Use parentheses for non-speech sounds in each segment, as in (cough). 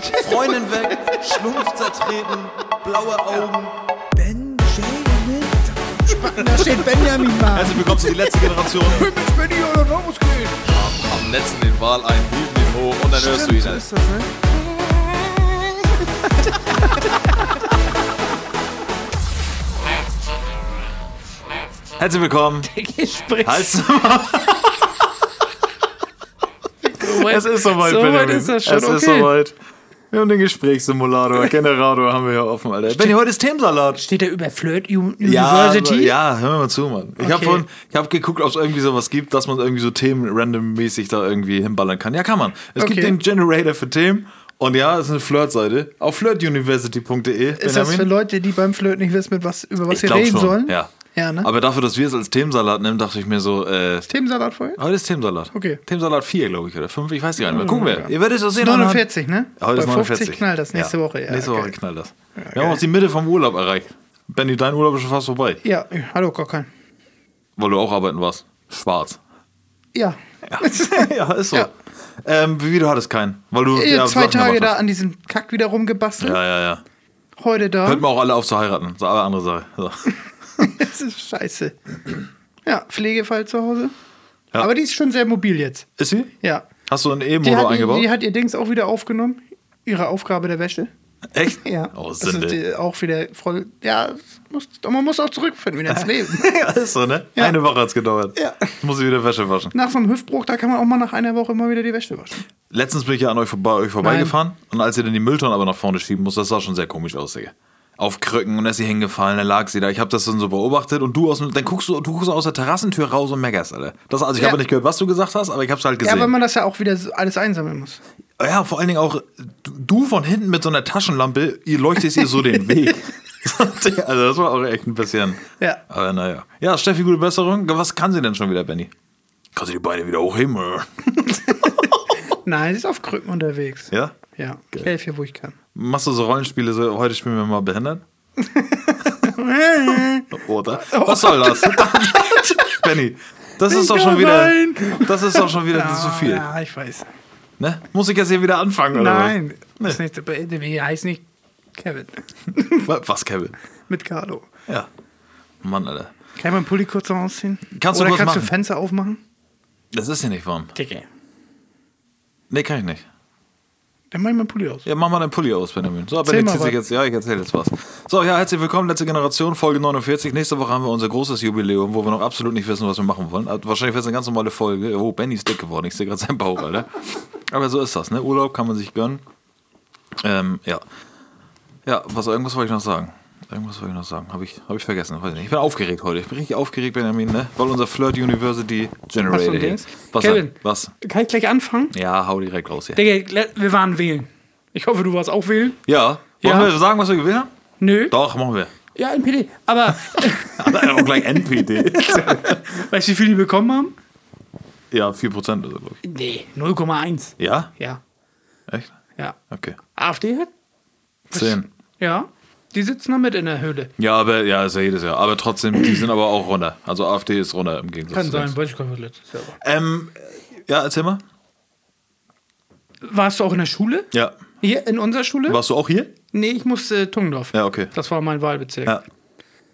Freundin weg, Schlumpf zertreten, blaue Augen. Benjamin. Da steht Benjamin mal. Herzlich willkommen zu die letzte Generation. Mit Benny oder Ramos gehen. Am letzten den Wal ein, hielten ihn hoch und dann hörst du ihn. so ist das, ne? Herzlich willkommen. Gespräch. Halt's mal. Es ist soweit, So Benjamin. ist das schon, Es ist okay. soweit. Wir haben den Gesprächssimulator, (laughs) Generator haben wir hier offen, Alter. Benny, heute ist Themensalat. Steht da über Flirt U- Ja, University? ja, hör mal zu, Mann. Ich habe Okay. vorhin, ich habe geguckt, ob es irgendwie sowas gibt, dass man irgendwie so Themen randommäßig da irgendwie hinballern kann. Ja, kann man. Es gibt Okay. den Generator für Themen und ja, es ist eine Flirtseite auf flirtuniversity.de. Ist das für Leute, die beim Flirt nicht wissen, mit was, über was Ich sie reden schon, sollen? ja. Ja, ne? Aber dafür, dass wir es als Themensalat nehmen, dachte ich mir so, äh, Themensalat vorher? heute ist Themensalat. Okay. Themensalat 4, glaube ich, oder 5, ich weiß nicht mehr. Gucken wir. Ihr werdet es sehen. 49, ne? Heute Bei ist 50 49. knallt das nächste ja. Woche. Ja, nächste Woche knallt das. wir haben auch die Mitte vom Urlaub erreicht. Benny, dein Urlaub ist schon fast vorbei, Ja, hallo, gar kein. weil du auch arbeiten warst. Schwarz. Ja. ja, (laughs) ist so. Ja. Ähm, wie, du hattest keinen? Weil du ja, zwei Sachen Tage da an diesem Kack wieder rumgebastelt. Ja, ja, ja. Heute da. Hört mal auch alle auf zu heiraten. So, aber andere Sache. So. (laughs) (laughs) Das ist scheiße. Ja, Pflegefall zu Hause. Ja. Aber die ist schon sehr mobil jetzt. Ist sie? Ja. Hast du einen E-Motor hat, eingebaut? die hat ihr Dings auch wieder aufgenommen. Ihre Aufgabe der Wäsche. Echt? (laughs) Ja. Oh, Sünde. auch wieder voll. Ja, muss, man muss auch zurückfinden wieder ins (laughs) Leben. ja, ist so, ne? Ja. Eine Woche hat's gedauert. Ja. Muss ich wieder Wäsche waschen. Nach so einem Hüftbruch, da kann man auch mal nach einer Woche mal wieder die Wäsche waschen. Letztens bin ich ja an euch, vorbei, euch vorbeigefahren und als ihr dann die Mülltonne aber nach vorne schieben musst, das sah schon sehr komisch aus, Digga. Auf Krücken und dann ist sie hingefallen, dann lag sie da. Ich habe das dann so beobachtet und du aus dem, dann guckst du, du guckst aus der Terrassentür raus und meckerst, Alter. Das, also ich Ja. habe nicht gehört, was du gesagt hast, aber ich hab's halt gesehen. Ja, weil man das ja auch wieder alles einsammeln muss. Ja, vor allen Dingen auch du, du von hinten mit so einer Taschenlampe, ihr leuchtest ihr so den (laughs) Weg. (laughs) also das war auch echt ein bisschen. Ja. Aber naja. Ja, Steffi, gute Besserung. Was kann sie denn schon wieder, Benny? Kann sie die Beine wieder hochheben? (laughs) Nein, sie ist auf Krücken unterwegs. Ja? Ja, ich helfe ihr, wo ich kann. Machst du so Rollenspiele, so heute spielen wir mal behindert? (laughs) Oder? Was soll das? (laughs) Benny, das ist doch schon wieder. Das ist doch schon wieder zu viel. Ja, ich weiß. Ne? Muss ich jetzt hier wieder anfangen, oder Nein, das ist nicht, heißt nicht Kevin. (laughs) was? Was, Kevin? Mit Carlo. Ja. Mann, Alter. Kann ich meinen Pulli kurz ausziehen? Kannst du Oder kurz kannst machen. du Fenster aufmachen? Das ist hier nicht warm. Dicke. Nee, kann ich nicht. Dann mach ich meinen Pulli aus. Ja, mach mal deinen Pulli aus, Benjamin. So, mal zieht sich jetzt. Ja, ich erzähle jetzt was. So, ja, herzlich willkommen, letzte Generation, Folge 49. Nächste Woche haben wir unser großes Jubiläum, wo wir noch absolut nicht wissen, was wir machen wollen. Also, wahrscheinlich wird es eine ganz normale Folge. Oh, Benny ist dick geworden. Ich sehe gerade seinen Bauch, Alter. Aber so ist das, ne? Urlaub kann man sich gönnen. Ähm, ja. Ja, was, irgendwas wollte ich noch sagen. Irgendwas wollte ich noch sagen. Habe ich, hab ich vergessen. Weiß ich, nicht. ich bin aufgeregt heute. Ich bin richtig aufgeregt, Benjamin, ne? Weil unser Flirt University Generator ein hier. Dings? Was, Kevin. denn? was? Kann ich gleich anfangen? Ja, hau direkt raus hier. Digga, wir waren wählen. Ich hoffe, du warst auch wählen. Ja. Wollen Ja. wir sagen, was wir gewählt haben? Nö. Doch, machen wir. Ja, NPD. Aber (laughs) auch gleich NPD. (laughs) weißt du, wie viel die bekommen haben? ja, 4% oder so, glaube ich. Nee, 0,1. Ja? Ja, Echt? ja. Okay. AfD hat? 10. Ja. Die sitzen da mit in der Höhle. Ja, aber ja, ist ja jedes Jahr. Aber trotzdem, die sind aber auch runter. Also AfD ist runter im Gegensatz Kann sein, weiß ich gar nicht letztes Jahr. Ähm, ja, erzähl mal. Warst du auch in der Schule? Ja. Hier in unserer Schule? Warst du auch hier? Nee, ich musste Tungendorf. Ja, okay. Das war mein Wahlbezirk. Ja.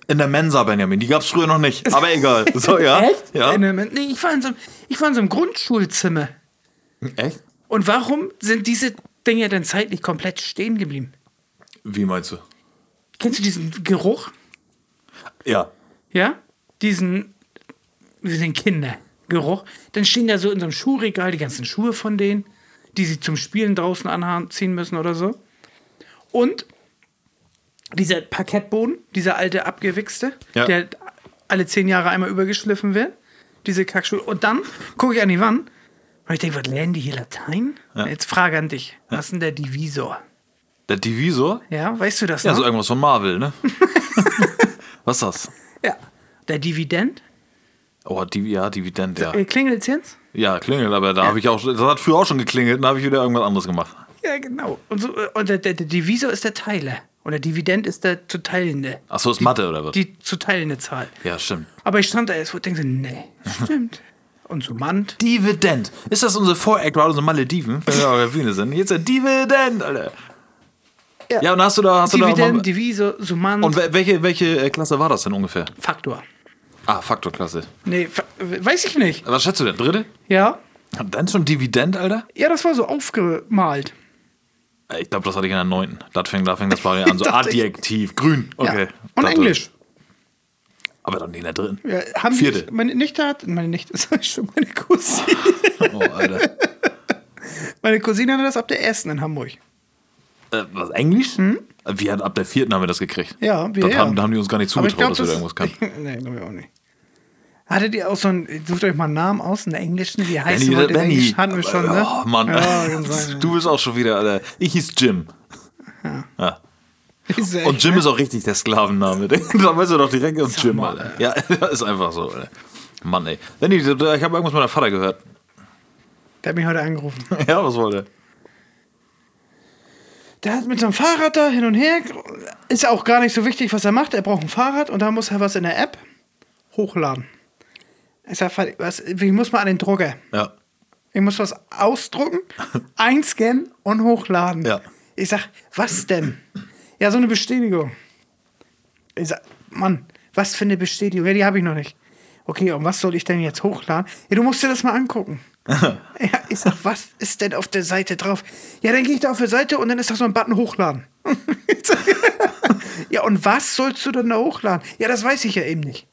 In der Mensa, Benjamin. Die gab es früher noch nicht. (laughs) Aber egal. So, ja. Echt? Ja. In der- Nee, ich war, in so, einem- ich war in so einem Grundschulzimmer. Echt? Und warum sind diese Dinge denn zeitlich komplett stehen geblieben? Wie meinst du? Kennst du diesen Geruch? Ja. Ja? Diesen, diesen Kindergeruch. Dann stehen da so in so einem Schuhregal die ganzen Schuhe von denen, die sie zum Spielen draußen anziehen müssen oder so. Und dieser Parkettboden, dieser alte abgewichste, Ja. der alle zehn Jahre einmal übergeschliffen wird. Diese Kackschuhe. Und dann gucke ich an die Wand und ich denke, was lernen die hier Latein? Ja. Jetzt frage an dich. Was ist denn der Divisor? Der Divisor? Ja, weißt du das Ja, noch? so irgendwas von Marvel, ne? (laughs) (laughs) Was ist das? ja. Der Dividend? Oh, Divi ja, Dividend, ja. Äh, Klingelt's jetzt? Ja, klingelt, aber da habe ich auch, das hat früher auch schon geklingelt, dann habe ich wieder irgendwas anderes gemacht. Ja, genau. Und, so, äh, und der, der, der Divisor ist der Teiler. Und der Dividend ist der zu teilende. Achso, ist Mathe oder was? Die zu teilende Zahl. ja, stimmt. Aber ich stand da erst und denke, so, nee, (laughs) stimmt. Und Summand. Dividend. Ist das unser Voreck, weil unsere Malediven, wenn wir auf der Bühne sind? Jetzt ein Dividend, Alter. Ja. Ja, und hast du da, hast du da Devise, Summand, Und wel- welche, welche äh, Klasse war das denn ungefähr? Faktor. Ah, Faktorklasse. Nee, fa- weiß ich nicht. Was schätzt du denn? Dritte? Ja? Und dann schon Dividend, Alter? Ja, das war so aufgemalt. Ich glaube, das hatte ich in der neunten. Das fing, da fing das bei an. (laughs) So Dachte ich. Adjektiv, grün. Okay. Ja. Und Das- Englisch. Aber dann nicht in der dritten. Ja, haben Vierte. Die, meine Nichte hat, meine Nichte, (laughs) das war schon meine Cousine. (laughs) Oh, Alter. Meine Cousine hatte das ab der ersten in Hamburg. Äh, was, Englisch? Wir hatten ab der vierten haben wir das gekriegt. Hm? Ja, wir Das haben, da haben die uns gar nicht zugetraut, glaube, dass wir da irgendwas können. (laughs) nee, glaube ich auch nicht. Hattet ihr auch so einen, sucht euch mal einen Namen aus, einen englischen, wie heißt Benny, heute in Benny. Englisch? Hatten wir schon, ne? Oh, Mann. (laughs) Ja, du bist auch schon wieder, Alter. Ich hieß Jim. Ja. Ja (laughs) Und Jim ne? ist auch richtig der Sklavenname. da weißt du doch direkt uns Jim, mal, Alter. Ja, das ist einfach so, Alter. Mann, ey. Benny, ich habe irgendwas mit meinem Vater gehört. Der hat mich heute angerufen. Ja, was wollte er? Der hat mit seinem Fahrrad da hin und her. Ist ja auch gar nicht so wichtig, was er macht. Er braucht ein Fahrrad und da muss er was in der App hochladen. Ich sag, was, ich muss mal an den Drucker. Ja. Ich muss was ausdrucken, (laughs) einscannen und hochladen. Ja. Ich sag, was denn? Ja, so eine Bestätigung. Ich sag, Mann, was für eine Bestätigung? Ja, die habe ich noch nicht. Okay, und was soll ich denn jetzt hochladen? Ja, du musst dir das mal angucken. (laughs) ja, ich sag, was ist denn auf der Seite drauf? Ja, dann gehe ich da auf die Seite und dann ist da so ein Button hochladen. Sag, (laughs) ja, und was sollst du denn da hochladen? Ja, das weiß ich ja eben nicht.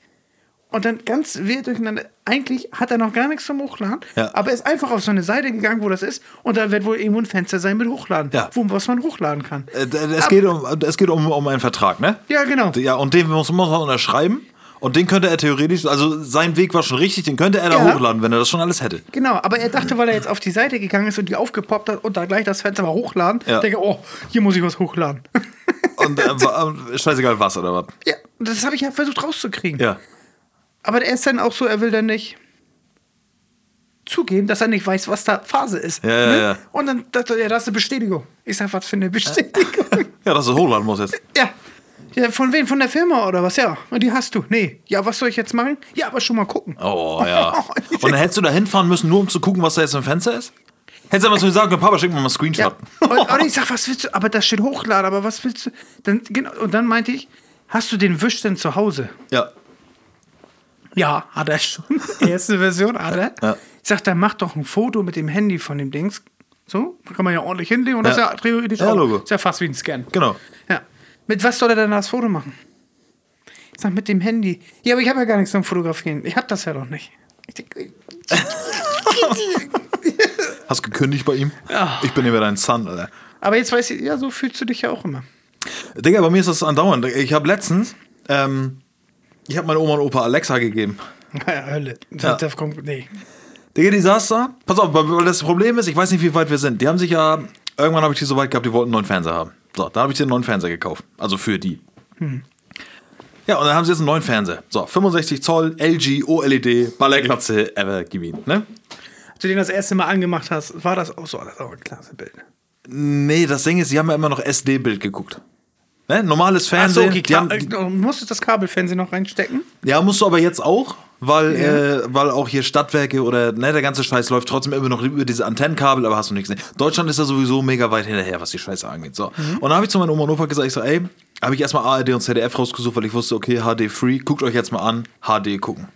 Und dann ganz wild durcheinander. Eigentlich hat er noch gar nichts zum Hochladen, Ja. aber er ist einfach auf so eine Seite gegangen, wo das ist. Und da wird wohl irgendwo ein Fenster sein mit Hochladen, Ja. wo was man hochladen kann. Äh, Es geht, um, es geht um, um einen Vertrag, ne? Ja, genau. Ja, und den muss man unterschreiben. Und den könnte er theoretisch, also sein Weg war schon richtig, den könnte er da Ja. hochladen, wenn er das schon alles hätte. Genau, aber er dachte, weil er jetzt auf die Seite gegangen ist und die aufgepoppt hat und da gleich das Fenster mal hochladen, Ja. denke, oh, hier muss ich was hochladen. (laughs) Und äh, (laughs) war- äh, scheißegal was oder was. ja, das habe ich ja versucht rauszukriegen. Ja. Aber er ist dann auch so, er will dann nicht zugeben, dass er nicht weiß, was da Phase ist. Ja, ja, ja. Und dann dachte er, ja, das ist eine Bestätigung. Ich sag, was für eine Bestätigung? (laughs) Ja, dass er hochladen muss jetzt. ja. Ja, von wem? Von der Firma oder was? Ja. Und die hast du. Nee. Ja, was soll ich jetzt machen? Ja, aber schon mal gucken. Oh, ja. (laughs) Und dann hättest du da hinfahren müssen, nur um zu gucken, was da jetzt im Fenster ist? Hättest du aber so gesagt, Papa, schick mir mal einen Ja. Screenshot. Und, und ich sag, was willst du? Aber da steht hochladen, aber was willst du? Dann, genau, und dann meinte ich, hast du den Wisch denn zu Hause? Ja. Ja, hat er schon. (laughs) Erste Version hat er. Ja. Ich sag, dann mach doch ein Foto mit dem Handy von dem Dings. So, da kann man ja ordentlich hinlegen und das ist Ja. ja theoretisch Ja, Logo. ist ja fast wie ein Scan. Genau. Ja. Mit was soll er denn das Foto machen? Ich sag, mit dem Handy. Ja, aber ich habe ja gar nichts zum Fotografieren. Ich habe das ja doch nicht. Ich denk, (laughs) Hast gekündigt bei ihm? Ich bin immer dein Son, Alter. aber jetzt weiß ich, ja, so fühlst du dich ja auch immer. Digga, bei mir ist das andauernd. Ich habe letztens, ähm, ich habe meiner Oma und Opa Alexa gegeben. (laughs) Ja, Hölle. Das, Ja. das kommt, nee. Digga, die saß da. Pass auf, weil das Problem ist, ich weiß nicht, wie weit wir sind. Die haben sich ja, irgendwann habe ich die so weit gehabt, die wollten einen neuen Fernseher haben. So, da habe ich den neuen Fernseher gekauft. Also für die. Ja, und dann haben sie jetzt einen neuen Fernseher. So, 65 Zoll, LG, OLED, Ballerglatze, ever gewesen, ne? Als du den das erste Mal angemacht hast, war das auch so. Das ist auch ein klasse Bild. Nee, das Ding ist, sie haben ja immer noch SD-Bild geguckt. Ne? Normales Ach so, Fernsehen. okay, die haben, die, Du musstest das Kabelfernsehen noch reinstecken? ja, musst du aber jetzt auch, weil, äh, weil auch hier Stadtwerke oder ne, der ganze Scheiß läuft trotzdem immer noch über diese Antennenkabel, aber hast du nichts gesehen. Deutschland ist da sowieso mega weit hinterher, was die Scheiße angeht. So. Und da habe ich zu meinem Oma und Opa gesagt, ich so, ey, habe ich erstmal ARD und ZDF rausgesucht, weil ich wusste, okay, HD free, guckt euch jetzt mal an, HD gucken.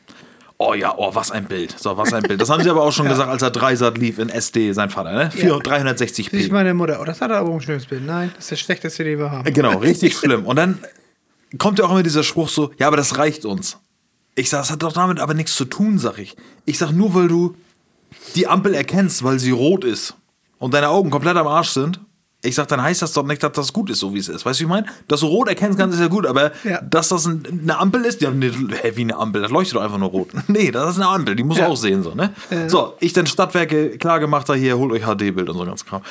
Oh ja, oh, was ein Bild. So, was ein Bild. Das haben sie aber auch schon (laughs) gesagt, als er Dreisat lief in SD, sein Vater, ne? Ja. 360p. Siehst meine Mutter. Oh, das hat aber auch ein schönes Bild. Nein, das ist das schlechteste, den wir haben. Genau, richtig (laughs) schlimm. Und dann kommt ja auch immer dieser Spruch so, ja, aber das reicht uns. Ich sag, das hat doch damit aber nichts zu tun, sag ich. Ich sag nur, weil du die Ampel erkennst, weil sie rot ist und deine Augen komplett am Arsch sind. Ich sag, dann heißt das doch nicht, dass das gut ist, so wie es ist. Weißt du, wie ich meine? Dass du rot erkennst kannst, ist ja gut, aber Ja. dass das ein, eine Ampel ist, ja, nee, hä, wie eine Ampel, das leuchtet doch einfach nur rot. (laughs) Nee, das ist eine Ampel, die muss Ja. auch sehen, so, ne? So, ich dann Stadtwerke klar gemacht, da hier, holt euch HD-Bild und so ganz Kram.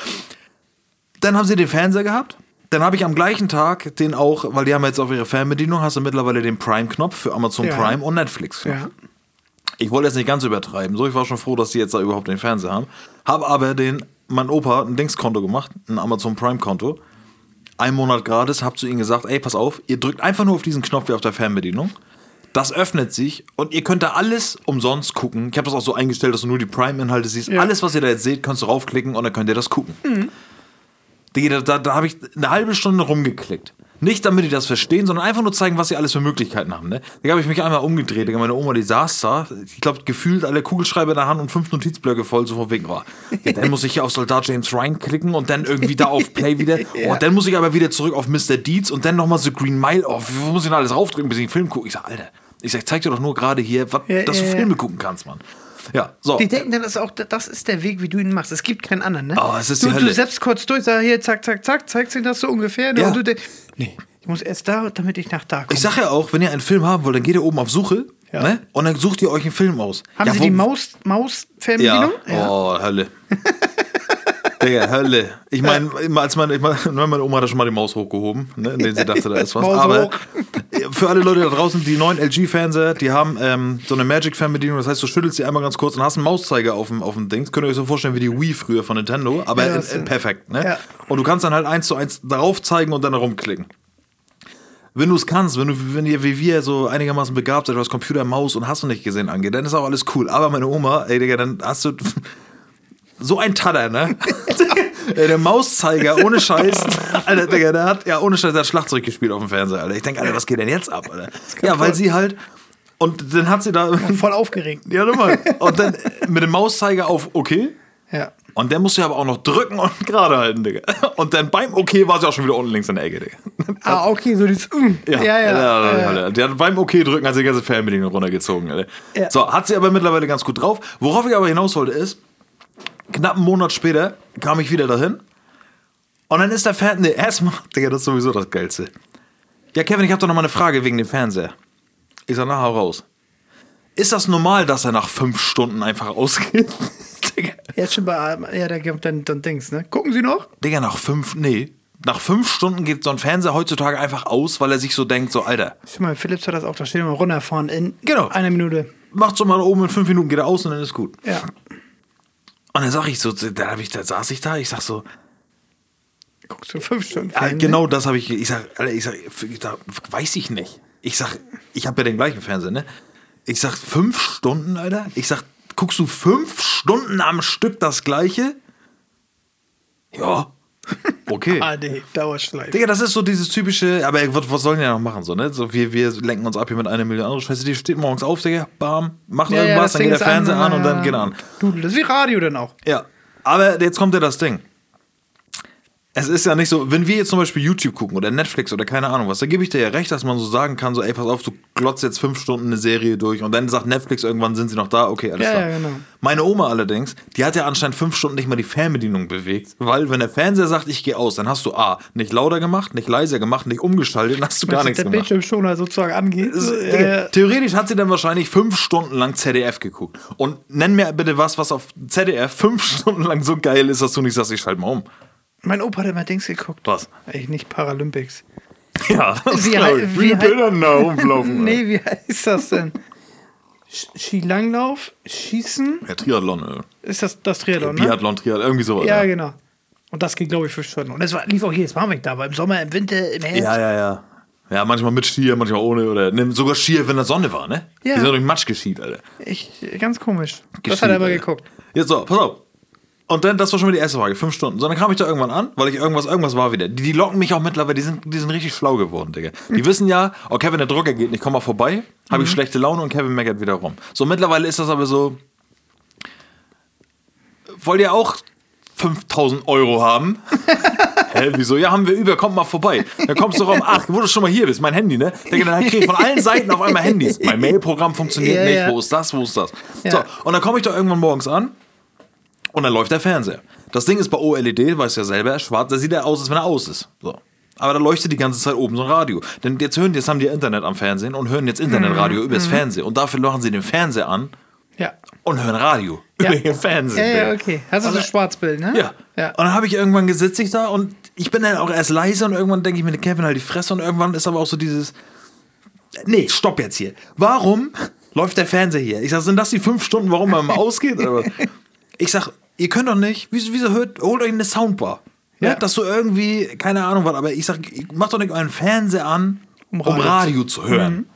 Dann haben sie den Fernseher gehabt. Dann habe ich am gleichen Tag den auch, weil die haben jetzt auf ihre Fernbedienung, hast du mittlerweile den Prime-Knopf für Amazon Ja. Prime und Netflix. Ja. Ich wollte jetzt nicht ganz übertreiben. So, ich war schon froh, dass die jetzt da überhaupt den Fernseher haben. Habe aber den, mein Opa ein Dingskonto gemacht, ein Amazon Prime-Konto. Ein Monat gratis, hab zu ihnen gesagt, ey, pass auf, ihr drückt einfach nur auf diesen Knopf wie auf der Fernbedienung. Das öffnet sich und ihr könnt da alles umsonst gucken. Ich habe das auch so eingestellt, dass du nur die Prime-Inhalte siehst. Ja. Alles, was ihr da jetzt seht, kannst du raufklicken und dann könnt ihr das gucken. Digga, da, da, da habe ich eine halbe Stunde rumgeklickt. Nicht damit die das verstehen, sondern einfach nur zeigen, was sie alles für Möglichkeiten haben. Ne? Da habe ich mich einmal umgedreht. Meine Oma, die saß da, ich glaube, gefühlt alle Kugelschreiber in der Hand und fünf Notizblöcke voll, so von wegen, oh, ja, dann muss ich hier auf Soldat James Ryan klicken und dann irgendwie da auf Play wieder. (laughs) Oh, dann muss ich aber wieder zurück auf Mr. Deeds und dann nochmal so Green Mile. Oh, wo muss ich denn alles raufdrücken, bis ich einen Film gucke? Ich sag, Alter, ich sag, zeig dir doch nur gerade hier, was, Ja, dass ja, du ja. Filme gucken kannst, Mann. Ja, so. Die denken dann, das ist auch, das ist der Weg, wie du ihn machst. Es gibt keinen anderen, ne? Oh, es ist du, die du Hölle. selbst kurz durch, sag hier, zack, zack, zack, zeigst ihnen das so ungefähr. Ne? Ja. Und du denkst, nee, ich muss erst da, damit ich nach da komme. Ich sag ja auch, wenn ihr einen Film haben wollt, dann geht ihr oben auf Suche Ja. ne? und dann sucht ihr euch einen Film aus. Haben ja, sie die Maus, Maus-Fernbedienung? Ja. Oh, Hölle. (laughs) Digga, Hölle. Ich meine, als meine, mein, meine Oma hat schon mal die Maus hochgehoben, ne, in denen sie dachte, da ist was. Maus Aber hoch. für alle Leute da draußen, die neuen LG-Fernseher, die haben ähm, so eine Magic-Fernbedienung, das heißt, du schüttelst sie einmal ganz kurz und hast einen Mauszeiger auf dem, auf dem Ding. Könnt ihr euch so vorstellen wie die Wii früher von Nintendo, aber Ja, in, das in perfekt. Ne? ja. Und du kannst dann halt eins zu eins darauf zeigen und dann herumklicken. Wenn du es kannst, wenn du, wenn ihr wie wir so einigermaßen begabt seid, was Computer, Maus und hast du nicht gesehen angeht, dann ist auch alles cool. Aber meine Oma, ey Digga, dann hast du so ein Tatter, ne? (laughs) Der Mauszeiger, ohne Scheiß. Alter, Digga, der hat, ja, ohne Scheiß, der hat Schlagzeug gespielt auf dem Fernseher, Alter. Ich denke, Alter, was geht denn jetzt ab, Alter? Ja, weil sie halt, und dann hat sie da, Voll aufgeregt. ja, nochmal. (laughs) Und dann mit dem Mauszeiger auf okay. Ja. Und der musste aber auch noch drücken und (laughs) gerade halten, Digga. Und dann beim Okay war sie auch schon wieder unten links in der Ecke, Digga. Ah, okay, so dieses, mm. ja, ja. ja, ja, ja. Die hat beim Okay drücken hat sie die ganze Fernbedienung runtergezogen. Alter. Ja. So, hat sie aber mittlerweile ganz gut drauf. Worauf ich aber hinaus wollte ist, knapp einen Monat später kam ich wieder dahin. Und dann ist der Fernseher, nee, erstmal, (laughs) Digga, das ist sowieso das Geilste. Ja, Kevin, ich habe doch noch mal eine Frage wegen dem Fernseher. Ich sag, na, hau raus. Ist das normal, dass er nach fünf Stunden einfach ausgeht? (laughs) Digga. Jetzt schon bei, ja, da gibt dann, dann Dings, ne? Gucken Sie noch? Digga, nach fünf, nee. Nach fünf Stunden geht so ein Fernseher heutzutage einfach aus, weil er sich so denkt, so, Alter, Schau mal, Philips hat das auch, da steht immer runterfahren in Genau. einer Minute. macht so mal oben in fünf Minuten, geht er aus und dann ist gut. Ja. Und dann sag ich so, da, hab ich, da saß ich da, ich sag so, Guckst du fünf Stunden ja, Fernsehen? genau das habe ich, ich sag, ich sag, ich sag, weiß ich nicht. Ich sag, ich habe ja den gleichen Fernseher, ne? Ich sag, fünf Stunden, Alter? Ich sag, guckst du fünf Stunden am Stück das gleiche? Ja. (laughs) Okay. AD, Dauerschleife. Digga, das ist so dieses typische, aber was, was sollen die ja noch machen, so, ne? So, wir, wir lenken uns ab hier mit einer Million andere Scheiße. Die steht morgens auf, Digga, bam, macht Ja, ja, irgendwas, das dann geht der Fernseher an, und dann ja. geht er an. Das ist wie Radio dann auch. Ja, aber jetzt kommt ja das Ding. Es ist ja nicht so, wenn wir jetzt zum Beispiel YouTube gucken oder Netflix oder keine Ahnung was, da gebe ich dir ja recht, dass man so sagen kann, so, ey, pass auf, du glotzt jetzt fünf Stunden eine Serie durch und dann sagt Netflix irgendwann, sind sie noch da? Okay, alles Ja, klar. ja, genau. Meine Oma allerdings, die hat ja anscheinend fünf Stunden nicht mal die Fernbedienung bewegt, weil wenn der Fernseher sagt, ich gehe aus, dann hast du A, nicht lauter gemacht, nicht leiser gemacht, nicht umgeschaltet, dann hast du gar nichts der gemacht. Bildschirmschoner sozusagen angeht. So, äh, Theoretisch hat sie dann wahrscheinlich fünf Stunden lang ZDF geguckt. Und nenn mir bitte was, was auf ZDF fünf (laughs) Stunden lang so geil ist, dass du nicht sagst, ich schalte mal um. Mein Opa hat immer Dings geguckt. Was? Ey, nicht Paralympics. (laughs) Ja, das Wie ich. wie Wie Bilder da rumlaufen. (laughs) Nee, wie heißt das denn? Sch- Skilanglauf? Schießen? Ja, Triathlon, äh. Ist das das Triathlon, ne? Biathlon, Triathlon, irgendwie sowas. Ja, ja. genau. Und das geht, glaube ich, für Stunden. Und es war, lief auch jedes Mal weg da, war im Sommer, im Winter, im Herbst. ja, ja, ja. Ja, manchmal mit Skier, manchmal ohne. Oder nimm sogar Skier, wenn da Sonne war, ne? Ja. Die sind durch Matsch geschied, Alter. Ich, ganz komisch. das Geschied, hat er aber Alter. geguckt. Jetzt so, pass auf. Und dann, das war schon wieder die erste Frage, fünf Stunden. So, dann kam ich da irgendwann an, weil ich irgendwas, irgendwas war wieder. Die, die locken mich auch mittlerweile, die sind, die sind richtig schlau geworden, Digga. Die wissen ja, oh, Kevin, der Drucker geht nicht, komm mal vorbei, habe ich schlechte Laune und Kevin meckert wieder rum. So, mittlerweile ist das aber so, wollt ihr auch 5000 Euro haben? (laughs) Hä, wieso? Ja, haben wir über, kommt mal vorbei. Dann kommst du rum, ach, wo du schon mal hier bist, mein Handy, ne? Digga, dann krieg ich von allen Seiten auf einmal Handys. Mein Mailprogramm funktioniert Ja, nicht, ja. wo ist das, wo ist das? So, und dann komme ich da irgendwann morgens an und dann läuft der Fernseher. Das Ding ist bei OLED, weiß ja selber, er schwarz, da sieht er aus, als wenn er aus ist. So. Aber da leuchtet die ganze Zeit oben so ein Radio. Denn jetzt hören, jetzt haben die Internet am Fernsehen und hören jetzt Internetradio übers Fernsehen. Und dafür machen sie den Fernseher an Ja. und hören Radio Ja. über den Fernsehen. Ja, ja, okay. Hast du so ein Schwarzbild, ne? Ja. Ja. Und dann habe ich irgendwann gesitzt ich da und ich bin dann auch erst leise und irgendwann denke ich mir, Kevin, halt die Fresse und irgendwann ist aber auch so dieses, nee, stopp jetzt hier. Warum läuft der Fernseher hier? Ich sag, sind das die fünf Stunden, warum man mal ausgeht? Ich sag, ihr könnt doch nicht, wieso, wieso hört, holt euch eine Soundbar. Ja. Ja. Dass du irgendwie, keine Ahnung was, aber ich sag, macht doch nicht euren Fernseher an, um Um Radio, Radio zu hören.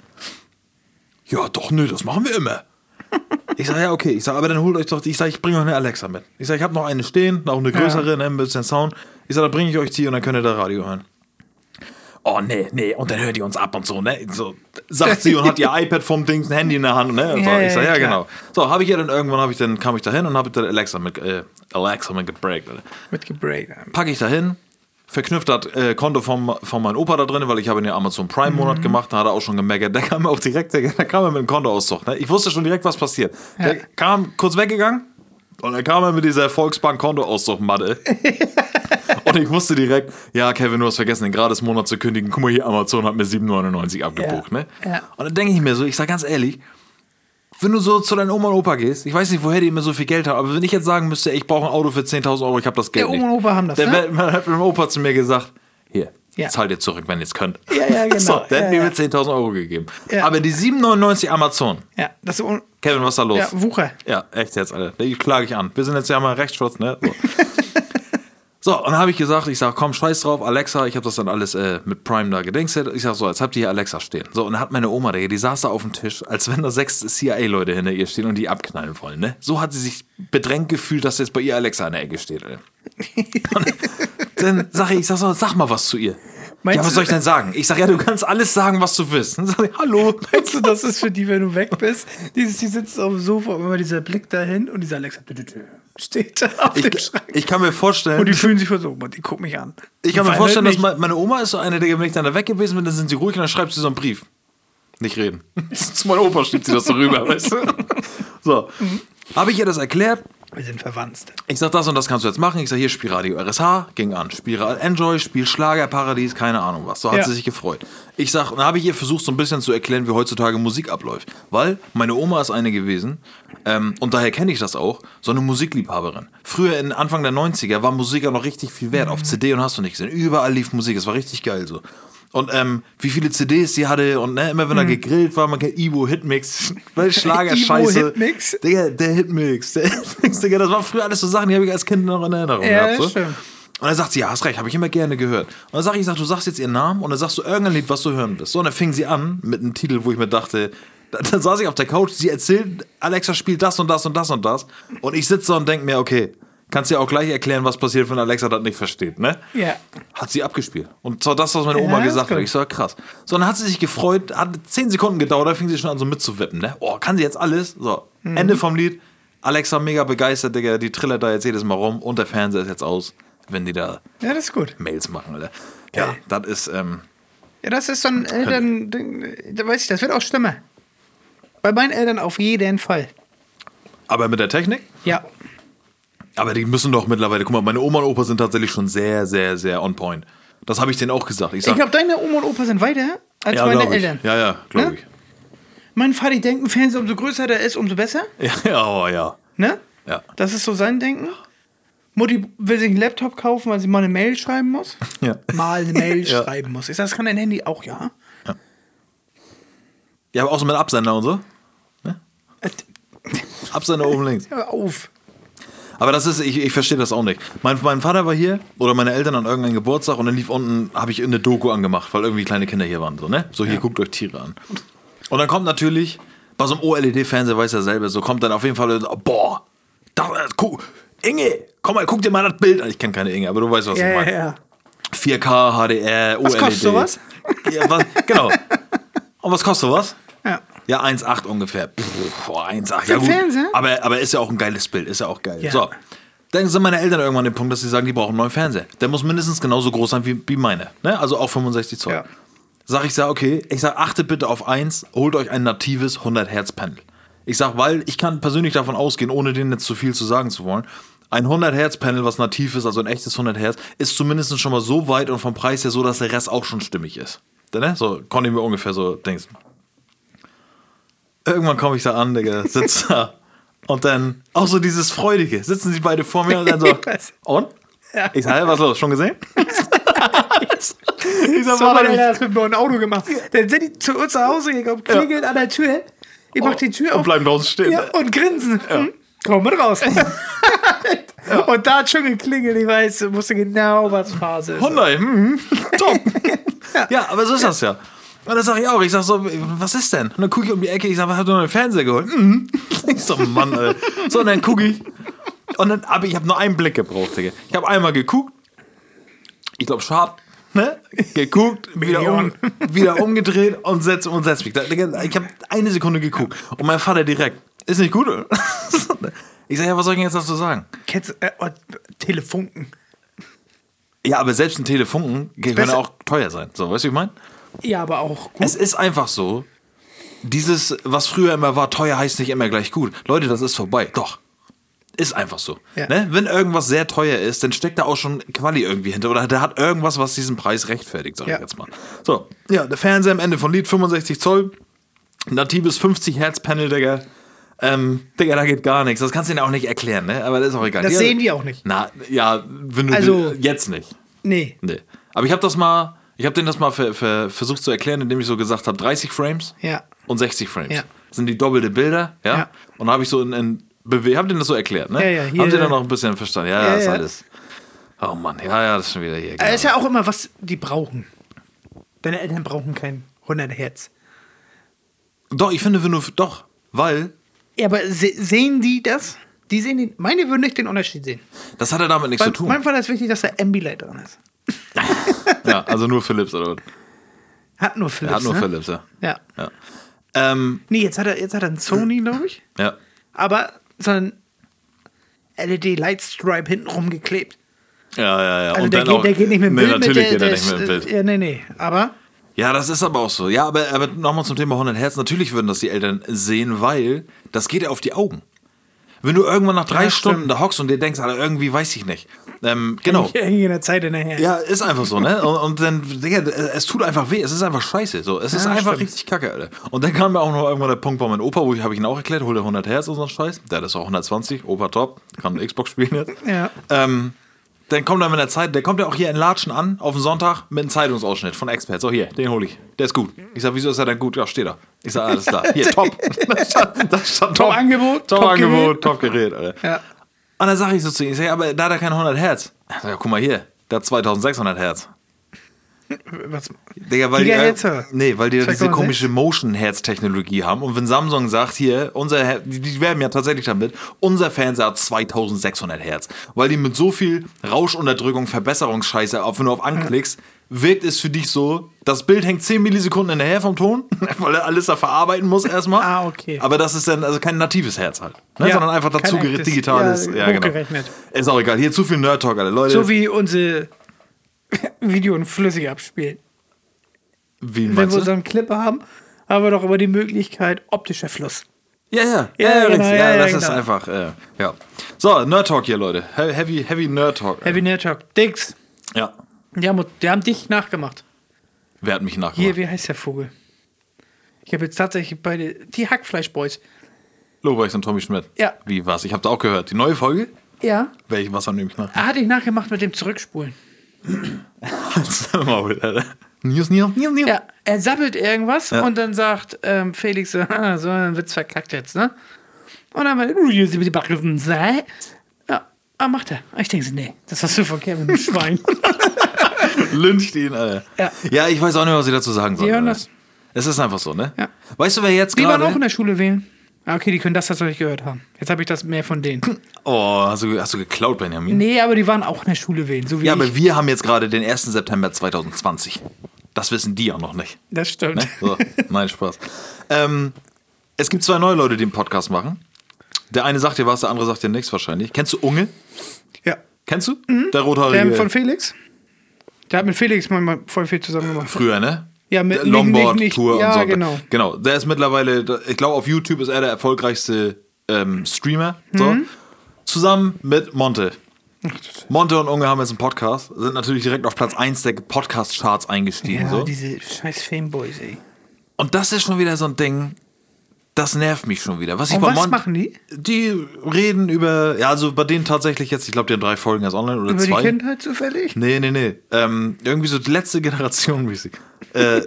Ja, doch, nö, das machen wir immer. (laughs) Ich sage, ja, okay. Ich sage, aber dann holt euch doch, ich sage, ich bringe euch eine Alexa mit. Ich sage, ich habe noch eine stehen, auch eine größere, ne, ein bisschen Sound. Ich sage, da bringe ich euch die und dann könnt ihr da Radio hören. Oh, nee, nee, und dann hört ihr uns ab und so, ne? So, sagt sie und hat ihr (laughs) iPad vom Ding, ein Handy in der Hand, ne? Und so. Ja, ich sage, ja, ja, klar. genau. So, habe ich ja dann irgendwann, habe ich dann, kam ich da hin und habe dann Alexa mit, äh, Alexa mit gebreakt, Alter. Mit gebreakt. packe ich da hin, verknüpft das äh, Konto vom, von meinem Opa da drin, weil ich habe den Amazon Prime Monat Mhm. gemacht, da hat er auch schon gemeckert. Der kam auch direkt, der, der kam mit dem Kontoauszug. Ne? Ich wusste schon direkt, was passiert. Der kam kurz weggegangen und dann kam er mit dieser Volksbank Kontoauszug-Matte. (laughs) (laughs) und ich wusste direkt, ja, Kevin, du hast vergessen, den gratis Monat zu kündigen. Guck mal hier, Amazon hat mir 7,99 abgebucht. Ja. Ne? Ja. Und dann denke ich mir so, ich sag ganz ehrlich, wenn du so zu deinen Oma und Opa gehst, ich weiß nicht, woher die immer so viel Geld haben, aber wenn ich jetzt sagen müsste, ich brauche ein Auto für 10.000 Euro, ich habe das Geld nicht. Oma und Opa haben das, Dann ne? man hat mein Opa zu mir gesagt, hier, Ja. zahlt ihr zurück, wenn ihr es könnt. Ja, ja, (laughs) genau. So, der Ja, hat mir ja. mit 10.000 Euro gegeben. Ja. Aber die 7,99 Amazon, Ja, das ist Kevin, was ist da los? ja, Wucher. Ja, echt jetzt, Alter. Die klage ich an. Wir sind jetzt ja mal Rechtsschutz, ne? So. (laughs) So, und dann habe ich gesagt, ich sage, komm, scheiß drauf, Alexa, ich habe das dann alles äh, mit Prime da gedingset. Ich sage so, jetzt habt ihr hier Alexa stehen. So, und dann hat meine Oma, Digga, die saß da auf dem Tisch, als wenn da sechs CIA-Leute hinter ihr stehen und die abknallen wollen, ne? So hat sie sich bedrängt gefühlt, dass jetzt bei ihr Alexa in der Ecke steht, ey. Dann sage ich, ich sag so, sag mal was zu ihr. Meinst ja, was soll ich denn sagen? Ich sage, ja, du kannst alles sagen, was du willst. Dann sag ich, hallo. Meinst du, das ist für die, wenn du weg bist? Dieses, die sitzt auf dem Sofa und immer dieser Blick dahin und dieser Alexa dü- dü- dü, steht da auf dem Ich, Schrank. ich kann mir vorstellen, und die fühlen sich so, die guckt mich an. Ich kann mir vorstellen, dass verhält meine, Oma ist so eine, der wenn ich dann da weg gewesen bin, dann sind sie ruhig und dann schreibt sie so einen Brief. Nicht reden. (laughs) Zu meinem Opa schiebt sie das so rüber, weißt du? (laughs) So. Habe ich ihr das erklärt? Wir sind verwandt. Ich sag, das und das kannst du jetzt machen. Ich sag, hier, spiel Radio RSH, ging an. Spiel Ra- Enjoy, spiel Schlagerparadies, keine Ahnung was. So hat Ja. sie sich gefreut. Ich sag, und dann habe ich ihr versucht, so ein bisschen zu erklären, wie heutzutage Musik abläuft. Weil meine Oma ist eine gewesen, ähm, und daher kenne ich das auch, so eine Musikliebhaberin. Früher, in Anfang der 90er, war Musik ja noch richtig viel wert. Auf CD und hast du nicht gesehen. Überall lief Musik, es war richtig geil so. Und ähm, wie viele CDs sie hatte und ne, immer wenn er gegrillt war, man kennt Ivo Hitmix, (laughs) weil Schlager Ivo. Hitmix? Digga, der Hitmix, der Hitmix, Digga, das waren früher alles so Sachen, die habe ich als Kind noch in Erinnerung Ja, gehabt. So. stimmt. Und dann sagt sie, ja, hast recht, habe ich immer gerne gehört. Und dann sag ich, ich sag, du sagst jetzt ihren Namen und dann sagst du irgendein Lied, was du hören willst. So, und dann fing sie an mit einem Titel, wo ich mir dachte, da- dann saß ich auf der Couch, sie erzählt, Alexa spielt das und das und das und das. Und ich sitze und denke mir, okay, kannst dir auch gleich erklären, was passiert, wenn Alexa das nicht versteht, ne? Ja. Hat sie abgespielt. Und zwar das, was meine Ja, Oma ist gesagt hat. Ich so, krass. So, dann hat sie sich gefreut, hat zehn Sekunden gedauert, da fing sie schon an so mitzuwippen, ne? Oh, kann sie jetzt alles? So, Mhm. Ende vom Lied. Alexa mega begeistert, Digga, die trillert da jetzt jedes Mal rum und der Fernseher ist jetzt aus, wenn die da Ja, das ist gut. Mails machen, Alter. Ja, Geil. das ist, ähm, Ja, das ist dann Eltern, da weiß ich, das wird auch stimmen. Bei meinen Eltern auf jeden Fall. aber mit der Technik? Ja. Aber die müssen doch mittlerweile, guck mal, meine Oma und Opa sind tatsächlich schon sehr, sehr, sehr on point. Das habe ich denen auch gesagt. Ich Ich glaube, deine Oma und Opa sind weiter als ja, meine. Eltern. Ja, ja, glaube Ne? ich. Mein Vater denkt, ein Fernseher, umso größer der ist, umso besser. (laughs) Ja, ja, oh, ja. Ne? Ja. Das ist so sein Denken. Mutti will sich einen Laptop kaufen, weil sie mal eine Mail schreiben muss. (laughs) Ja. Mal eine Mail (laughs) Ja. schreiben muss. Ich sage, das kann dein Handy auch, ja. Ja, aber auch so mit Absender und so. Äh, Absender oben links. Hör auf. Aber das ist, ich, ich verstehe das auch nicht. Mein, mein Vater war hier oder meine Eltern an irgendeinem Geburtstag und dann lief unten, habe ich eine Doku angemacht, weil irgendwie kleine Kinder hier waren. So, ne? so hier guckt euch Tiere an. Und dann kommt natürlich, bei so einem OLED-Fernseher weiß er selber, so kommt dann auf jeden Fall, boah, da, äh, guck, Inge, komm mal, guck dir mal das Bild an. Ich kenne keine Inge, aber du weißt, was Ja, ich ja, meine. ja. 4K, HDR, OLED. Was kostet sowas? Ja, was, genau. (laughs) Und was kostet sowas? Ja. Ja, 1,8 ungefähr. Pff, boah, 1,8. Für Ja, gut. Fernseher? Aber, aber ist ja auch ein geiles Bild, ist ja auch geil. Ja. So. Dann sind meine Eltern irgendwann an dem Punkt, dass sie sagen, die brauchen einen neuen Fernseher. Der muss mindestens genauso groß sein wie, wie meine. Ne? Also auch 65 Zoll. Ja. Sag ich, sag, okay, ich sag, achtet bitte auf eins, holt euch ein natives 100 Hertz Panel. Ich sag, weil ich kann persönlich davon ausgehen, ohne denen jetzt zu viel zu sagen zu wollen, ein 100 Hertz Panel, was nativ ist, also ein echtes 100 Hertz, ist zumindest schon mal so weit und vom Preis her so, dass der Rest auch schon stimmig ist. Ne? So konnte ich mir ungefähr so denken. Irgendwann komme ich da an, Digga, sitze da. Und dann auch so dieses Freudige. Sitzen sie beide vor mir und dann so. (laughs) Ich. Und? Ja. Ich sage, was los? Schon gesehen? (laughs) ich sag, So warte, hat er das mit meinem Auto gemacht. Dann sind die zu uns nach Hause gekommen, klingeln an der Tür. Ich mach die Tür und auf. bleiben draußen stehen. Ja, und grinsen. Hm, Komm mit raus. (laughs) Und da hat schon geklingelt, ich weiß, wusste genau, was Phase ist. Hyundai, hm, top. ja. aber so ist das ja. Und dann sage ich auch, ich sag so, was ist denn? Und dann gucke ich um die Ecke, ich sage, hast du noch einen Fernseher geholt? Mhm. (laughs) Ich so, Mann, Alter. So, und dann gucke ich. Und dann, aber ich habe nur einen Blick gebraucht, Digga. Ich habe einmal geguckt, ich glaube, Sharp, ne? Geguckt, (laughs) wieder, um, (laughs) wieder umgedreht und setz und setz mich. Ich habe eine Sekunde geguckt. Und mein Vater direkt, ist nicht gut? Ich sage, ja, was soll ich denn jetzt dazu sagen? Kennst äh, oh, Telefunken. Ja, aber selbst ein Telefunken kann ja auch teuer sein. So, weißt du, wie ich meine? Ja, aber auch gut. Es ist einfach so, dieses, was früher immer war, teuer heißt nicht immer gleich gut. Leute, das ist vorbei. Doch. Ist einfach so. Ja. Ne? Wenn irgendwas sehr teuer ist, dann steckt da auch schon Quali irgendwie hinter. Oder der hat irgendwas, was diesen Preis rechtfertigt, sag Ja. ich jetzt mal. So, ja, der Fernseher am Ende von Lied 65 Zoll. Natives 50 Hertz Panel, Digga. Ähm, Digga, da geht gar nichts. Das kannst du ihnen auch nicht erklären, ne? Aber das ist auch egal. Das Ja, sehen die auch nicht. Na, ja, wenn du Also- jetzt nicht. Nee. Nee. Aber ich habe das mal, ich habe denen das mal ver, ver, versucht zu erklären, indem ich so gesagt habe, 30 Frames Ja. und 60 Frames. Ja. Das sind die doppelte Bilder, ja? Ja. Und habe ich so in, in Bewe hab denen das so erklärt, ne? Ja, ja, Haben sie dann noch ein bisschen verstanden? Ja, ja, Ja, ist alles. Oh Mann, ja, ja, das ist schon wieder hier. Genau. ist ja auch immer, was die brauchen. Deine Eltern brauchen kein 100 Hertz. Doch, ich finde, wenn du, doch, weil, Ja, aber se sehen die das? Die sehen den, meine würden nicht den Unterschied sehen. das hat ja damit nichts Bei, zu tun. meinem Vater ist wichtig, dass da Ambilight drin ist. (laughs) ja, also nur Philips, oder? was? Hat nur Philips. Er hat nur ne? Philips, ja. Ja. ja. Ähm, Nee, jetzt hat er, jetzt hat er einen Sony, glaube ich. ja. Aber so ein LED-Lightstripe hinten rumgeklebt. Ja, ja, ja. Also Und der geht, auch- der geht nicht mit dem nee, Bild natürlich mit. geht Der, er der nicht mit dem ist, Bild. äh, Ja, nee, nee. Aber Ja, das ist aber auch so. Ja, aber, aber nochmal zum Thema 100 Hertz. Natürlich würden das die Eltern sehen, weil das geht ja auf die Augen. Wenn du irgendwann nach drei Ja, Stunden stimmt. da hockst und dir denkst, Alter, irgendwie weiß ich nicht. Ähm, genau. irgendwie in der Zeit hinterher. Ja, ist einfach so, ne? Und, und dann, Digga, es tut einfach weh. Es ist einfach scheiße. So. Es ist Ja, einfach stimmt. richtig kacke, Alter. Und dann kam mir auch noch irgendwann der Punkt bei meinem Opa, wo ich, habe ich ihn auch erklärt, hol dir 100 Hertz und so einen Scheiß. Der hat das auch 120, Opa top, kann Xbox spielen jetzt. Ja. Ähm, dann kommt er mit der Zeit, der kommt ja auch hier in Latschen an, auf den Sonntag, mit einem Zeitungsausschnitt von Expert. So, hier, den hole ich. Der ist gut. Ich sag, wieso ist er denn gut? Ja, steht da. Ich sag, alles klar. Hier, (laughs) top. da stand, stand top. Top-Angebot, Top, Top-Gerät. Angebot, top Gerät, Alter. Ja. Und dann sage ich so zu ihm, ich sag, ja, aber da hat er keine 100 Hertz. Ich sag, ja, guck mal hier, der hat 2600 Hertz. Was? Digga, weil die, Gigahertz, oder? nee, weil die ja diese 2,6? komische Motion-Herz-Technologie haben. Und wenn Samsung sagt, hier, unser Her die, werben ja tatsächlich damit, unser Fernseher hat 2600 Hertz. Weil die mit so viel Rauschunterdrückung, Verbesserungsscheiße, auf, wenn du auf anklickst, wirkt es für dich so, das Bild hängt 10 Millisekunden hinterher vom Ton, (laughs) weil er alles da verarbeiten muss erstmal. Ah, okay. Aber das ist dann also kein natives Herz halt. Ne? Ja, sondern einfach dazu digitales. ja, Ja, genau. Ist auch egal. Hier zu viel Nerd-Talk, Alter. Leute, So wie unsere Videos flüssig abspielen. wie Wenn wir einen Clip haben, haben wir doch immer die Möglichkeit optischer Fluss. Ja, ja, ja, Ja, ja, genau, ja, ja, ja, das ist genau. einfach, äh, ja. So, Nerd Talk hier, Leute. He- Heavy, heavy Nerd Talk. Heavy Network. Dix. Ja. Die haben, die haben dich nachgemacht. Wer hat mich nachgemacht? Hier, wie heißt der Vogel? Ich habe jetzt tatsächlich beide. Die Hackfleischboys. Lobrecht und Tommy Schmidt. Ja. Wie, was? Ich habe da auch gehört. Die neue Folge? Ja. Welche, was haben die mich nach? Er hat dich nachgemacht mit dem Zurückspulen. Maul, Alter. News, News, News, News. Ja, er sabbelt irgendwas Ja. und dann sagt ähm, Felix so, "Ah, (laughs) so ein Witz verkackt jetzt, ne? Und dann "Uh, sei. Ja, ah, macht er. Ich denke so, nee, das hast du von Kevin, du Schwein. (laughs) Lyncht ihn, Alter. Ja. Ja, ich weiß auch nicht, was ich dazu sagen soll. Die hören Alter. das. Es ist einfach so, ne? Ja. Weißt du, wer jetzt Die waren auch gerade... in der Schule wählen. Ah, okay, die können das tatsächlich gehört haben. Jetzt habe ich das mehr von denen. (clears throat) Oh, hast du, hast du geklaut, Benjamin? Nee, aber die waren auch in der Schule wählen, so wie Ja, ich. aber wir haben jetzt gerade den 1. September 2020. Das wissen die auch noch nicht. das stimmt. Ne? So, nein, Spaß. Ähm, es gibt zwei neue Leute, die einen Podcast machen. Der eine sagt dir was, der andere sagt dir nichts wahrscheinlich. Kennst du Unge? Ja. Kennst du? Der Mhm. Der rothaarige. von Felix? Der hat mit Felix mal voll viel zusammen gemacht. früher, ne? Ja, mit- Der nicht- Longboard nicht- nicht- Tour ja, und so. genau. Genau. Der ist mittlerweile, ich glaube, auf YouTube ist er der erfolgreichste ähm, Streamer. So. Mhm. Zusammen mit Monte. Monte und Unge haben jetzt einen Podcast, sind natürlich direkt auf Platz 1 der Podcast-Charts eingestiegen. Ja, so. diese scheiß Fameboys, ey. Und das ist schon wieder so ein Ding, das nervt mich schon wieder. Was ich Und bei was Mon- machen die? Die reden über, ja, also bei denen tatsächlich jetzt, ich glaube, die haben drei Folgen erst online oder Über die zwei. Kindheit zufällig? Nee, nee, nee. Ähm, irgendwie so die letzte Generation mäßig. Äh,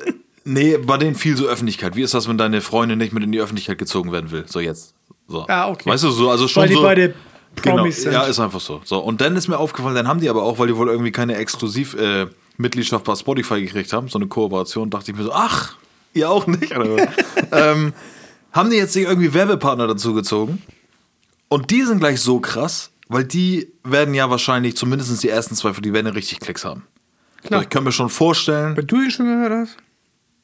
nee, bei denen viel so Öffentlichkeit. Wie ist das, wenn deine Freundin nicht mit in die Öffentlichkeit gezogen werden will? So jetzt. So. Ah, okay. Weißt du, so, also schon Weil die so. beide genau, Promis sind. Ja, ist einfach so. so. Und dann ist mir aufgefallen, dann haben die aber auch, weil die wohl irgendwie keine exklusiv äh, Mitgliedschaft bei Spotify gekriegt haben, so eine Kooperation, dachte ich mir so, ach, Ihr auch nicht? (laughs) Ähm, haben die jetzt sich irgendwie Werbepartner dazu gezogen? Und die sind gleich so krass, weil die werden ja wahrscheinlich, zumindest die ersten zwei, die werden ja richtig Klicks haben. Klar. So, ich kann mir schon vorstellen, Weil du ihn schon gehört hast?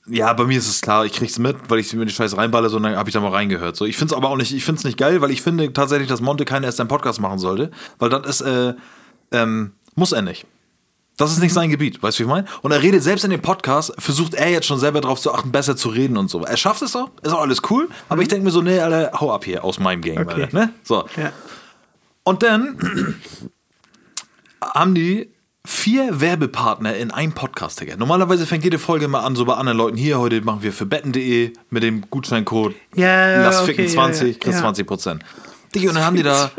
ja, bei mir ist es klar, ich krieg's mit, weil ich mir die Scheiße reinballe, sondern habe ich da mal reingehört. So, ich find's aber auch nicht, ich find's nicht geil, weil ich finde tatsächlich, dass Monte keinen erst einen Podcast machen sollte, weil das ist, äh, ähm, muss er nicht. Das ist nicht sein Gebiet, weißt du, wie ich meine? Und er redet selbst in dem Podcast, versucht er jetzt schon selber darauf zu achten, besser zu reden und so. Er schafft es auch, ist auch alles cool, aber ich denke mir so, nee, Alter, hau ab hier aus meinem Game, Okay. Alter, ne? So. Ja. Und dann (clears throat) haben die vier Werbepartner in einem Podcast, Digga. Normalerweise fängt jede Folge mal an, so bei anderen Leuten. Hier, heute machen wir für betten.de mit dem Gutscheincode Ja, ja, Lass okay, ficken ja, 20, ja. kriegst Ja. 20 Prozent. Digga, und dann haben die da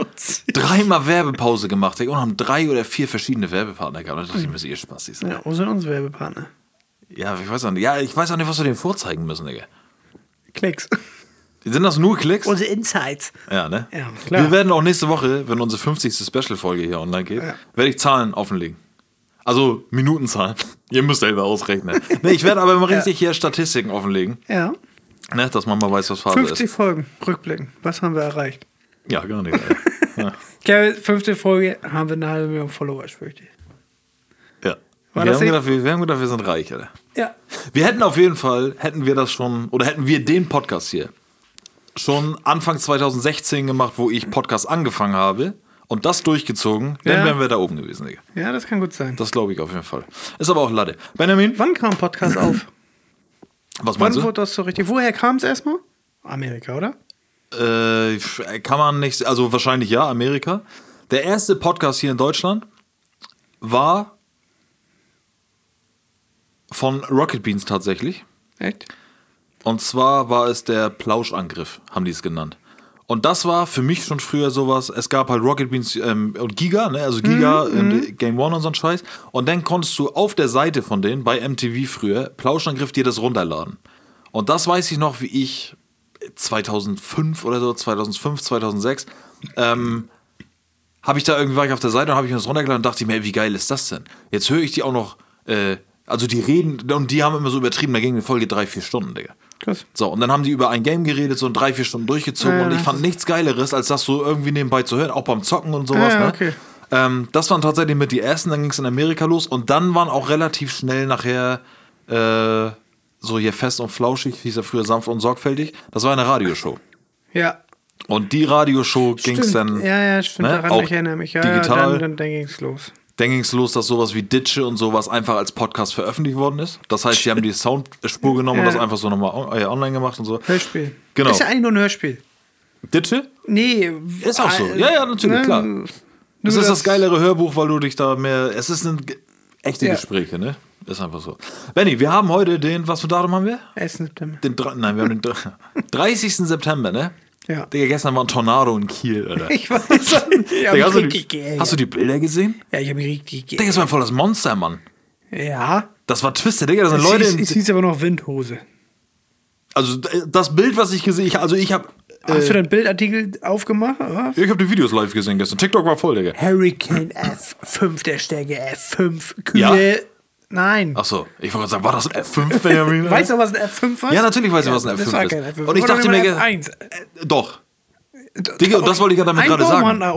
dreimal Werbepause gemacht, Digga, und haben drei oder vier verschiedene Werbepartner gehabt. Und da dachte ich mir, ihr Spaß, ja. Ja, wo sind unsere Werbepartner? ja, ich weiß auch nicht. Ja, ich weiß auch nicht, was wir denen vorzeigen müssen, Digga. Klicks. Sind das nur Klicks? Unsere Insights. Ja, ne? Ja, klar. Wir werden auch nächste Woche, wenn unsere 50. Special-Folge hier online geht, werde ich Zahlen offenlegen. Also Minutenzahlen. (laughs) Ihr müsst selber ausrechnen. ne, ich werde aber mal richtig hier Statistiken offenlegen, Ja. ne, dass man mal weiß, was Phase 50 ist. Folgen. Rückblicken. Was haben wir erreicht? Ja, gar nicht. Ja. (laughs) Kevin, fünfte Folge haben wir eine halbe Million Follower, ich fürchte. ja. Wir haben, gedacht, wir, wir haben gedacht, wir sind reich, Alter. Ja. Wir hätten auf jeden Fall, hätten wir das schon, oder hätten wir den Podcast hier schon Anfang 2016 gemacht, wo ich Podcast angefangen habe und das durchgezogen, dann Ja. wären wir da oben gewesen, Digga. Ja, das kann gut sein. Das glaube ich auf jeden Fall. Ist aber auch Latte. Benjamin, Wann kam Podcast (clears throat) auf? was Wann meinst du? wurde das so richtig? Woher kam es erstmal? Amerika, oder? Äh, kann man nicht, also wahrscheinlich ja, Amerika. Der erste Podcast hier in Deutschland war von Rocket Beans tatsächlich. Echt? Und zwar war es der Plauschangriff, haben die es genannt. Und das war für mich schon früher sowas. Es gab halt Rocket Beans ähm, und Giga, ne? also Giga, ähm, Game One und so ein Scheiß. Und dann konntest du auf der Seite von denen, bei MTV früher, Plauschangriff dir das runterladen. Und das weiß ich noch, wie ich 2005 oder so, 2005, 2006, ähm, habe ich da irgendwie war ich auf der Seite und habe ich mir das runtergeladen und dachte mir, ey, wie geil ist das denn? Jetzt höre ich die auch noch, äh, also die reden, und die haben immer so übertrieben, da ging eine Folge drei, vier Stunden, Digga. Krass. So, und dann haben die über ein Game geredet, so in drei, vier Stunden durchgezogen. Ja, und ich fand nichts Geileres, als das so irgendwie nebenbei zu hören, auch beim Zocken und sowas. Ja, ne? okay. ähm, das waren tatsächlich mit die ersten, dann ging es in Amerika los. Und dann waren auch relativ schnell nachher äh, so hier fest und flauschig, hieß er früher sanft und sorgfältig. Das war eine Radioshow. Ja. Und die Radioshow ging es dann. ja, ja, stimmt. ne, Daran auch ich erinnere mich. Ja, digital. Ja, dann, dann, ging es los. Dann ging es los, dass sowas wie Ditsche und sowas einfach als Podcast veröffentlicht worden ist. Das heißt, die haben die Soundspur genommen und Ja. das einfach so nochmal on- äh, online gemacht und so. Hörspiel. Genau. Ist ja eigentlich nur ein Hörspiel. Ditsche? Nee. Ist auch so. Ja, ja, natürlich, klar. Nur Es ist das geilere Hörbuch, weil du dich da mehr. Es ist ein echte Ja. Gespräche, ne? Ist einfach so. Benny, wir haben heute den, was für Datum haben wir? 1. September. Den, nein, wir haben den dr- (laughs) 30. September, ne? Ja. Digga, gestern war ein Tornado in Kiel, Alter. (laughs) Ich weiß. (laughs) Ich hab Digga, mich hast, du die, geärgert. hast du die Bilder gesehen? Ja, ich habe mich richtig Digga, das war voll das Monster, Mann. Ja. Das war Twister, Digga, das sind Es Leute. hieß, es hieß aber noch Windhose. also das Bild, was ich gesehen habe, also ich habe Hast Äh. du den Bildartikel aufgemacht? oder? ich habe die Videos live gesehen gestern. TikTok war voll, Digga. Hurricane F5 der Stärke F5 Kühe. Ja. Nein. Achso, ich wollte gerade sagen, war das ein F5, Benjamin? Weißt du, was ein F5 war? Ja, natürlich weiß ich, was ein Das F5 war ist. kein F5. Und ich Das dachte mir, F1. Doch. Digga, und das wollte ich ja damit Ein gerade sagen. da.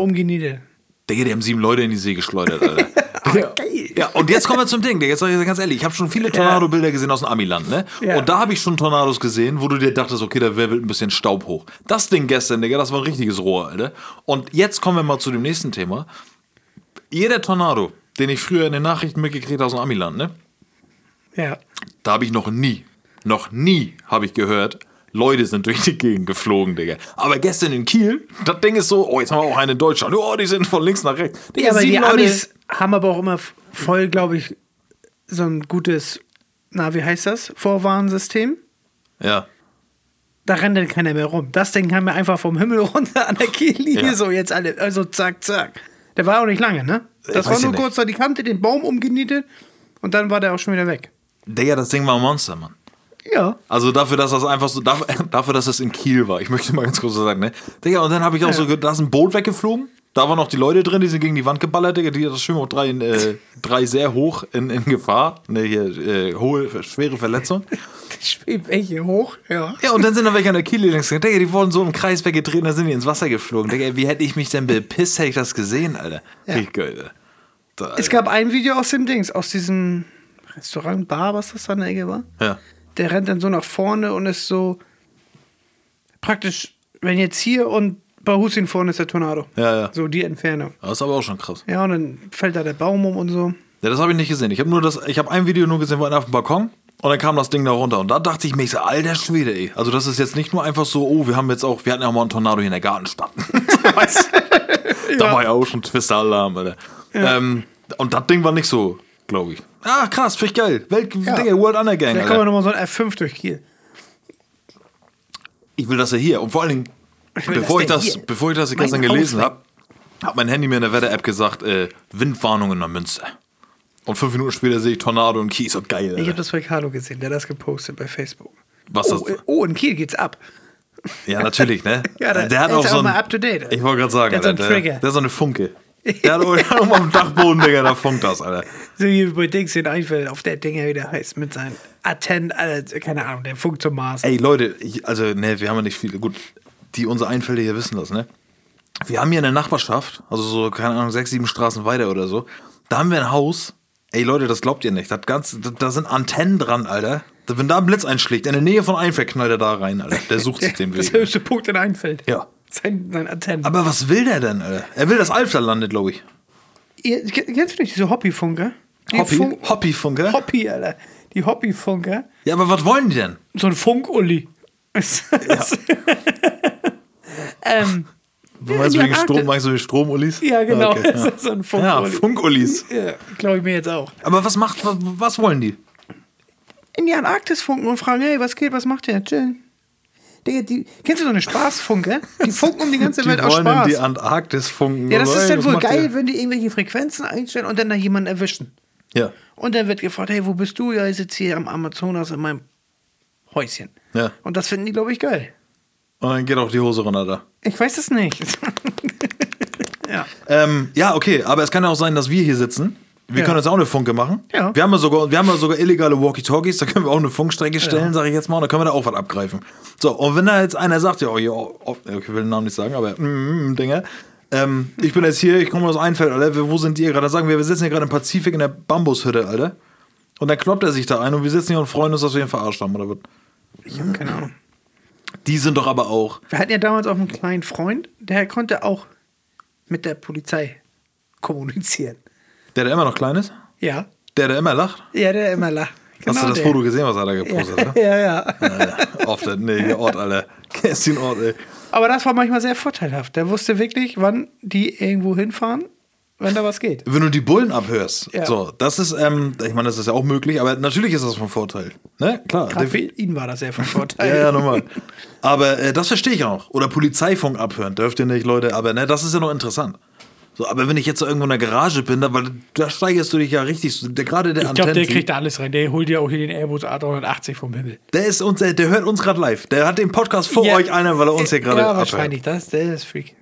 Digga, die haben sieben Leute in die See geschleudert, Alter. (laughs) geil. Ja, und jetzt kommen wir zum Ding, Digga. Jetzt sag ich dir ganz ehrlich, ich habe schon viele Tornado-Bilder gesehen aus dem Amiland, ne? Ja. Und da habe ich schon Tornados gesehen, wo du dir dachtest, okay, da wirbelt ein bisschen Staub hoch. Das Ding gestern, Digga, das war ein richtiges Rohr, Alter. Und jetzt kommen wir mal zu dem nächsten Thema. Jeder Tornado, den ich früher in den Nachrichten mitgekriegt habe aus dem Amiland, ne? Ja. Da habe ich noch nie, noch nie habe ich gehört, Leute sind durch die Gegend geflogen, Digga. Aber gestern in Kiel, das Ding ist so, oh, jetzt haben wir auch einen in Deutschland. Oh, die sind von links nach rechts. Digga, Ja, aber die Leute- Amis haben aber auch immer voll, glaube ich, so ein gutes, na, wie heißt das? Vorwarnsystem. Ja. Da rennt dann keiner mehr rum. Das Ding kam mir einfach vom Himmel runter an der Kiellinie, Ja. so jetzt alle, also zack, zack. Der war auch nicht lange, ne? Das war nur nicht. kurz da die Kante, den Baum umgenietet und dann war der auch schon wieder weg. Digga, das Ding war ein Monster, Mann. Ja. Also dafür, dass das einfach so, dafür, (laughs) dass das in Kiel war. Ich möchte mal ganz kurz so sagen, ne? Digga, und dann habe ich auch so gehört, da ist ein Boot weggeflogen. Da waren noch die Leute drin, die sind gegen die Wand geballert, Digga. Die das schwimmen auch drei, äh, drei sehr hoch in, in Gefahr. Ne, hier, äh, hohe, schwere Verletzung. Schwebt welche hoch, ja. Ja, und dann sind da welche an der Kiel links gegangen. Digga, die wurden so im Kreis weggedreht dann sind die ins Wasser geflogen. Digga, wie hätte ich mich denn bepisst, hätte ich das gesehen, Alter. Richtig geil, Alter. Da, Es gab ein Video aus dem Dings, aus diesem Restaurant, Bar, was das da in der Ecke war. ja. Der rennt dann so nach vorne und ist so praktisch, wenn jetzt hier und bei Husin vorne ist der Tornado. Ja, ja. So die Entfernung. Das ist aber auch schon krass. Ja, und dann fällt da der Baum um und so. Ja, das habe ich nicht gesehen. Ich habe nur das, ich habe ein Video nur gesehen, wo einer auf dem Balkon und dann kam das Ding da runter und da dachte ich mir, ich so, alter Schwede, ey. Also das ist jetzt nicht nur einfach so, oh, wir haben jetzt auch, wir hatten ja auch mal einen Tornado hier in der Gartenstadt. (laughs) weißt du? (laughs) Da war ja auch schon Twister-Alarm, Alter. Ähm, und das Ding war nicht so, glaube ich. Ah, krass, finde ich geil. Welt, Ja. Digga, World Undergang, Da kommen wir nochmal so ein F5 durch Kiel. Ich will das ja hier. Und vor allen Dingen, bevor ich, das bevor ich das gestern gelesen habe, hat mein Handy mir in der Wetter-App gesagt, äh, Windwarnung in der Münster. Und fünf Minuten später sehe ich Tornado und Kies und geil. Ich Alter. habe das bei Carlo gesehen, der hat das gepostet bei Facebook. Was oh, das? äh, oh, in Kiel geht's ab. Ja, natürlich, ne? (laughs) Ja, der- der hat der auch ist so auch ein, mal up to date. Ich wollte gerade sagen, Der hat so Alter, einen der, der hat so eine Funke. (laughs) Der hat auch der auch mal am Dachboden, Digga, da funkt das, Alter. So wie bei Dings in Einfeld, auf der Dinger wieder heißt, mit seinen Atent, Alter, keine Ahnung, der Funk zum Mars. Ey, Leute, ich, also, ne, wir haben ja nicht viele, gut, die unsere Einfälle hier wissen das, ne? Wir haben hier eine Nachbarschaft, also so, keine Ahnung, sechs, sieben Straßen weiter oder so. Da haben wir ein Haus. Ey, Leute, das glaubt ihr nicht. Das ganze, da, sind Antennen dran, Alter. Wenn da ein Blitz einschlägt, in der Nähe von Einfeld knallt er da rein, Alter. Der sucht sich (laughs) den das Weg. höchste Punkt in Einfeld. Ja. Sein, sein Atent. Aber was will der denn, Alter? Er will, dass Alfter landet, glaube ich. Ihr, kennst du nicht diese Hobbyfunker? Die Hobby? Funk- Hobbyfunker? Hobby, Alter. Die Hobbyfunker. Ja, aber was wollen die denn? So ein Funk-Uli. (laughs) (laughs) ähm, Du meinst wegen Strom, meinst du wegen Strom-Ullis? Ja, genau. Okay, Das ja. ist so ein Ja, Funk-Uli. Funk-Ullis. Ja, glaube ich mir jetzt auch. Aber was macht, was, was wollen die? In die Antarktis funken und fragen, hey, was geht, was macht ihr? Chillen. Digga, die, kennst du so eine Spaßfunke? Die funken um die ganze (laughs) Die Welt aus wollen in Spaß. die Antarktis funken. Ja, das oder? ist dann wohl geil, ihr? wenn die irgendwelche Frequenzen einstellen und dann da jemanden erwischen. Ja. Und dann wird gefragt, hey, wo bist du? Ja, ich sitze hier am Amazonas in meinem Häuschen. Ja. Und das finden die, glaube ich, geil. Und dann geht auch die Hose runter da. Ich weiß es nicht. (laughs) ja. Ähm, ja, okay, aber es kann ja auch sein, dass wir hier sitzen. Wir Ja. können jetzt auch eine Funke machen. Ja. Wir haben ja sogar, wir haben ja sogar illegale Walkie-Talkies, da können wir auch eine Funkstrecke stellen, sage ich jetzt mal, und da können wir da auch was abgreifen. So, und wenn da jetzt einer sagt, ja, oh, ja, oh, ich will den Namen nicht sagen, aber mm, mm, Dinge, ähm, ich bin jetzt hier, ich komme aus Einfeld, Alter, wo sind die gerade? Dann sagen wir, wir sitzen hier gerade im Pazifik in der Bambushütte, Alter. Und dann kloppt er sich da ein und wir sitzen hier und freuen uns, dass wir ihn verarscht haben, oder was? Ich habe keine Ahnung. Die sind doch aber auch. Wir hatten ja damals auch einen kleinen Freund, der konnte auch mit der Polizei kommunizieren. Der, der immer noch klein ist? Ja. Der, der immer lacht? Ja, der immer lacht. Hast du das der. Foto gesehen, was er da gepostet hat? (laughs) Ja, ja. Alter, Auf der nee, Ort, Alter. (laughs) Kennst den Ort, ey. Aber das war manchmal sehr vorteilhaft. Der wusste wirklich, wann die irgendwo hinfahren, wenn da was geht. Wenn du die Bullen abhörst, Ja. so, das ist, ähm, ich meine, das ist ja auch möglich, aber natürlich ist das von Vorteil. Ne? Klar. Gerade für ihn war das sehr von (laughs) Vorteil. ja, ja, normal. Aber äh, das verstehe ich auch. Oder Polizeifunk abhören, dürft ihr nicht, Leute, aber ne, das ist ja noch interessant. So, aber wenn ich jetzt so irgendwo in der Garage bin, da, weil da steigerst du dich ja richtig, der, gerade der Ich glaube, der kriegt da alles rein. Der holt ja auch hier den Airbus A380 vom Himmel. der ist uns, der, der hört uns gerade live. Der hat den Podcast vor Ja. euch einer, weil er uns hier gerade Ja, abhört. wahrscheinlich. Das, der ist Freak.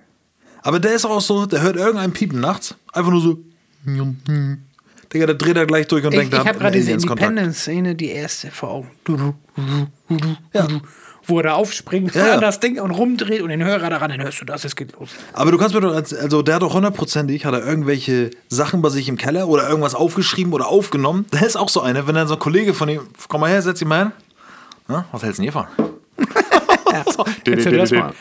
Aber der ist auch so, der hört irgendeinen Piepen nachts, einfach nur so. Digga, der dreht er gleich durch und Ich, denkt, ich da habe gerade diese. Independence-Szene, die erste vor Augen. Du, du, du, du, du, Ja. du, wo er da aufspringt, Ja, ja. an (laughs) das Ding und rumdreht und den Hörer daran, dann hörst du das, es geht los. Aber du kannst mir doch, als- also der hat doch hundertprozentig, hat er irgendwelche Sachen bei sich im Keller oder irgendwas aufgeschrieben oder aufgenommen. (laughs) Der ist auch so eine, wenn dann so ein Kollege von ihm, komm mal her, setz dich mal hin. Na, was hältst du denn hiervon? (laughs) Ja. Erzähl das mal.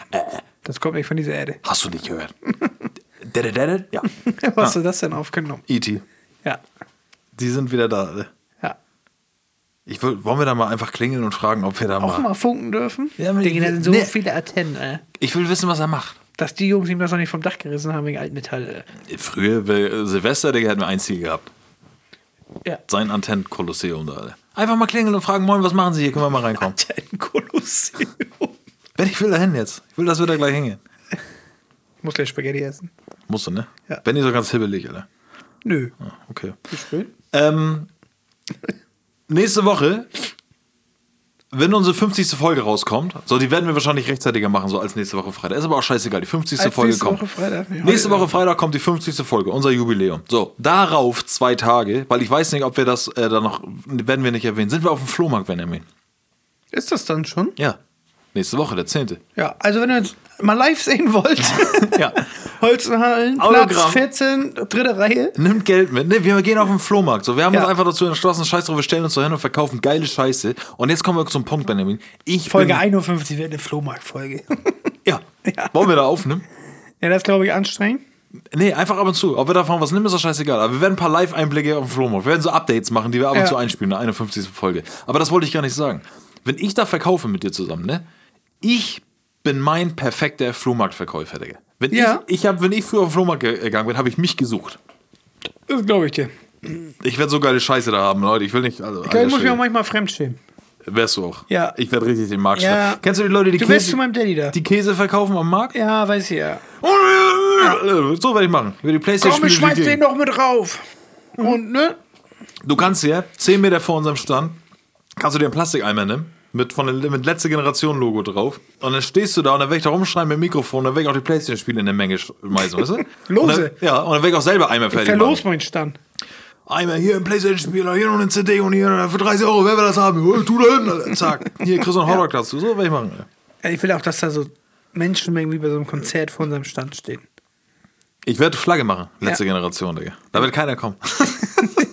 Das kommt nicht von dieser Erde. Hast du nicht gehört? (laughs) Dede? Ja. Wo hast du das denn aufgenommen? E.T. Ja. Die sind wieder da. alle. Ja. Ich will, wollen wir da mal einfach klingeln und fragen, ob wir da Auch mal. mal funken dürfen? Ja, Digga, da sind so nee. viele Antennen, äh, Ich will wissen, was er macht. dass die Jungs ihm das noch nicht vom Dach gerissen haben wegen Altmetall. Äh. Früher, äh, Silvester, Digga, hätten wir ein Ziel gehabt. Ja. Sein Antennenkolosseum da. Alter. Einfach mal klingeln und fragen, moin, was machen Sie hier? Können wir mal reinkommen? Antennenkolosseum. Ich will da hin jetzt. Ich will, dass wir da gleich hingehen. Ich muss gleich Spaghetti essen. Musst du, ne? Ja. Benny ist so ganz hibbelig, Alter. Nö. Ah, Okay. Ähm, nächste Woche wenn unsere 50. Folge rauskommt, so, die werden wir wahrscheinlich rechtzeitiger machen, so als nächste Woche Freitag. Ist aber auch scheißegal, die 50. Als Folge nächste kommt. Woche Freitag? Nee, nächste Woche Freitag kommt die 50. Folge, unser Jubiläum. So, darauf zwei Tage, weil ich weiß nicht, ob wir das äh, dann noch, werden wir nicht erwähnen. Sind wir auf dem Flohmarkt, Benjamin? Ist das dann schon? Ja. Nächste Woche, der 10. Ja, also wenn ihr uns mal live sehen wollt, (laughs) ja. (laughs) Holzenhallen, Platz Autogramm. 14, dritte Reihe. Nimmt Geld mit. Ne, wir gehen auf den Flohmarkt. So, wir haben Ja. uns einfach dazu entschlossen, scheiß drauf, wir stellen uns so hin und verkaufen geile Scheiße. Und jetzt kommen wir zum Punkt, Benjamin. Ich Folge bin, 51 wird eine Flohmarkt-Folge. (laughs) Ja. Ja. Wollen wir da aufnehmen? ja, das ist, glaube ich, anstrengend. Nee, einfach ab und zu. Ob wir davon was nehmen, ist doch scheißegal. Aber wir werden ein paar Live-Einblicke auf dem Flohmarkt. Wir werden so Updates machen, die wir ab und Ja. zu einspielen, in der 51. Folge. Aber das wollte ich gar nicht sagen. Wenn ich da verkaufe mit dir zusammen, ne? Ich bin mein perfekter Flohmarktverkäufer, Digga. Wenn Ja. ich, ich hab, wenn ich früher auf den Flohmarkt ge- gegangen bin, habe ich mich gesucht. Das glaube ich dir. Ich werde so geile Scheiße da haben, Leute. Ich will nicht. Also, Ich muss mich auch manchmal fremdschämen. Wärst du auch. Ja. Ich werde richtig den Markt Ja. Kennst du die Leute, die Du Käse, zu meinem Daddy da. die Käse verkaufen am Markt? Ja, weiß ich ja. So werde ich machen. Über die Playstation Komm, ich schmeiß den noch mit rauf. Und, ne? Du kannst hier 10 Meter vor unserem Stand, kannst du dir einen Plastikeimer nehmen, mit, von mit letzte Generation Logo drauf. Und dann stehst du da und dann werde ich da rumschreien mit dem Mikrofon, dann werde ich auch die Playstation-Spiele in der Menge schmeißen, weißt du? Lose. (laughs) Und dann, ja, und dann werde ich auch selber Eimer fertig Verlos machen. mein Stand. Eimer, hier ein Playstation-Spieler, hier noch eine CD und hier für 30 Euro, wer will das haben? Oh, Tu da hin, Alter. Zack. Hier kriegst du einen Horror dazu. So werde ich machen. Ja, Ich will auch, dass da so Menschenmengen wie bei so einem Konzert vor unserem Stand stehen. Ich werde Flagge machen, letzte Ja. Generation, Digga. Da wird keiner kommen. (laughs)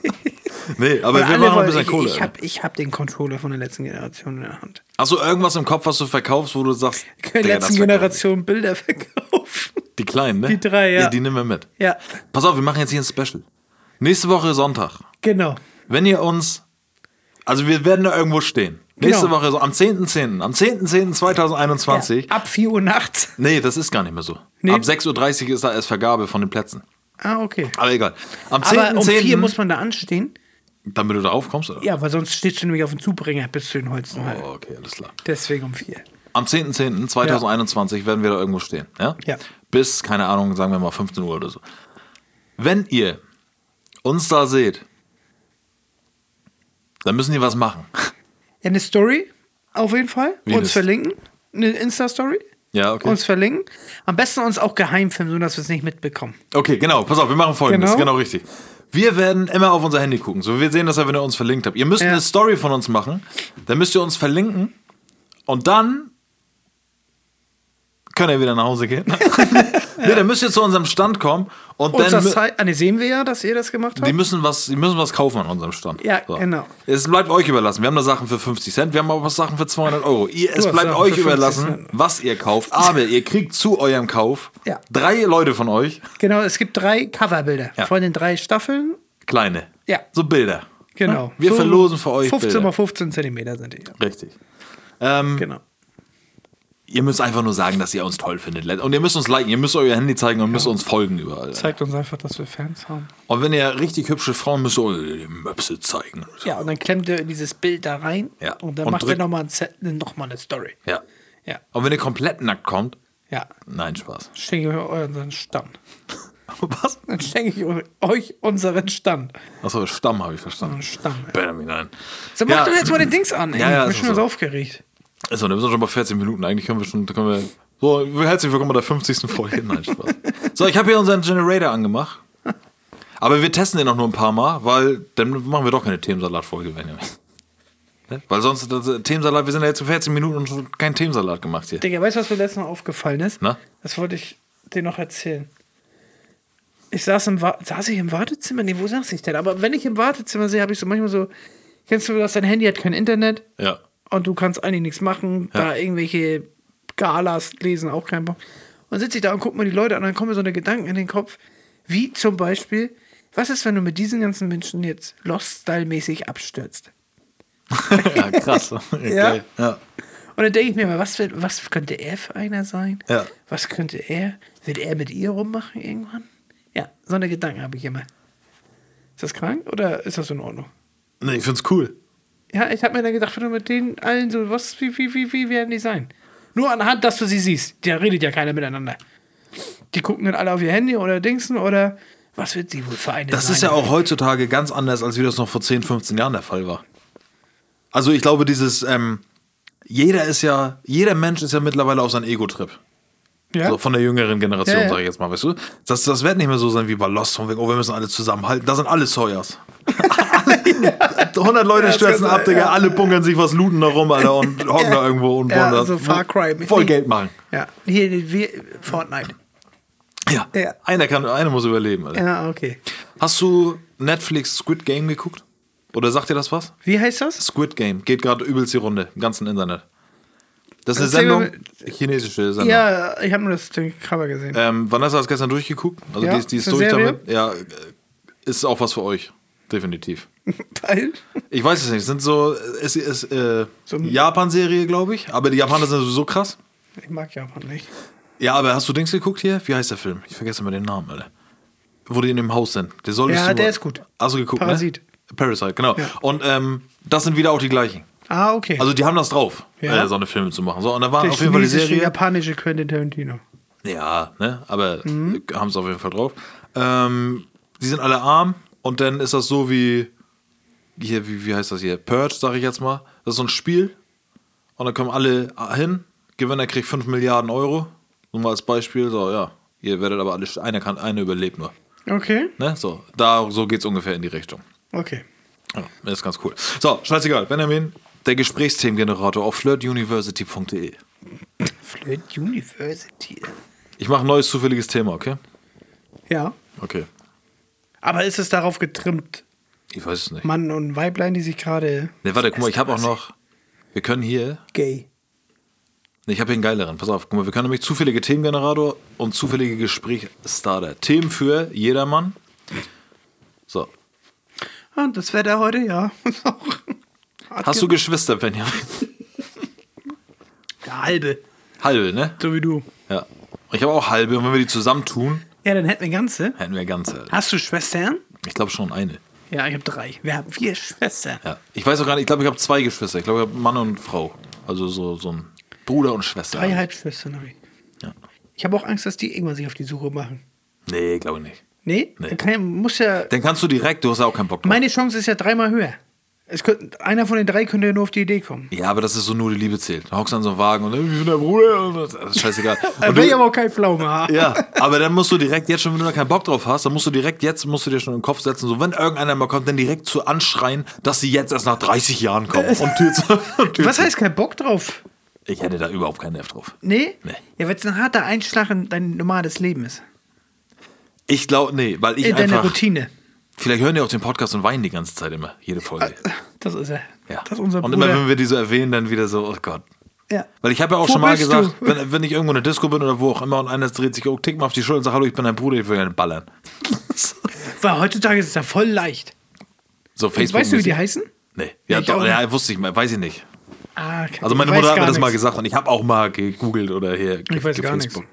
nee, aber wir machen ein bisschen ich, Kohle. Ich habe ich hab den Controller von der letzten Generation in der Hand. Hast du irgendwas im Kopf, was du verkaufst, wo du sagst, Der das letzten? Generation Bilder (laughs) verkaufen. Die kleinen, ne? Die drei, ja. Die nehmen wir mit. Ja, Pass auf, wir machen jetzt hier ein Special. Nächste Woche Sonntag. genau. Wenn ihr uns. Also wir werden da irgendwo stehen. Nächste Genau. Woche so am 10.10. Am 10.10.2021. Ja, ab 4 Uhr nachts. (laughs) Nee, das ist gar nicht mehr so. Nee. Ab 6.30 Uhr ist da erst Vergabe von den Plätzen. Ah, okay. Aber egal. Am Aber um 4 10.10. muss man da anstehen. Damit du darauf kommst, oder? Ja, weil sonst stehst du nämlich auf dem Zubringer bis zu den Holzenhallen. Oh, okay, alles klar. Deswegen um 4. Am 10.10.2021 werden wir da irgendwo stehen. Ja? Ja. Bis, keine Ahnung, sagen wir mal 15 Uhr oder so. Wenn ihr uns da seht, dann müssen die was machen. Ja, (laughs) eine Story auf jeden Fall. Wie uns das? verlinken. Eine Insta-Story. Ja, okay. Uns verlinken. Am besten uns auch geheim filmen, sodass wir es nicht mitbekommen. Okay, genau. Pass auf, wir machen folgendes. Genau. Genau, richtig. Wir werden immer auf unser Handy gucken. So, wir sehen das ja, wenn ihr uns verlinkt habt. Ihr müsst Ja. eine Story von uns machen. Dann müsst ihr uns verlinken. Und dann könnt ihr wieder nach Hause gehen. (laughs) nee, dann müsst ihr zu unserem Stand kommen. Und Uns dann Zeit, ah, nee, sehen wir ja, dass ihr das gemacht habt. die müssen, was, die müssen was kaufen an unserem Stand. Ja, genau. Es bleibt euch überlassen. Wir haben da Sachen für 50 Cent, wir haben aber auch Sachen für 200 Euro. Ihr, es bleibt euch für 50 überlassen, was ihr kauft. Aber ihr kriegt zu eurem Kauf Ja. drei Leute von euch, Genau, es gibt drei Coverbilder Ja. von den drei Staffeln. kleine. Ja. So Bilder. Genau. Wir So verlosen für euch 15 Bilder. mal 15 Zentimeter sind die. Richtig. Ähm, Genau. Ihr müsst einfach nur sagen, dass ihr uns toll findet. Und ihr müsst uns liken, ihr müsst euer Handy zeigen und müsst uns folgen überall. Zeigt uns einfach, dass wir Fans haben. Und wenn ihr richtig hübsche Frauen müsst, ihr die Möpse zeigen. Ja, und dann klemmt er dieses Bild da rein. Ja. Und dann Und macht drückt- nochmal ein Set- noch mal eine Story. Ja. Ja. Und wenn ihr komplett nackt kommt, Ja. nein, Spaß. Schenke ich euch unseren Stand. (laughs) Was? Dann schenke ich euch unseren Stand. Achso, Stamm habe ich verstanden. Stamm. Ja. Benjamin, nein. So, mach Ja. doch jetzt mal den Dings an. Ey. Ja, ja, ich bin schon so aufgeregt. Achso, wir sind schon bei 14 Minuten. Eigentlich können wir schon, können wir. So, herzlich willkommen bei der 50. Folge. (laughs) Nein, Spaß. So, ich habe hier unseren Generator angemacht. Aber wir testen den noch nur ein paar Mal, weil dann machen wir doch keine Themensalat-Folge, Benjamin. Ne? Weil sonst, das, äh, Themensalat, wir sind ja jetzt für 14 Minuten und schon keinen Themensalat gemacht hier. Digga, weißt du, was mir letztes Mal aufgefallen ist? Na? Das wollte ich dir noch erzählen. Ich saß im, Wa saß ich im Wartezimmer? Nee, wo saß ich denn? Aber wenn ich im Wartezimmer sehe, habe ich so manchmal so, kennst du das, dein Handy hat kein Internet Ja. Und du kannst eigentlich nichts machen, da irgendwelche Galas lesen, auch kein Bock. Und dann sitze ich da und gucke mir die Leute an, dann kommen mir so eine Gedanken in den Kopf, wie zum Beispiel, was ist, wenn du mit diesen ganzen Menschen jetzt Lost-Style-mäßig abstürzt? (laughs) ja, krass. (laughs) Geil. ja. Und dann denke ich mir mal, was, wird, was könnte er für einer sein? Ja. Was könnte er? Wird er mit ihr rummachen irgendwann? Ja, so eine Gedanken habe ich immer. Ist das krank oder ist das in Ordnung? Nee, ich find's cool. Ja, ich habe mir dann gedacht, wenn du mit denen allen so, was, wie, wie, wie, wie werden die sein? Nur anhand, dass du sie siehst. Da redet ja keiner miteinander. Die gucken dann alle auf ihr Handy oder Dingsen oder was wird sie wohl für eine Das sein? ist ja auch heutzutage ganz anders, als wie das noch vor 10, 15 Jahren der Fall war. Also ich glaube, dieses, ähm, jeder ist ja, jeder Mensch ist ja mittlerweile auf seinem Ego-Trip. Ja. So von der jüngeren Generation, Ja, ja. sage ich jetzt mal, weißt du? Das, das wird nicht mehr so sein wie bei Lost, von wegen, oh, wir müssen alle zusammenhalten. Da sind alle Sawyers. (laughs) alle, 100 Leute das stürzen ab, Digga, alle bunkern sich was, looten da rum, Alter, und (laughs) hocken da irgendwo und wollen so da Far Cry. voll. Geld machen. Ja, hier, wir, Fortnite. Ja. Ja. Einer kann, einer muss überleben, Alter. Ja, okay. Hast du Netflix Squid Game geguckt? Oder sagt dir das was? Wie heißt das? Squid Game geht gerade übelst die Runde im ganzen Internet. Das ist eine Sendung, chinesische Sendung. Ja, ich habe nur das den Cover gesehen. Ähm, Vanessa hat es gestern durchgeguckt. Also Ja, die ist, die ist durch Serie? damit. Ja, äh, ist auch was für euch. Definitiv. (laughs) Weil, Ich weiß es nicht. Es sind so, es ist äh, So Japan-Serie, glaube ich. Aber die Japaner sind sowieso krass. ich mag Japan nicht. Ja, aber hast du Dings geguckt hier? Wie heißt der Film? Ich vergesse immer den Namen, Alter. Wo die in dem Haus sind. Der solltest Ja, der ist gut. Hast du geguckt, Parasit. Ne? Parasite, genau. Ja. Und ähm, das sind wieder auch die gleichen. Ah, okay. Also die haben das drauf, Ja. äh, so eine Filme zu machen. So, und da war der auf jeden Fall die Serie. japanische Quentin Tarantino. Ja, ne? Aber Mhm. haben es auf jeden Fall drauf. Ähm, die sind alle arm und dann ist das so wie hier, wie, wie heißt das hier? Purge, sag ich jetzt mal. Das ist so ein Spiel. Und dann kommen alle hin. Gewinner kriegt 5 Milliarden Euro. Nur mal als Beispiel. So, ja. Ihr werdet aber alle, einer kann, einer überlebt nur. Okay, Ne? So, da, so geht's ungefähr in die Richtung. okay. Ja, das ist ganz cool. So, scheißegal. Benjamin, der Gesprächsthemengenerator auf flirtuniversity.de. Flirt University. Ich mache ein neues zufälliges Thema, okay? Ja. Okay. Aber ist es darauf getrimmt, Ich weiß es nicht. Mann und Weiblein, die sich gerade Ne, warte, guck mal, ich habe auch noch. Wir können hier. gay. Ne, ich habe hier einen geileren. Pass auf, guck mal, wir können nämlich zufällige Themengenerator und zufällige Gesprächsstarter. Themen für jedermann. So. Ah, das wäre der heute, ja. (laughs) Hast du Geschwister, Benjamin? Der halbe, Halbe, ne? so wie du. Ja. Ich habe auch halbe und wenn wir die zusammentun, Ja, dann hätten wir ganze. hätten wir ganze. Hast du Schwestern? Ich glaube schon eine. Ja, ich habe drei. Wir haben vier Schwestern. Ja. Ich weiß auch gar nicht, ich glaube, ich habe zwei Geschwister. Ich glaube, ich habe Mann und Frau. Also so, so ein Bruder und Schwester. Drei Halbschwestern habe ich. Ja. Ich habe auch Angst, dass die irgendwann sich auf die Suche machen. Nee, glaube ich nicht. Nee? Nee. Dann Kann, muss ja. Dann kannst du direkt, du hast ja auch keinen Bock drauf. Meine Chance ist ja dreimal höher. Es könnte, einer von den drei könnte ja nur auf die Idee kommen. Ja, aber das ist so nur die Liebe zählt. Du hockst an so einem Wagen und äh, ich bin der Bruder. Und das das ist scheißegal. (laughs) Da will ich aber auch kein Pflaume haben. ja, (laughs) aber dann musst du direkt jetzt schon, wenn du da keinen Bock drauf hast, dann musst du direkt jetzt, musst du dir schon im Kopf setzen, so wenn irgendeiner mal kommt, dann direkt zu anschreien, dass sie jetzt erst nach 30 Jahren kommen. Und Tür zu, (laughs) und Tür Was heißt kein Bock drauf? Ich hätte da überhaupt keinen Nerv drauf. Nee? Nee. Ja, weil es ein harter Einschlag in dein normales Leben ist. Ich glaube, nee, weil ich In deine einfach. Routine. Vielleicht hören die auch den Podcast und weinen die ganze Zeit immer, jede Folge. Das ist er. Ja. Das ist unser und Bruder. immer, wenn wir die so erwähnen, dann wieder so, oh Gott. ja. Weil ich habe ja auch Wo schon mal gesagt, wenn, wenn ich irgendwo in der Disco bin oder wo auch immer und einer dreht sich, oh, tick mal auf die Schulter und sagt, hallo, ich bin dein Bruder, ich will gerne ballern. (laughs) Weil heutzutage ist es ja voll leicht. So Facebook. weißt du, wie die heißen? Nee. Ja, Ich doch, ja, wusste ich mal, weiß ich nicht. Ah, kann- Also meine Mutter hat mir das mal nichts. gesagt und ich habe auch mal gegoogelt oder hier Ich weiß gar Facebook.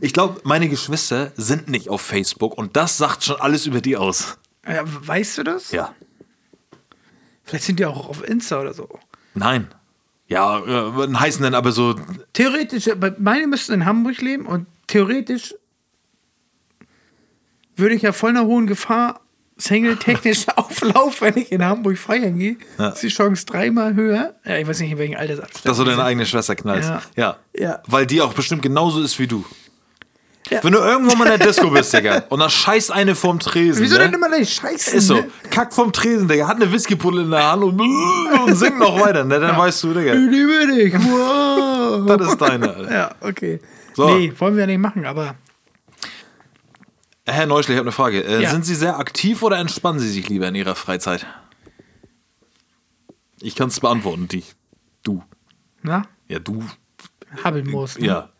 Ich glaube, meine Geschwister sind nicht auf Facebook und das sagt schon alles über die aus. Ja, weißt du das? Ja. Vielleicht sind die auch auf Insta oder so. Nein. Ja, äh, heißen dann aber so, Theoretisch, aber meine müssten in Hamburg leben und theoretisch würde ich ja voll einer hohen Gefahr single-technisch (laughs) auflaufen, wenn ich in Hamburg feiern gehe. Ja. Ist die Chance dreimal höher. Ja, ich weiß nicht, in welchem Altersabstand. dass du deine eigene Schwester knallst. Ja. Ja. Ja. Weil die auch bestimmt genauso ist wie du. Ja. Wenn du irgendwo mal in der Disco bist, Digga, (laughs) und da scheißt eine vorm Tresen. Wieso ne? denn immer deine Scheiße? Ist so. Kack vom Tresen, Digga. Hat eine Whiskypuddel in der Hand und, (laughs) und singt noch weiter. Ne? Dann weißt du, Ich Digga, liebe dich. Wow. (laughs) das ist deine. Alter. ja, okay. So. Nee, wollen wir ja nicht machen, aber Herr Neuschle, ich habe eine Frage. Äh, Ja. Sind Sie sehr aktiv oder entspannen Sie sich lieber in Ihrer Freizeit? Ich kann es beantworten, die. Du. na, Ja, du. Habbelmoos. Ne? Ja.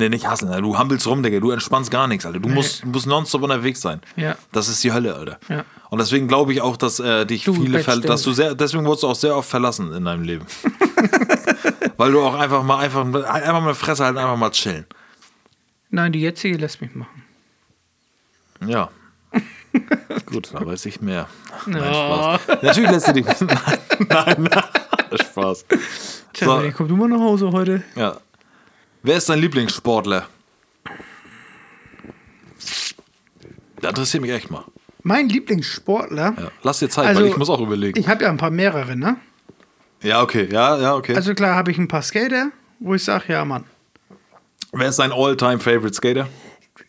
Nee, nicht hassen. Alter. Du hampelst rum, Digga. Du entspannst gar nichts, Alter. Du musst, du musst nonstop unterwegs sein. Ja. Das ist die Hölle, Alter. Ja. Und deswegen glaube ich auch, dass äh, dich Du viele, dass du sehr, deswegen wurdest du auch sehr oft verlassen in deinem Leben. (laughs) Weil du auch einfach mal einfach, einfach mal Fresse halten, einfach mal chillen. Nein, die jetzige lässt mich machen. Ja. (laughs) Gut, da weiß ich mehr. Nein, Oh. Spaß. Natürlich lässt du dich. (laughs) Nein, nein, nein. Spaß. Tja, So. Komm du mal nach Hause heute. Ja. Wer ist dein Lieblingssportler? Das interessiert mich echt mal. Mein Lieblingssportler. Ja. Lass dir Zeit, Also, weil ich muss auch überlegen. Ich habe ja ein paar mehrere, ne? Ja, okay, ja, ja, okay. Also klar habe ich ein paar Skater, wo ich sage, ja, Mann. Wer ist dein All-Time-Favorite Skater?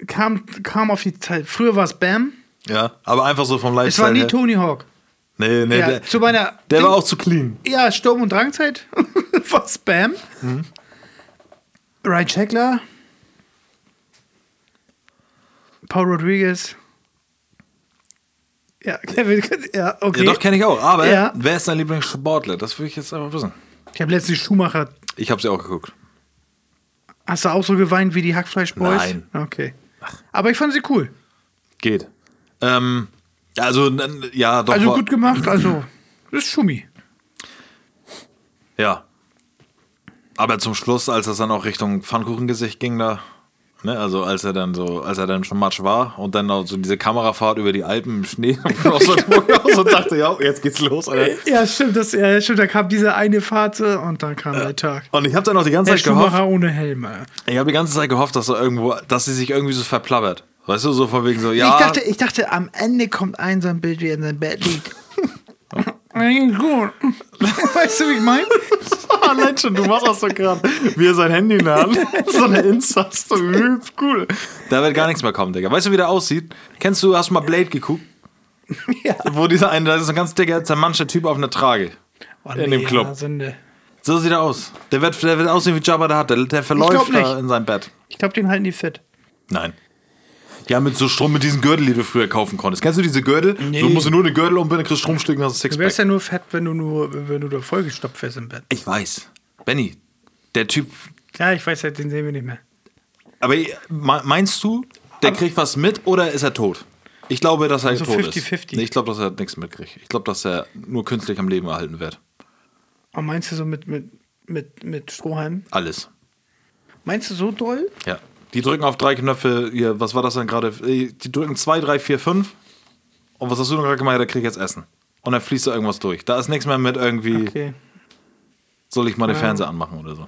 Kam, kam auf die Zeit. Früher war es Bam. Ja, aber einfach so vom Es war Lifestyle nie her. Tony Hawk. Nee, nee, Ja, der, zu meiner der Ding- war auch zu clean. Ja, Sturm- und Drangzeit (laughs) war Spam. Mhm. Ryan Checkler. Paul Rodriguez. Ja, (laughs) Kevin, ja, okay. Ja, doch, kenne ich auch. Aber Ja. wer ist dein Lieblingssportler? Das will ich jetzt einfach wissen. Ich habe letztens Schumacher. Ich habe sie auch geguckt. Hast du auch so geweint wie die Hackfleisch Boys? Nein. Okay. Aber ich fand sie cool. Geht. Ähm, also, ja, doch. Also gut gemacht. Also, das ist Schumi. Ja. Aber zum Schluss, als es dann auch Richtung Pfannkuchengesicht ging, da, ne, also als er dann so, als er dann schon Matsch war und dann auch so diese Kamerafahrt über die Alpen im Schnee (laughs) und so, so dachte, ja, jetzt geht's los, Alter. Ja, stimmt. Das, ja, stimmt. Da kam diese eine Fahrt äh, und dann kam der Tag. Und ich habe dann auch die ganze Zeit gehofft, Schumacher ohne Helm. äh. ich habe die ganze Zeit gehofft, dass er irgendwo, dass sie sich irgendwie so verplappert. Weißt du, so von wegen so, ja. Ich, dachte, ich dachte, am Ende kommt ein so ein Bild, wie er in seinem Bett liegt. (laughs) (laughs) Weißt du, wie ich meine? (laughs) Allein schon, du machst das so gerade. Wie er sein Handy in der Hand. (laughs) so eine Insta, so übelst cool. Da wird gar nichts mehr kommen, Digga. Weißt du, wie der aussieht? Kennst du, hast du mal Blade geguckt? (laughs) Ja. Wo dieser eine, da ist so ein ganz dicker, zermanschter Typ auf einer Trage. Oh, In dem Club. Sünde. So sieht er aus. Der wird, der wird aussehen wie Jabba der hat. Der, der verläuft da in seinem Bett. Ich glaube, den halten die fit. Nein. Ja, mit so Strom, mit diesen Gürtel, die du früher kaufen konntest. Kennst du diese Gürtel? Nee. Du musst nur eine Gürtel umbinden, kriegst Stromstück und hast ein Du wärst Sixpack. ja nur fett, wenn du nur, wenn du da vollgestopft wärst im Bett. Ich weiß. Benny, der Typ. Ja, ich weiß, den sehen wir nicht mehr. Aber me- meinst du, der kriegt was mit oder ist er tot? Ich glaube, dass er Also tot 50-50. ist. Nee, ich glaube, dass er nichts mitkriegt. Ich glaube, dass er nur künstlich am Leben erhalten wird. Aber meinst du so mit, mit, mit, mit Strohhalm? Alles. Meinst du so doll? Ja. Die drücken auf drei Knöpfe, hier, was war das denn gerade? Äh, Die drücken zwei, drei, vier, fünf. Und was hast du denn gerade gemacht? Der kriegt jetzt Essen. Und dann fließt da irgendwas durch. Da ist nichts mehr mit irgendwie, Okay. soll ich mal den Fernseher anmachen oder so.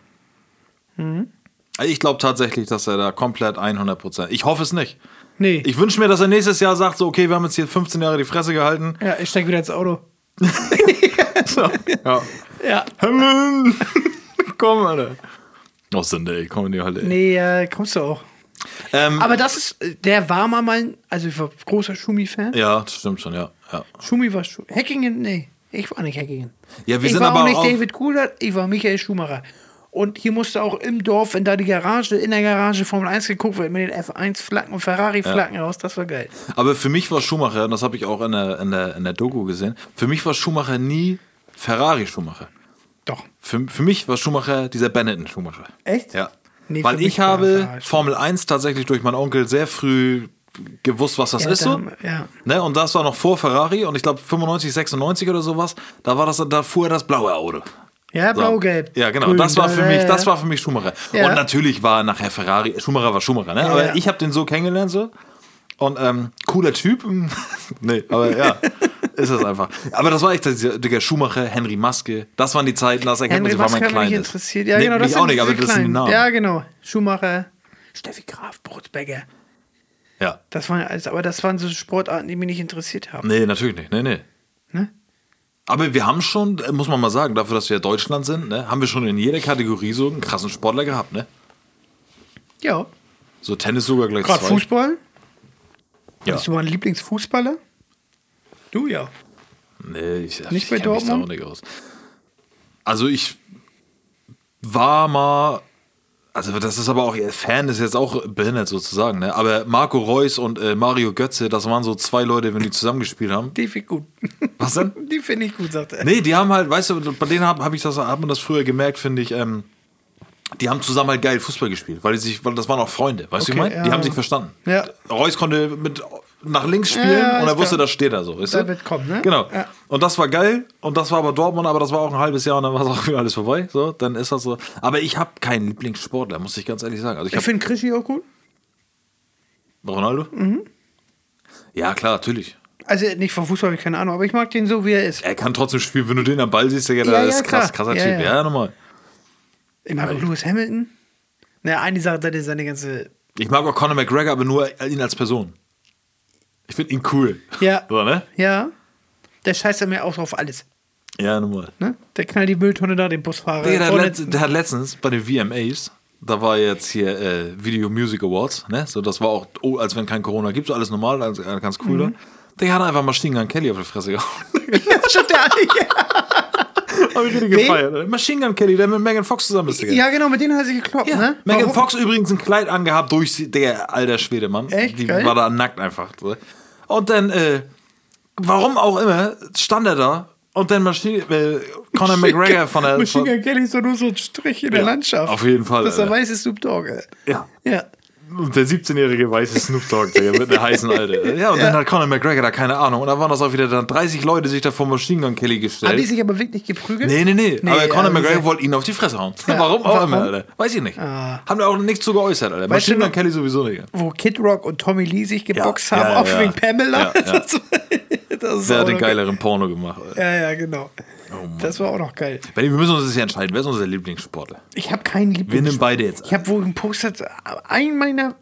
Also Ich glaube tatsächlich, dass er da komplett 100 Prozent. Ich hoffe es nicht. Nee. Ich wünsche mir, dass er nächstes Jahr sagt, so, okay, wir haben jetzt hier 15 Jahre die Fresse gehalten. ja, ich steig wieder ins Auto. (laughs) (laughs) So, ja. Ja. (laughs) Komm, Alter. Oh, Sünde, ey, komm in die Hölle. Nee, äh, kommst du auch. Ähm, Aber das ist, der war mal mein, also ich war großer Schumi-Fan. ja, das stimmt schon, ja. ja. Schumi war Schu Hackingen, nee, ich war nicht Hackingen. Ja, wir ich sind war aber auch nicht auch- David Kuhler, ich war Michael Schumacher. Und hier musste auch im Dorf, wenn da die Garage, in der Garage Formel 1 geguckt wird, mit den F1-Flaggen und Ferrari-Flaggen raus, das war geil. Aber für mich war Schumacher, und das habe ich auch in der, in, der, in der Doku gesehen, für mich war Schumacher nie Ferrari-Schumacher. Doch. Für, für mich war Schumacher dieser Benetton-Schumacher. Echt? Ja. Nee, Weil ich habe. Formel 1 tatsächlich durch meinen Onkel sehr früh gewusst, was das Ja, ist so. da- ja. Ne? Und das war noch vor Ferrari und ich glaube 95, 96 oder sowas, da war das, da fuhr er das blaue Auto. Ja, So. blau-gelb. Ja, genau. grün, das war für da- mich, das war für mich Schumacher. Ja. Und natürlich war nachher Ferrari, Schumacher war Schumacher, ne? Aber ich habe den so kennengelernt so. Und ähm, cooler Typ. (laughs) nee, aber ja, ist es einfach. Aber das war echt Digga, Schumacher, Henry Maske. Das waren die Zeiten, das erkennt man Henry sich, man hat mich klein nicht ist. interessiert. Ja, Nee, genau, das auch nicht, aber das die kleinen. Namen. Ja, genau. Schumacher, Steffi Graf, Brutzbecker. Ja. Das waren, also, aber das waren so Sportarten, die mich nicht interessiert haben. Nee, natürlich nicht. Nee, nee. Ne? Aber wir haben schon, äh, muss man mal sagen, dafür, dass wir Deutschland sind, ne, haben wir schon in jeder Kategorie so einen krassen Sportler gehabt, ne? Ja. So Tennis sogar gleich Gerade. Fußball. Ja. Bist du mal ein Lieblingsfußballer? Du ja. Nee, ich, Nicht ich bei kenn mich da Dortmund? auch nicht aus. Also ich war mal, also das ist aber auch, Fan ist jetzt auch behindert sozusagen, ne? Aber Marco Reus und äh, Mario Götze, das waren so zwei Leute, wenn die zusammengespielt haben. Die finde ich gut. Was denn? (laughs) Die finde ich gut, sagt er. Nee, die haben halt, weißt du, bei denen habe hab ich das, hat man das früher gemerkt, finde ich, ähm, die haben zusammen halt geil Fußball gespielt, weil die sich, weil das waren auch Freunde, weißt du, wie ich Okay, meine? Die ja. haben sich verstanden. Ja. Reus konnte mit nach links spielen Ja, und er wusste, das steht da so, weißt Da du? wird kommen, ne? Genau. Ja. Und das war geil und das war aber Dortmund, aber das war auch ein halbes Jahr und dann war es auch wieder alles vorbei, so, dann ist das so. Aber ich habe keinen Lieblingssportler, muss ich ganz ehrlich sagen. Also ich Ich finde Krischi auch gut. Ronaldo? Mhm. Ja, klar, natürlich. Also nicht vom Fußball, habe ich keine Ahnung, aber ich mag den so, wie er ist. Er kann trotzdem spielen, wenn du den am Ball siehst, der Ja, ja, ist krass, krasser Typ. Ja, nochmal. Ich mag auch Lewis Hamilton. Naja, eine Sache, ist seine ganze. Ich mag auch Conor McGregor, aber nur ihn als Person. Ich finde ihn cool. Ja. (laughs) So, ne? Ja. Der scheißt ja mir auch auf alles. Ja, normal. Ne? Der knallt die Mülltonne da, den Busfahrer. Der, der, hat letzt, der hat letztens bei den VMAs, da war jetzt hier äh, Video Music Awards, ne? So, das war auch, oh, als wenn kein Corona gibt, so alles normal, also, äh, ganz cool. Mhm. da. Der hat einfach Machine Gun Kelly auf die Fresse gehauen. (laughs) Stimmt, der, (laughs) (laughs) Hab ich richtig gefeiert. Machine Gun Kelly, der mit Megan Fox zusammen ist, Digga. ja, genau, mit denen hat er sich gekloppt, Ja. ne? Megan Warum? Fox übrigens ein Kleid angehabt durch sie- der alter Schwede, Mann. Echt? Die Geil. war da nackt einfach. Und dann, äh, warum auch immer, stand er da und dann Maschine, äh, Conor McGregor von der. Machine Gun Kelly ist doch nur so ein Strich in der Ja, Landschaft. auf jeden Fall, Das ist der Alter. weiße Snoop Dogg, ey. ja. Ja. Und der 17-jährige weiße Snoop Dogg, Digga, mit einer heißen Alte. Ja, und dann hat Conor McGregor da keine Ahnung. Und da waren das auch wieder dann 30 Leute sich da vor Machine Gun Kelly Haben die gestellt. sich aber wirklich geprügelt? Nee, nee, nee. Nee, aber Conor aber McGregor wollte ihn auf die Fresse hauen. Ja, (laughs) warum auch warum? immer, Alter. Weiß ich nicht. Ah. Haben da auch nichts zu geäußert, Alter. Weißt Machine Gun Kelly sowieso nicht. Wo Kid Rock und Tommy Lee sich geboxt Ja, haben, ja, auch ja. wegen Pamela. Ja, ja. Das, (laughs) das ist Wer hat den geileren Porno gemacht? Alter. Ja, ja, genau. Oh das war auch noch geil. Benni, wir müssen uns das hier entscheiden. Wer ist unser Lieblingssportler? Ich habe keinen Lieblings. Wir nehmen beide jetzt. Ich habe wohl gepostet, ein meiner.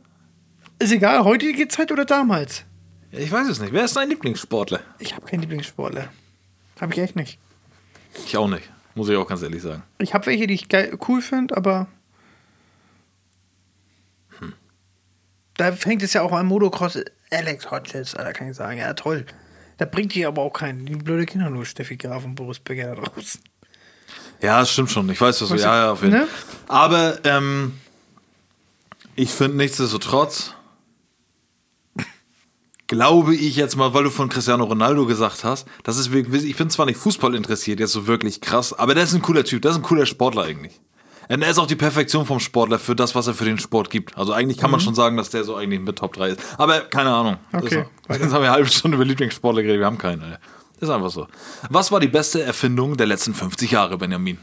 Ist egal, heutige Zeit oder damals. Ich weiß es nicht. Wer ist dein Lieblingssportler? Ich habe keinen Lieblingssportler. Habe ich echt nicht. Ich auch nicht. Muss ich auch ganz ehrlich sagen. Ich habe welche, die ich geil, cool finde, aber. Hm. Da fängt es ja auch an Motocross. Alex Hodges, da kann ich sagen, ja toll. Da bringt die aber auch keinen. Die blöde Kinder nur Steffi Graf und Boris Becker da draußen. Ja, das stimmt schon. Ich weiß, was du. Weißt du, Ja, ja, auf jeden Fall. ne? Aber ähm, ich finde nichtsdestotrotz, glaube ich jetzt mal, weil du von Cristiano Ronaldo gesagt hast, das ist wirklich, ich bin zwar nicht Fußball interessiert, jetzt so wirklich krass, aber der ist ein cooler Typ, der ist ein cooler Sportler eigentlich. Und er ist auch die Perfektion vom Sportler für das, was er für den Sport gibt. Also eigentlich kann man schon sagen, dass der so eigentlich mit Top 3 ist. Aber keine Ahnung. Das Okay. ist- (laughs) Jetzt haben wir eine halbe Stunde über Lieblingssportler geredet, wir haben keinen. Alter. Ist einfach so. Was war die beste Erfindung der letzten 50 Jahre, Benjamin?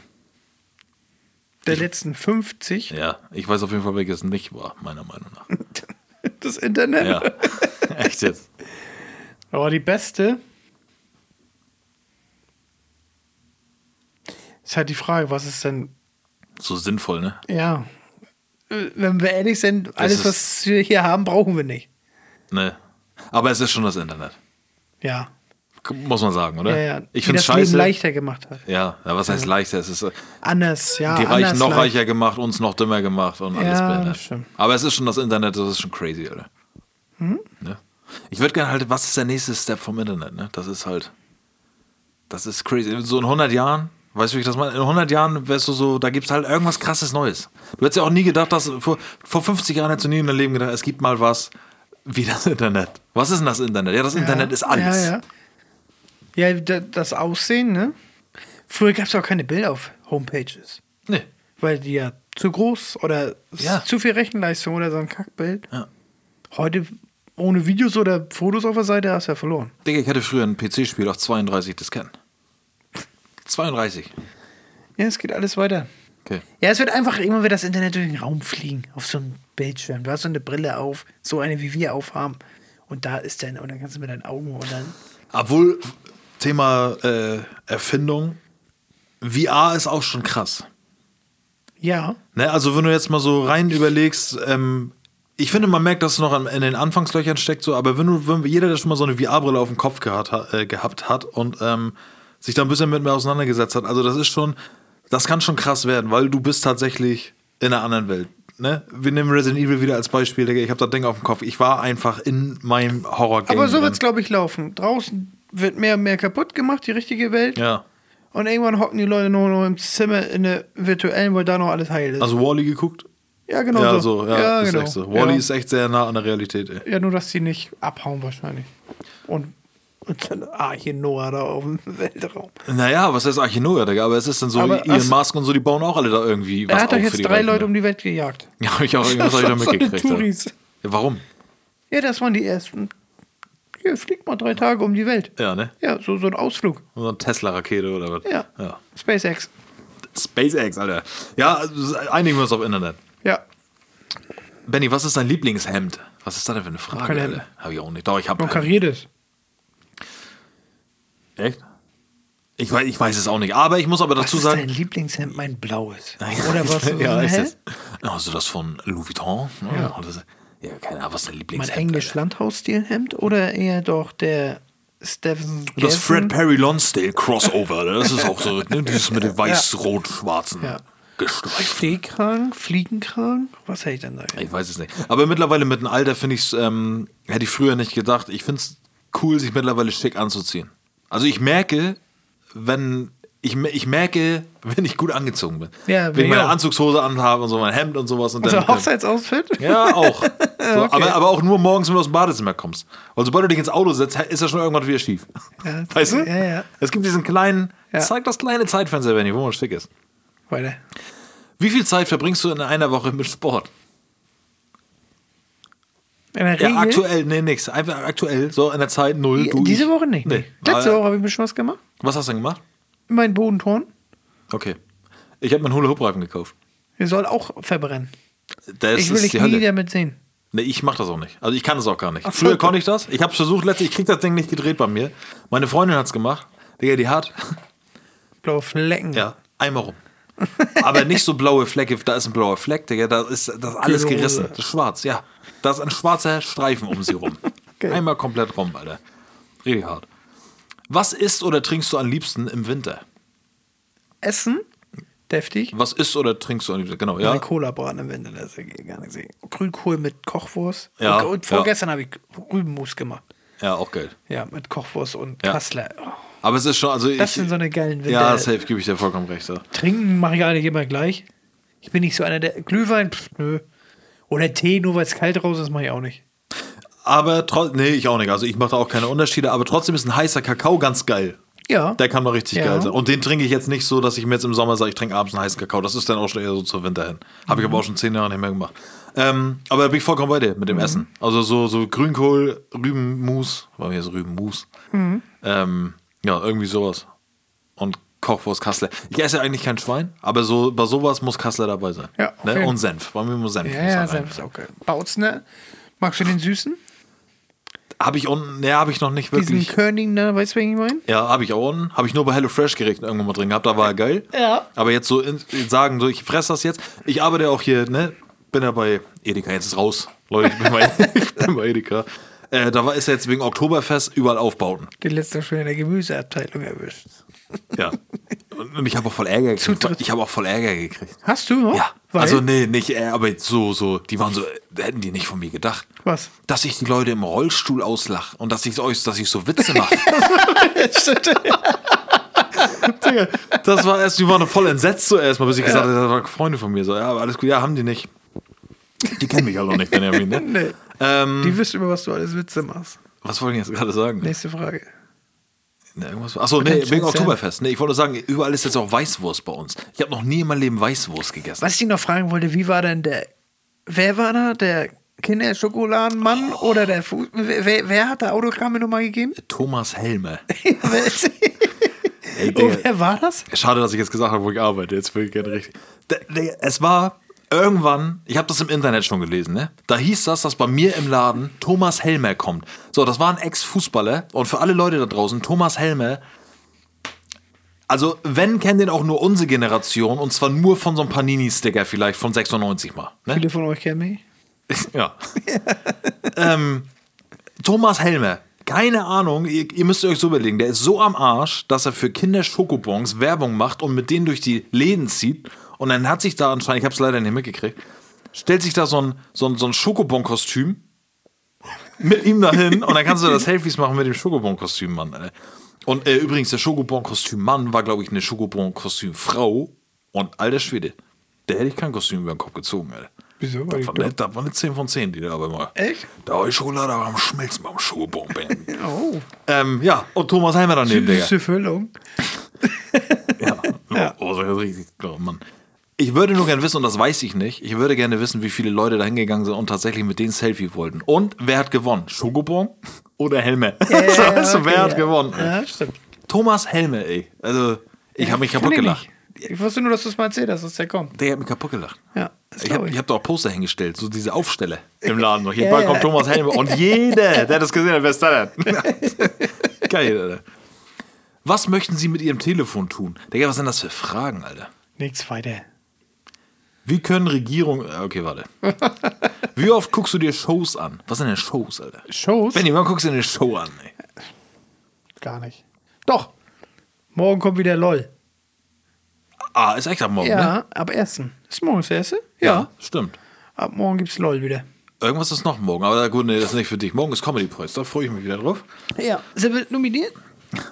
Der letzten 50. Ja, ich weiß auf jeden Fall, welches nicht war, meiner Meinung nach. (laughs) Das Internet. Ja, (laughs) echt jetzt. Aber die beste. Ist halt die Frage, was ist denn. So sinnvoll, ne? Ja. Wenn wir ehrlich sind, alles, was wir hier haben, brauchen wir nicht. Ne. Aber es ist schon das Internet. Ja. Muss man sagen, oder? ja, ja. Ich finde das es scheiße. Leben leichter gemacht hat. Ja, ja, was heißt leichter? Es ist äh, Anders, ja. die Reichen noch leicht. reicher gemacht, uns noch dümmer gemacht und alles Ja, behindert. stimmt. Aber es ist schon das Internet, das ist schon crazy, Alter. Hm? Ne? Ich würde gerne halt, was ist der nächste Step vom Internet, ne? Das ist halt, das ist crazy. So in 100 Jahren, weißt du, wie ich das meine? In 100 Jahren wärst du so, da gibt es halt irgendwas krasses Neues. Du hättest ja auch nie gedacht, dass, vor, vor 50 Jahren hättest du nie in deinem Leben gedacht, es gibt mal was wie das Internet. Was ist denn das Internet? Ja, das Internet ist alles. Ja, ja. ja da- das Aussehen, ne? Früher gab es auch keine Bilder auf Homepages. Nee. Weil die ja zu groß oder Ja. zu viel Rechenleistung oder so ein Kackbild. Ja. Heute ohne Videos oder Fotos auf der Seite hast du ja verloren. Digga, ich hatte früher ein PC-Spiel auf 32 Disketten. 32. Ja, es geht alles weiter. Okay. Ja, es wird einfach immer wieder das Internet durch den Raum fliegen, auf so einem Bildschirm. Du hast so eine Brille auf, so eine wie wir aufhaben. Und da ist dann, und dann kannst du mit deinen Augen und dann. Obwohl, Thema äh, Erfindung, VR ist auch schon krass. Ja. Ne, also wenn du jetzt mal so rein überlegst, ähm, ich finde, man merkt, dass es noch an- in den Anfangslöchern steckt, so, aber wenn du, wenn jeder, der schon mal so eine VR-Brille auf dem Kopf gehabt, ha- äh, gehabt hat und ähm, sich da ein bisschen mit mir auseinandergesetzt hat, also das ist schon, das kann schon krass werden, weil du bist tatsächlich in einer anderen Welt. Ne? Wir nehmen Resident Evil wieder als Beispiel, Digga. Ich habe das Ding auf dem Kopf. Ich war einfach in meinem Horror-Game. Aber so wird es, glaube ich, laufen. Draußen wird mehr und mehr kaputt gemacht, die richtige Welt. Ja. Und irgendwann hocken die Leute nur noch im Zimmer in der virtuellen, weil da noch alles heil ist. Also Wally geguckt? ja, genau ja, so. so, ja, ist genau. echt so. Wally ja. ist echt sehr nah an der Realität, ey. ja, nur, dass die nicht abhauen wahrscheinlich. Und, und dann Arche Noah da auf dem Weltraum. Naja, was heißt Archinoa, Digga? Aber es ist dann so, Aber Elon Musk und so, die bauen auch alle da irgendwie was Er hat doch jetzt drei Reichen, Leute ne? um die Welt gejagt. (laughs) Ja, hab ich auch (laughs) irgendwas hab ich da So mitgekriegt. Ja. Touris. Ja, warum? Ja, das waren die ersten. Hier, fliegt mal drei Tage um die Welt. Ja, ne? Ja, so, so ein Ausflug. So eine Tesla-Rakete oder was? Ja. ja. SpaceX. SpaceX, Alter. Ja, also, einigen wir uns auf Internet. Ja. Benny, was ist dein Lieblingshemd? Was ist das denn für eine Frage? Keine? Hemd. Hab ich auch nicht. Doch, ich hab. Und kariertes. Echt? Ich weiß, ich weiß es auch nicht. Aber ich muss aber Was dazu ist sagen. dein Lieblingshemd? Mein blaues. (laughs) Oder was? ja, ist es. Also das von Louis Vuitton? Ja. Das, ja, keine Ahnung, was ist dein Mein Lieblingshemd? englisch Alter? Landhausstilhemd oder eher doch der Stephen Das. Fred Perry Lonsdale Crossover, das ist auch so, ne? Dieses mit dem (laughs) weiß-rot-schwarzen Ja. Stehkragen, Fliegenkragen? Was hätte ich denn da? Ich weiß es nicht. Aber mittlerweile mit dem Alter finde ich es, ähm, hätte ich früher nicht gedacht. Ich finde es cool, sich mittlerweile schick anzuziehen. Also ich merke, wenn ich, ich merke, (laughs) wenn ich gut angezogen bin. Ja, wenn ich meine ja. Anzugshose anhabe und so mein Hemd und sowas. Und Also dann, Hochzeitsoutfit? ja, auch. (laughs) So, Okay. aber, aber auch nur morgens, wenn du aus dem Badezimmer kommst. Weil sobald du dich ins Auto setzt, ist ja schon irgendwann wieder schief. Ja, (laughs) weißt du? ja, ja. Es gibt diesen kleinen, zeig das kleine Zeitfenster, Benny, wo man schick ist. Weiter. Wie viel Zeit verbringst du in einer Woche mit Sport? In der Ja, aktuell, nee, nix. Einfach aktuell, so in der Zeit null. Die- du, Diese ich. Woche nicht. Nee. Letzte Aber- Woche habe ich ein bisschen was gemacht. Was hast du denn gemacht? Mein Bodenturn. Okay. Ich habe mir einen Hula-Hoop-Reifen gekauft. Der soll auch verbrennen. Das ich will dich nie Hölle. damit sehen. Nee, ich mach das auch nicht. Also ich kann das auch gar nicht. Ach. Früher konnte ich das. Ich habe versucht, letztlich, ich krieg das Ding nicht gedreht bei mir. Meine Freundin hat's gemacht. Digga, die hat, (laughs) Blaue Flecken. ja, einmal rum. Aber nicht so blaue Flecke, da ist ein blauer Fleck, Digga, da ist das alles gerissen. Das ist schwarz, ja. Da ist ein schwarzer Streifen um sie rum. (laughs) Okay. Einmal komplett rum, Alter. Richtig hart. Was isst oder trinkst du am liebsten im Winter? Essen. Deftig. Was isst oder trinkst du am liebsten? Genau, ja. Meine Cola-Braten im Winter, das ja gar nicht sehen. Grünkohl mit Kochwurst. Ja, Und, und vorgestern habe ich Rübenmus gemacht. Ja, auch geil. Ja, mit Kochwurst und Ja. Kassler. Oh, Aber es ist schon, also das ich, sind so eine geilen Winter. Ja, safe, gebe ich dir vollkommen recht. Ja. Trinken mache ich eigentlich immer gleich. Ich bin nicht so einer, der Glühwein, pff, nö. Oder Tee, nur weil es kalt raus ist, mache ich auch nicht. Aber trotzdem, nee, ich auch nicht. Also ich mache da auch keine Unterschiede, aber trotzdem ist ein heißer Kakao ganz geil. Ja. Der kann mal richtig Ja. geil sein. Und den trinke ich jetzt nicht so, dass ich mir jetzt im Sommer sage, ich trinke abends einen heißen Kakao. Das ist dann auch schon eher so zur Winter hin. Habe ich Mhm. aber auch schon zehn Jahre nicht mehr gemacht. Ähm, aber da bin ich vollkommen bei dir mit dem Mhm. Essen. Also so, so Grünkohl, Rübenmus, war mir so Rübenmus. Mhm. Ähm, ja, irgendwie sowas. Und Kochwurst, Kassler. Ich esse ja eigentlich kein Schwein, aber so bei sowas muss Kassler dabei sein. Ja, ne? Und Senf. Bei mir muss Senf. Ja, ja. Senf ist auch geil. Bautzner. Magst du den süßen? Habe ich unten, ne, habe ich noch nicht Diesen wirklich. Körning da, weißt du, wen ich meine? Ja, habe ich auch unten. Habe ich nur bei HelloFresh Gerichten irgendwann mal drin gehabt, da war er geil. Ja. Aber jetzt so in, sagen, so ich fresse das jetzt. Ich arbeite auch hier, ne? Bin ja bei Edeka, jetzt ist raus. Leute, ich bin bei, (laughs) ich bin bei Edeka. Äh, da war ist ja jetzt wegen Oktoberfest überall Aufbauten. Den letzten schon in der Gemüseabteilung erwischt. Ja. Und, und ich habe auch voll Ärger gekriegt. Zutritt. Ich habe auch voll Ärger gekriegt. Hast du noch? Ja. Weil? Also nee, nicht, äh, aber so, so, die waren so, äh, hätten die nicht von mir gedacht. Was? Dass ich die Leute im Rollstuhl auslach und dass ich, euch, dass ich so Witze mache. (laughs) Das war erst, die waren voll entsetzt so erstmal, bis ich gesagt habe, das waren Freunde von mir. So, ja, aber alles gut, ja, haben die nicht. Die kennen mich halt auch nicht, Benjamin, ne? (laughs) Nee. Ähm, Die wissen, über was du alles Witze machst. was wollte ich jetzt gerade sagen? Nächste Frage. Irgendwas, achso, nee, wegen. Oktoberfest. Nee, ich wollte nur sagen, überall ist jetzt auch Weißwurst bei uns. Ich habe noch nie in meinem Leben Weißwurst gegessen. Was ich noch fragen wollte, wie war denn der. Wer war da? Der Kinderschokoladenmann oder der Fu wer, wer, hat da Autogramme nochmal gegeben? Thomas Helme. (laughs) Ey, oh, Digga, wer war das? Schade, dass ich jetzt gesagt habe, wo ich arbeite. Jetzt will ich gerne richtig. Der- der- Es war irgendwann, ich habe das im Internet schon gelesen, ne? Da hieß das, dass bei mir im Laden Thomas Helmer kommt. So, das war ein Ex-Fußballer und für alle Leute da draußen, Thomas Helmer. Also, wenn, kennen den auch nur unsere Generation und zwar nur von so einem Panini-Sticker vielleicht von 96 mal. Ne? Viele von euch kennen mich. (laughs) Ja. ähm, Thomas Helmer. Keine Ahnung, ihr, ihr müsst euch so überlegen, der ist so am Arsch, dass er für Kinder Schokobons Werbung macht und mit denen durch die Läden zieht. Und dann hat sich da anscheinend, ich habe es leider nicht mitgekriegt, stellt sich da so ein, so ein, so ein Schokobon-Kostüm mit ihm dahin und dann kannst du das Selfies machen mit dem Schokobon-Kostüm, Mann. Und äh, übrigens, der Schokobon-Kostüm-Mann war, glaube ich, eine Schokobon-Kostüm-Frau. Und alter Schwede, der hätte ich kein Kostüm über den Kopf gezogen, Alter. Wieso? Das ich war, eine, das war eine 10 von 10, die da aber mal. Echt? Da war die Schokolade am Schmelzen beim Schokobon. (laughs) Oh. ähm, ja, und Thomas Heimer daneben, Digga. Süße Füllung. (laughs) Ja. Ja. Oh, so richtig, oh Mann. Ich würde nur gerne wissen, und das weiß ich nicht, ich würde gerne wissen, wie viele Leute da hingegangen sind und tatsächlich mit denen Selfie wollten. Und wer hat gewonnen? Schokobon (laughs) oder Helme? Ja, so, weißt du, okay, wer hat ja. gewonnen? Ja, stimmt. Thomas Helme, ey. Also, ich habe mich kaputt ich gelacht. nicht. Ich wusste nur, dass du es mal erzählt hast, dass der kommt. Der hat mich kaputt gelacht. Ja, Ich habe ich. ich hab da auch Poster hingestellt, so diese Aufsteller im (laughs) Laden noch. Hier Ja, ja. kommt Thomas Helme und jeder, der das gesehen hat, wer ist da denn? (laughs) Geil, Alter. Was möchten Sie mit Ihrem Telefon tun? Digga, was sind das für Fragen, Alter? Nichts weiter. Wie können Regierungen. Okay, warte. (laughs) Wie oft guckst du dir Shows an? Was sind denn Shows, Alter? Shows? Benny, wann guckst du dir eine Show an, ey? gar nicht. Doch. Morgen kommt wieder LOL. Ah, ist echt am Morgen, Ja, ne? ab 1. Ist morgen das erste? Ja. Stimmt. Ab morgen gibt's LOL wieder. Irgendwas ist noch morgen, aber gut, nee, das ist nicht für dich. Morgen ist Comedy Preis, da freue ich mich wieder drauf. Ja. Sind wir nominiert?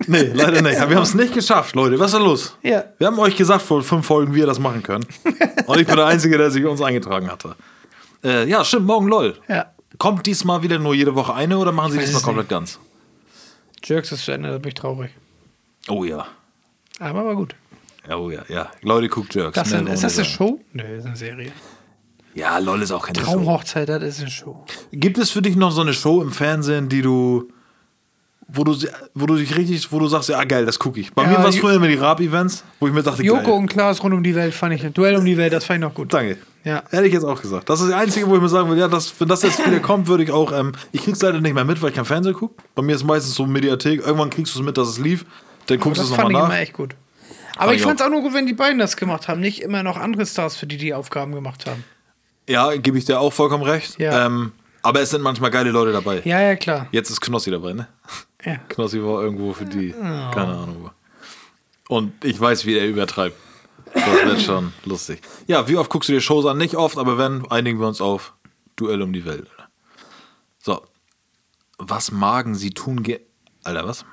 Nee, leider nicht. Wir haben es nicht geschafft, Leute. Was ist da los? Ja. Wir haben euch gesagt vor fünf Folgen, wie ihr das machen könnt. (laughs) Und ich bin der Einzige, der sich uns eingetragen hatte. Äh, ja, stimmt, morgen LOL. Ja. Kommt diesmal wieder nur jede Woche eine oder machen sie diesmal es komplett ganz? Jerks ist zu Ende, da bin ich traurig. Oh ja. Aber war gut. Oh ja, ja. Leute, guckt Jerks. Das ne, sind, ist ohne das eine. Show? Nö, das ist eine Serie. Ja, LOL ist auch keine Show. Traumhochzeit, das ist eine Show. Gibt es für dich noch so eine Show im Fernsehen, die du, wo du, wo du dich richtig, wo du sagst, ja geil, das gucke ich. Bei Ja, mir war es früher immer die Rap-Events, wo ich mir dachte, Joko geil. und Klaas rund um die Welt fand ich, Duell um die Welt, das fand ich noch gut. Danke. Ja. Hätte ich jetzt auch gesagt. Das ist das Einzige, wo ich mir sagen will, ja, das, wenn das jetzt wieder kommt, würde ich auch, ähm, ich krieg's leider nicht mehr mit, weil ich kein Fernsehen gucke. Bei mir ist meistens so Mediathek, irgendwann kriegst du es mit, dass es lief, dann guckst du Das es fand nochmal ich nach. immer echt gut. Aber ich ich fand es auch nur gut, wenn die beiden das gemacht haben. Nicht immer noch andere Stars, für die die Aufgaben gemacht haben. Ja, gebe ich dir auch vollkommen recht. Ja. Ähm, aber es sind manchmal geile Leute dabei. Ja, ja, klar. Jetzt ist Knossi dabei, ne? Ja. Knossi war irgendwo für die, Oh. keine Ahnung. wo. Und ich weiß, wie er übertreibt. Das wird schon (laughs) lustig. Ja, wie oft guckst du dir Shows an? Nicht oft, aber wenn, einigen wir uns auf Duell um die Welt. So. Was magen sie tun ge... Alter, was?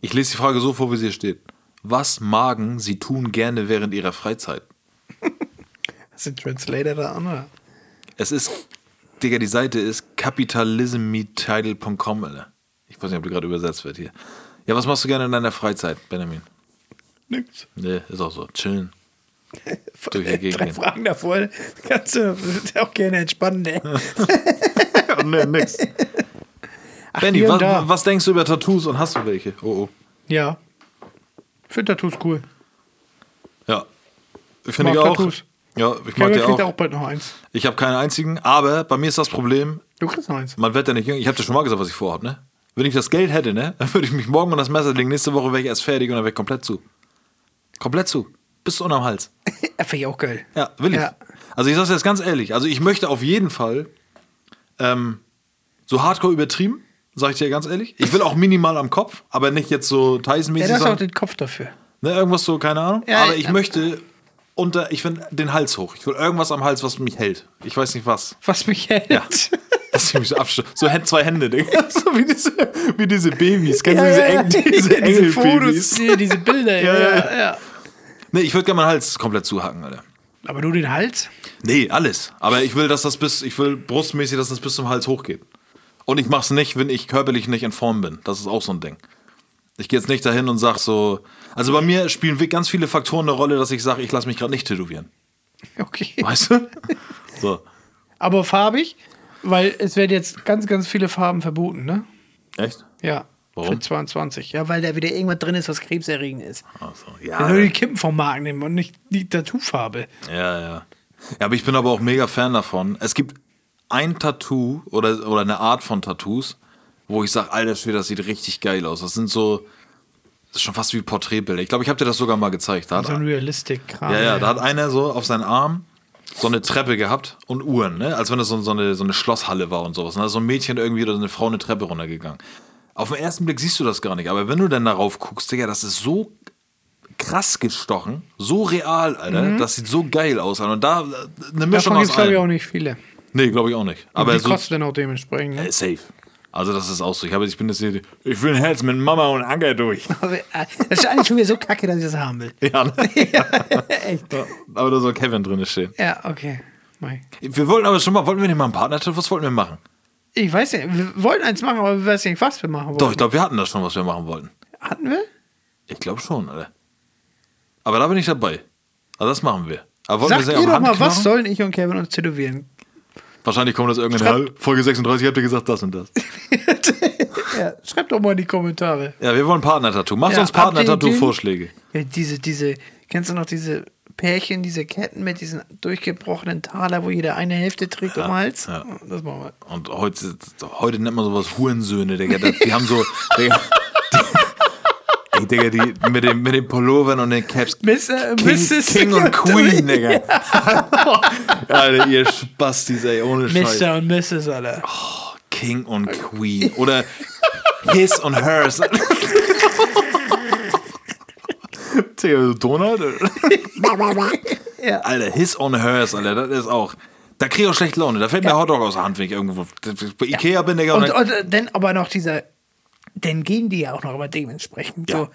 Ich lese die Frage so vor, wie sie hier steht. Was magen sie tun gerne während ihrer Freizeit? (laughs) Sind Translator da an? Oder? Es ist, Digga, die Seite ist capitalismetitle.com, Alter. Ich weiß nicht, ob die gerade übersetzt wird hier. Ja, was machst du gerne in deiner Freizeit, Benjamin? Nix. Nee, ist auch so. Chillen. (laughs) Durch die Gegend Drei. Fragen davor. Kannst du auch gerne entspannen, ey. (laughs) nee, nix. Benny, hier und was, was denkst du über Tattoos und hast du welche? Oh, oh. Ja. Ich finde Tattoos cool. Ja. Finde mag ich auch. Tattoos. Ja, ich mag kriegt auch. auch bald noch eins. Ich habe keinen einzigen, aber bei mir ist das Problem, Du kriegst noch eins. man wird ja nicht jünger. Ich habe dir schon mal gesagt, was ich vorhabe, ne? Wenn ich das Geld hätte, ne, dann würde ich mich morgen an das Messer legen. Nächste Woche wäre ich erst fertig und dann wäre ich komplett zu. Komplett zu. Bis unterm Hals. (laughs) Ja, finde ich auch geil. Ja, will ich. Ja. Also ich sag's jetzt ganz ehrlich. Also ich möchte auf jeden Fall ähm, so hardcore übertrieben, sag ich dir ganz ehrlich. Ich will auch minimal am Kopf, aber nicht jetzt so Ja, Tyson-mäßig, du hast auch den Kopf dafür. ne, irgendwas so, keine Ahnung. Ja, aber ich ja. möchte unter, ich will den Hals hoch. Ich will irgendwas am Hals, was mich hält. Ich weiß nicht was. Was mich hält. Ja. (laughs) Dass ich mich so. So zwei Hände, Digga. (laughs) So wie diese, wie diese Babys. Kennst du diese, Eng, (laughs) diese diese Engelbabys? Fotos, nee, diese Bilder. (laughs) ja, ja, ja. Nee, ich würde gerne meinen Hals komplett zuhacken, Alter. Aber nur den Hals? Nee, alles. Aber ich will, dass das bis, ich will brustmäßig, dass das bis zum Hals hochgeht. Und ich mach's nicht, wenn ich körperlich nicht in Form bin. Das ist auch so ein Ding. Ich gehe jetzt nicht dahin und sag so. Also bei mir spielen ganz viele Faktoren eine Rolle, dass ich sage, ich lasse mich gerade nicht tätowieren. Okay. Weißt du? So. Aber farbig? Weil es werden jetzt ganz, ganz viele Farben verboten, ne? Echt? Ja. Warum? Für 22. Ja, weil da wieder irgendwas drin ist, was krebserregend ist. Ach so. Ja, nur die Kippen vom Markt nehmen und nicht die Tattoofarbe. ja, ja. Ja, aber ich bin aber auch mega Fan davon. Es gibt ein Tattoo oder, oder eine Art von Tattoos, wo ich sage, alter Schwede, das sieht richtig geil aus. Das sind so, das ist schon fast wie Porträtbilder. Ich glaube, ich habe dir das sogar mal gezeigt. Da So ein Realistic-Kram. Ja, ja, da hat einer so auf seinen Arm so eine Treppe gehabt und Uhren, ne? Als wenn das so, so, eine, so eine Schlosshalle war und sowas. Und da ist so ein Mädchen irgendwie oder eine Frau eine Treppe runtergegangen. Auf den ersten Blick siehst du das gar nicht, aber wenn du dann darauf guckst, Digga, das ist so krass gestochen, so real, Alter. Das sieht so geil aus. Alter. Und da äh, eine Mischung Mhm. Davon aus gibt es, glaube ich, auch nicht viele. Nee, glaube ich auch nicht. Aber Aber die so, kosten dann auch dementsprechend. Ne? äh, safe. Also das ist auch so. Ich, habe, ich bin jetzt hier, ich will ein Herz mit Mama und Anker durch. (laughs) Äh, das ist eigentlich schon wieder so kacke, dass ich das haben will. ja, ne? (laughs) (laughs) Echt. Aber da soll Kevin drin stehen. Ja, okay. Mei. Wir wollten aber schon mal, wollten wir nicht mal einen Partner Was wollten wir machen? Ich weiß nicht, wir wollten eins machen, aber wir wissen nicht, was wir machen wollten. Doch, ich glaube, wir hatten das schon, was wir machen wollten. Hatten wir? Ich glaube schon, Alter. Aber da bin ich dabei. Also das machen wir. Aber Sagt wir ihr doch mal, was sollen ich und Kevin uns tätowieren? Wahrscheinlich kommt das irgendwann. Schreib- Folge 36 habt ihr gesagt, das und das. (laughs) Ja, schreibt doch mal in die Kommentare. Ja, wir wollen Partner-Tattoo. Macht Ja, uns Partner-Tattoo-Vorschläge. Ja, diese, diese, kennst du noch diese Pärchen, diese Ketten mit diesen durchgebrochenen Taler, wo jeder eine Hälfte trägt um den Hals? ja. Das machen wir. Und heute, heute nennt man sowas Hurensöhne, Digga. Die haben so. (laughs) Digga, die, ey, Digga, die mit dem, mit den Pullovern und den Caps. Mr. King, Mrs. King und Queen, Digga. (laughs) Alter, ihr Spastis, ey, ohne Scheiß. Mr. und Mrs. Alter. King und Queen. Oder His und Hers. (laughs) Digga, Donald. (laughs) Ja. Alter, his on hers, Alter, das ist auch. Da krieg ich auch schlechte Laune. Da fällt mir Hotdog aus der Hand, wenn ich irgendwo bei Ikea bin, Digga. Und, Und, dann- und äh, dann aber noch dieser, dann gehen die ja auch noch immer dementsprechend Ja. so,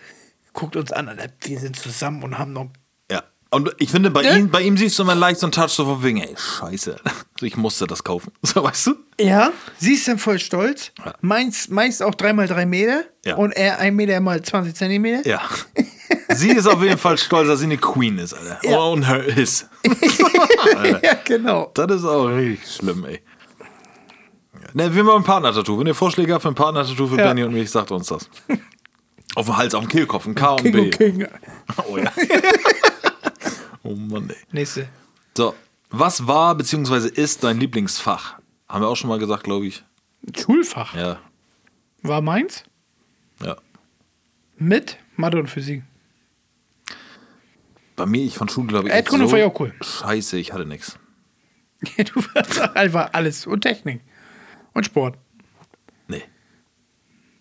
guckt uns an, wir sind zusammen und haben noch, ja. Und ich finde, bei, Ne? ihm, bei ihm siehst du immer leicht so einen Touch so von wegen, ey, scheiße. (laughs) Ich musste das kaufen. (laughs) So, weißt du? ja, sie ist dann voll stolz, Ja. meins, meist auch 3 mal 3 Meter Ja. und er 1 Meter mal 20 Zentimeter. Ja. (laughs) sie ist auf jeden Fall stolz, dass sie eine Queen ist, Alter. Ja. Und her is. ja, genau. Das ist auch richtig schlimm, ey. Ne, wir machen ein Partner-Tattoo. Wenn ihr Vorschläge habt für ein Partner-Tattoo für Ja. Benny und mich, sagt uns das. (laughs) Auf dem Hals, auf dem Kehlkopf, ein K und King B. und King. Oh ja. (laughs) oh Mann, ey. Nächste. So, was war bzw. ist dein Lieblingsfach? Haben wir auch schon mal gesagt, glaube ich. Schulfach. Ja, War meins ja. mit Mathe und Physik. Bei mir, ich von Schule, glaube ich. Erdkunde echt war ja auch cool. Scheiße, ich hatte nichts. (laughs) du warst einfach alles und Technik und Sport. Nee.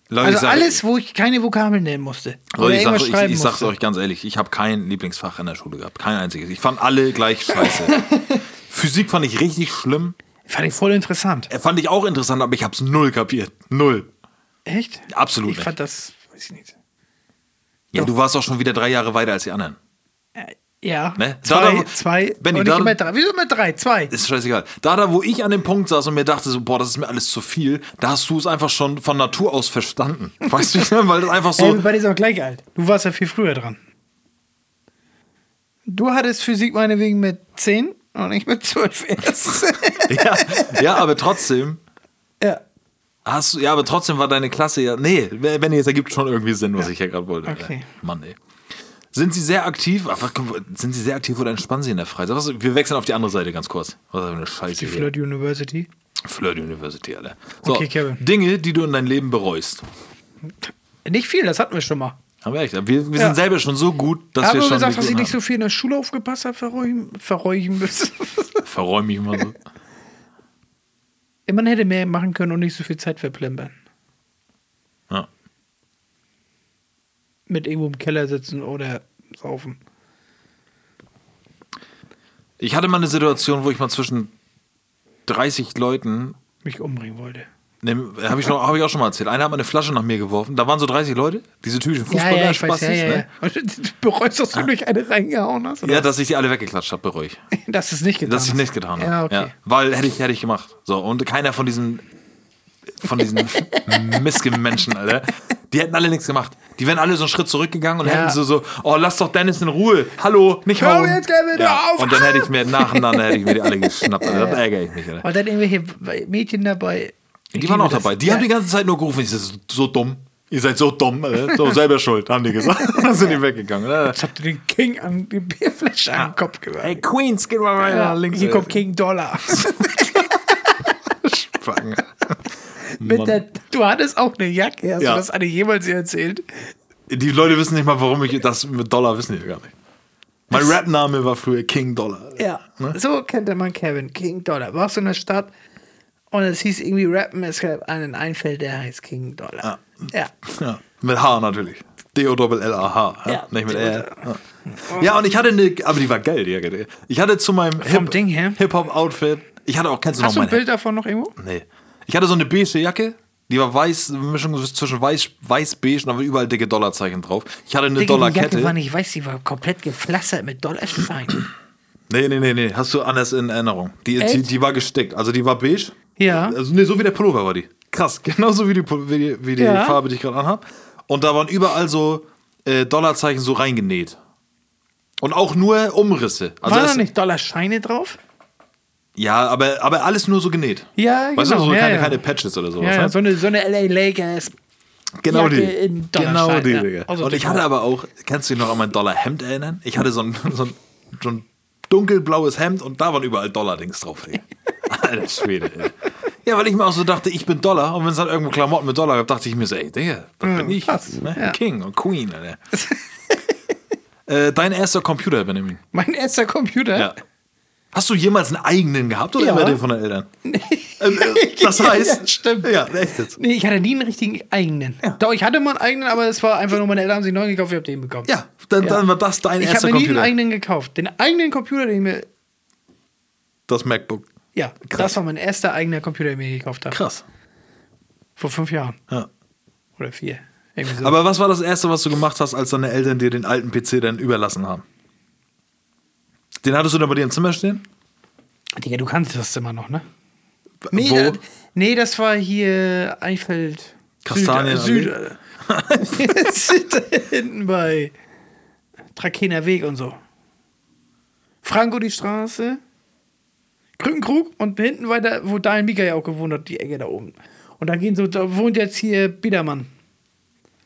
Leute, Also ich sag- alles, wo ich keine Vokabeln nennen musste. Leute, ich, sag, ich, schreiben ich sag's euch ganz ehrlich, ich habe kein Lieblingsfach in der Schule gehabt. Kein einziges. Ich fand alle gleich scheiße. (laughs) Physik fand ich richtig schlimm. Fand ich voll interessant. Äh, Fand ich auch interessant, aber ich hab's null kapiert. Null. Echt? Absolut Ich nicht. fand das, weiß ich nicht. Ja, du warst auch schon wieder drei Jahre weiter als die anderen. Ja. Ne? Zwei, Da- zwei. Benni, und nicht da- immer drei. Wieso immer drei? Zwei. Ist scheißegal. Da, da, wo ich an dem Punkt saß und mir dachte, so, boah, das ist mir alles zu viel, da hast du es einfach schon von Natur aus verstanden. (laughs) Weißt du, weil das einfach Ey, so. wir beide sind auch gleich alt. Du warst ja viel früher dran. Du hattest Physik meinetwegen mit 10 und ich mit 12 erst. (laughs) ja, ja, aber trotzdem. ja. Hast du, ja, aber trotzdem war deine Klasse ja. Nee, wenn jetzt ergibt schon irgendwie Sinn, was ich ja gerade wollte. Okay. Mann, ey. Sind sie sehr aktiv? Ach, sind sie sehr aktiv oder entspannen sie in der Freizeit? Was, wir wechseln auf die andere Seite ganz kurz. Was für eine Scheiße. Die hier. Flirt University. Flirt University, Alter. So, Okay, Kevin. Dinge, die du in deinem Leben bereust. Nicht viel, das hatten wir schon mal. Haben wir echt. Wir, wir Ja. sind selber schon so gut, dass Aber wir schon. gesagt, die dass ich nicht so viel in der Schule aufgepasst habe, verräuchen, verräuchen müssen. haben. (laughs) Verräum mich mal so. Man hätte mehr machen können und nicht so viel Zeit verplempern. Mit irgendwo im Keller sitzen oder saufen. Ich hatte mal eine Situation, wo ich mal zwischen 30 Leuten Mich umbringen wollte. Ne, habe ich, noch- hab ich auch schon mal erzählt. Einer hat mal eine Flasche nach mir geworfen. Da waren so 30 Leute, diese typischen Fußballer-Spastis. ja, ja, ja. ne? Und du bereust, dass du durch eine reingehauen hast? Oder ja, dass ich die alle weggeklatscht habe, bereue ich. (laughs) dass es nicht getan Dass ich nicht getan habe. Ja, okay. Weil hätte ich, hätte ich gemacht. So, und keiner von diesen, von diesen (laughs) Missgemenschen, Alter, die hätten alle nichts gemacht. Die wären alle so einen Schritt zurückgegangen und Ja. hätten so, so, oh, lass doch Dennis in Ruhe. Hallo, nicht Hör hauen. jetzt, Kevin, hör ja. auf. Und dann hätte ich mir nacheinander hätte ich mir die alle geschnappt. Alter. Das ärgere ich mich, Alter. Und dann irgendwelche Mädchen dabei. Die waren auch dabei. Die haben die ganze Zeit nur gerufen, ich so, so dumm. Ihr seid so dumm, so selber (laughs) schuld, haben die gesagt. (laughs) dann sind die weggegangen. Jetzt habt ihr den King an die Bierflasche an den Kopf geworfen. Ey, Queens, geht mal rein, Ja, links. hier kommt King Dollar. (laughs) Spacken. Mit der, du hattest auch eine Jacke. Hast Ja. du das Anne jemals erzählt? Die Leute wissen nicht mal, warum ich das mit Dollar wissen die gar nicht. Mein Rap-Name war früher King Dollar. Ja. Ne? So kannte man Kevin. King Dollar. Warst du in der Stadt und es hieß irgendwie Rappen, es gab einen Einfeld, der heißt King Dollar. Ja. Ja, (laughs) mit H natürlich. D-O-L-L-A-H. Ja, Ja, nicht mit R. Ja. ja, und ich hatte eine, aber die war geil, die Jacke. Ich hatte zu meinem? Hip-Hop-Outfit, ich hatte auch, kennst du Hast du noch ein mein Bild davon noch irgendwo? Nee. Ich hatte so eine beige Jacke, die war weiß, eine Mischung zwischen weiß, weiß beige und da waren überall dicke Dollarzeichen drauf. Ich hatte eine Digga, die Jacke Dollarkette. war nicht weiß, die war komplett geflassert mit Dollarscheinen. Nee, nee, nee, nee, hast du anders in Erinnerung. Die, die, die war gestickt, also die war beige. Ja. Also nee, so wie der Pullover war die. Krass, (laughs) genauso wie die, wie die, wie die Ja. Farbe, die ich gerade anhab. Und da waren überall so äh, Dollarzeichen so reingenäht. Und auch nur Umrisse. Also war da nicht Dollarscheine drauf? Ja, aber, aber alles nur so genäht. Ja, Weißt genau. du, so ja, keine, ja. keine Patches oder sowas. Ja, ja, ne? so eine, so eine LA Lakers. Genau Jacke die. in genau die, ja. Digga. Also und ich hatte aber auch, kannst du dich noch an mein Dollarhemd erinnern? Ich hatte so ein, (laughs) so ein, so ein dunkelblaues Hemd und da waren überall Dollar-Dings drauf. Digga. (laughs) Alter Schwede, ey. Ja, weil ich mir auch so dachte, ich bin Dollar und wenn es dann irgendwo Klamotten mit Dollar gab, dachte ich mir so, ey, Digga, das bin ich. krass, Ne? ja. King und Queen, Alter. (laughs) äh, dein erster Computer, Benjamin. Mein erster Computer. Ja. Hast du jemals einen eigenen gehabt oder Ja. immer den von den Eltern? (laughs) Ähm, äh, (laughs) das heißt, Ja, stimmt. Ja, echt jetzt. Nee, ich hatte nie einen richtigen eigenen. Doch, ich hatte mal einen eigenen, aber es war einfach nur, meine Eltern haben sich neu gekauft, ich habe den bekommen. Ja, dann, dann war das dein Ich erster habe mir nie einen Computer. eigenen gekauft. Den eigenen Computer, den ich mir. Das MacBook. Ja, das war mein erster eigener Computer, den ich mir gekauft habe. Krass. Vor fünf Jahren. Ja. Oder vier. So. Aber was war das erste, was du gemacht hast, als deine Eltern dir den alten PC dann überlassen haben? Den hattest du dann bei dir im Zimmer stehen? Digga, du kannst das immer noch, ne? Nee, Wo? äh, nee das war hier Eifeld. Kastanien- Süd, Süd, (laughs) (laughs) Süd hinten bei Trakener Weg und so. Franco die Straße, Krückenkrug und hinten weiter, wo Daniel Mika ja auch gewohnt hat, die Ecke da oben. Und dann gehen so, da wohnt jetzt hier Biedermann.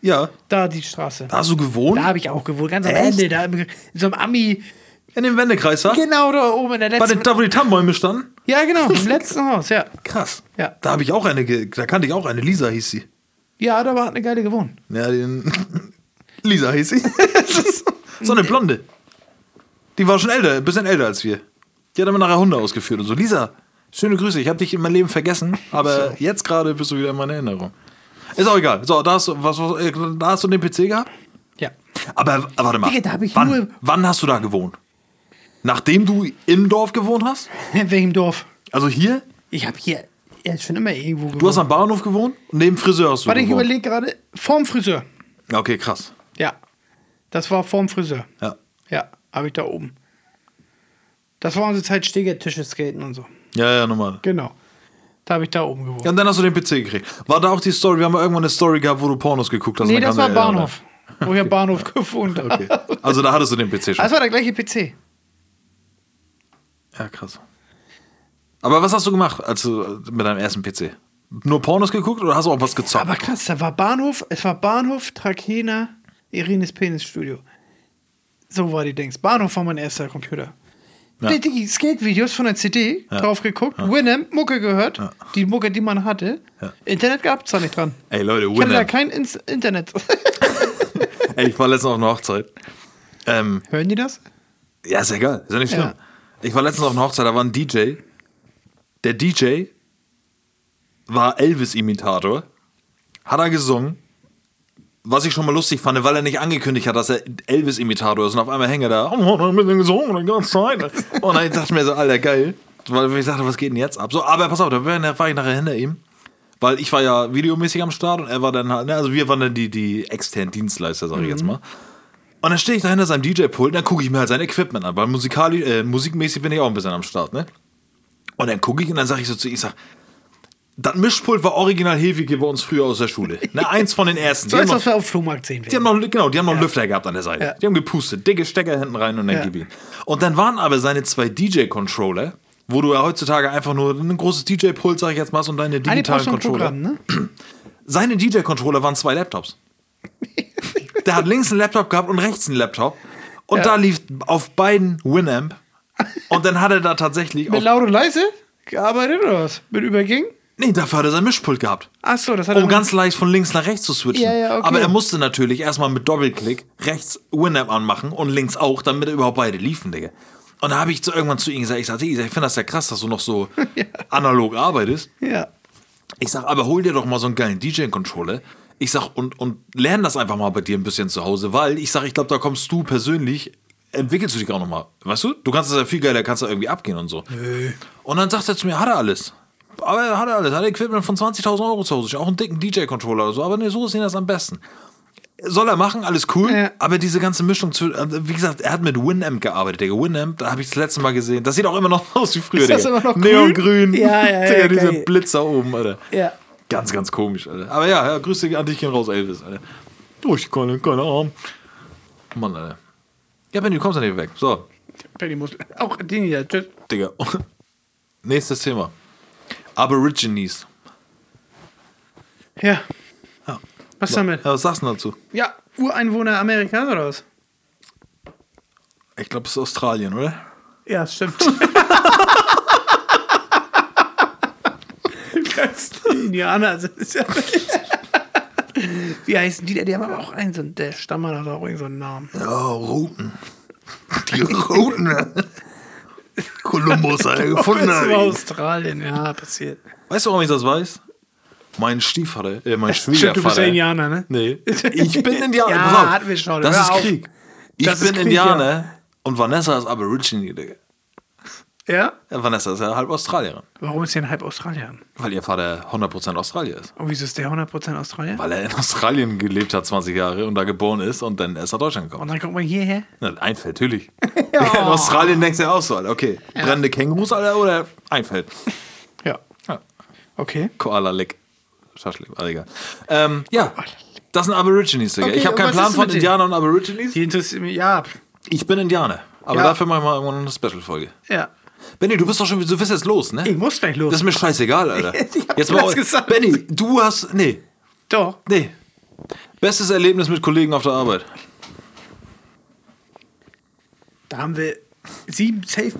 Ja. Da die Straße. Da hast du gewohnt? Da habe ich auch gewohnt, ganz am Echt? Ende, da in so einem Ami. In dem Wendekreis, da? Genau da oben in der Bei letzten. den, da, wo die Tannenbäume standen? ja, genau, im letzten (laughs) Haus, ja. Krass. Ja. Da habe ich auch eine, da kannte ich auch eine, Lisa hieß sie. Ja, da war eine geile gewohnt. Ja, den (laughs) Lisa hieß sie. (laughs) so eine Blonde. Die war schon älter, ein bisschen älter als wir. Die hat immer nachher Hunde ausgeführt und so. Lisa, schöne Grüße. Ich habe dich in meinem Leben vergessen, aber jetzt gerade bist du wieder in meiner Erinnerung. Ist auch egal. So, da hast du, was, was, äh, da hast du den PC gehabt? Ja. Aber äh, warte mal. Digga, da hab ich wann, nur- wann hast du da gewohnt? Nachdem du im Dorf gewohnt hast? (laughs) In welchem Dorf? Also hier? Ich habe hier ja, schon immer irgendwo gewohnt. Du hast am Bahnhof gewohnt und neben Friseur hast du Warte, ich gewohnt. überlege gerade, vorm Friseur. Okay, krass. Ja. Das war vorm Friseur. Ja. Ja, habe ich da oben. Das war unsere Zeit Stegertische, Skaten und so. Ja, ja, normal. Genau. Da habe ich da oben gewohnt. Ja, und dann hast du den PC gekriegt. War da auch die Story? Wir haben ja irgendwann eine Story gehabt, wo du Pornos geguckt hast. nee, das war Bahnhof. Wo ich am Bahnhof (laughs) gewohnt habe. Okay. Also da hattest du den PC schon. Das war der gleiche PC. Ja, krass. Aber was hast du gemacht als du, äh, mit deinem ersten PC? Nur Pornos geguckt oder hast du auch was gezockt? Aber krass, da war Bahnhof, es war Bahnhof, Trakehner, Irines Penisstudio. So war die Dings. Bahnhof war mein erster Computer. Ja. Die, die Skate-Videos von der CD drauf geguckt, Winamp, Mucke gehört, die Mucke, die man hatte. Internet gab es da nicht dran. Ey, Leute, Ich hatte da kein Ins Internet. (laughs) Ey, ich war letztens auf einer Hochzeit. Ähm, Hören die das? ja, ist egal. Ist ja nicht schlimm. Ich war letztens auf einer Hochzeit, da war ein DJ. Der DJ war Elvis-Imitator. Hat er gesungen. Was ich schon mal lustig fand, weil er nicht angekündigt hat, dass er Elvis-Imitator ist. Und auf einmal hängt er da. Oh, ein bisschen gesungen die ganze Zeit. Und dann dachte ich mir so, Alter, geil. Weil ich dachte, was geht denn jetzt ab? So, aber pass auf, da war ich nachher hinter ihm. Weil ich war ja videomäßig am Start und er war dann halt, ne, also wir waren dann die, die externen Dienstleister, sag ich jetzt mal. Und dann stehe ich da hinter seinem DJ-Pult und dann gucke ich mir halt sein Equipment an, weil musikalisch, äh, musikmäßig bin ich auch ein bisschen am Start, ne? Und dann gucke ich und dann sage ich so zu ihm, ich sag, das Mischpult war original Hefige bei uns früher aus der Schule. Ne, eins von den ersten. So (laughs) Die als was wir auf Flohmarkt sehen die werden. haben noch, genau, die haben noch einen Lüfter gehabt an der Seite. Ja. Die haben gepustet, dicke Stecker hinten rein und dann Ja. gib ihn. Und dann waren aber seine zwei DJ-Controller, wo du ja heutzutage einfach nur ein großes DJ-Pult, sag ich jetzt mal, hast und deine Eine digitalen Controller. Programm, ne? Seine DJ-Controller waren zwei Laptops. (laughs) Der hat links einen Laptop gehabt und rechts einen Laptop. Und Ja. da lief auf beiden Winamp. Und dann hat er da tatsächlich. Mit laut und leise gearbeitet oder was? Mit Überging? nee, dafür hat er sein Mischpult gehabt. Ach so, das hat Um ganz leicht von links nach rechts zu switchen. Ja, ja, okay. Aber er musste natürlich erstmal mit Doppelklick rechts Winamp anmachen und links auch, damit er überhaupt beide liefen, Digga. Und da habe ich zu, irgendwann zu ihm gesagt, ich sagte, ich finde das ja krass, dass du noch so (laughs) analog arbeitest. ja. Ich sag, aber hol dir doch mal so einen geilen DJ-Controller. Ich sag, und, und lern das einfach mal bei dir ein bisschen zu Hause, weil ich sag, ich glaube, da kommst du persönlich, entwickelst du dich auch noch mal. Weißt du? Du kannst das ja viel geiler, kannst da irgendwie abgehen und so. Und dann sagt er zu mir, hat er alles. Aber er hat er alles. Hat Equipment von 20.000 Euro zu Hause. Auch einen dicken DJ-Controller oder so. Aber nee, so ist ihm das am besten. Soll er machen, alles cool. Ja. Aber diese ganze Mischung zu, äh, wie gesagt, er hat mit Winamp gearbeitet, Digga. Winamp, da habe ich das letzte Mal gesehen. Das sieht auch immer noch (laughs) aus wie früher, Ist das Digga. immer noch grün? Neongrün. Ja, ja, (laughs) ja, Digga, diese. Blitzer oben, Alter. Ja. Ganz, ganz komisch, Alter. Aber ja, ja Grüße an dich gehen raus, Elvis, Alter. Oh, ich kann keine Arm. Mann, Alter. Ja, Benny, du kommst ja nicht weg. So, Penny muss. Auch den hier. Tschüss. Digga. (laughs) Nächstes Thema. Aborigines. Ja. Ja. Was damit? Ja, was sagst du dazu? Ja, Ureinwohner Amerikas oder was? Ich glaube, es ist Australien, oder? Ja, stimmt. (laughs) Indianer sind ja. (laughs) Wie heißen die? Die haben aber auch einen, so ein- der Stammmann hat auch irgend so einen Namen. Ja, Routen. Die Routen. Kolumbus, Alter, gefunden Das hat. war Australien, ja, passiert. Weißt du, warum ich das weiß? Mein Stiefvater, äh, mein Stimmt, Schwiegervater. du bist ja Indianer, ne? Nee. (laughs) Ich bin Indianer. Ja, Pass auf. hatten wir schon. Das Hör ist auf. Krieg. Ich Das ist bin Krieg, Indianer und Vanessa ist Aborigine, Digga. Ja? Ja, Vanessa ist ja halb Australierin. Warum ist sie ein halb Australier? Weil ihr Vater 100% Australier ist. Und wieso ist der 100% Australier? Weil er in Australien gelebt hat 20 Jahre und da geboren ist und dann erst nach Deutschland gekommen. Und dann kommt man hierher. Na, Einfeld, natürlich. (laughs) In Australien denkst du ja auch so, Alter. Okay, brennende Kängurus, Alter, oder Einfeld? Ja. Ja. Okay. Koala Lick. Schaschlik, also egal. Ähm, ja, das sind Aborigines, Digga. Okay, ich habe keinen Plan von? Indianern und Aborigines. Die interessiert mich, ja. Ich bin Indianer. Aber Ja. dafür machen wir irgendwann eine Special-Folge. Ja. Benny, du bist doch schon, du bist jetzt los, ne? Ich muss gleich los. Das ist mir scheißegal, Alter. (laughs) Ich hab jetzt mal, gesagt. Benny, du hast, nee, Doch. nee. Bestes Erlebnis mit Kollegen auf der Arbeit. Da haben wir sieben Safe.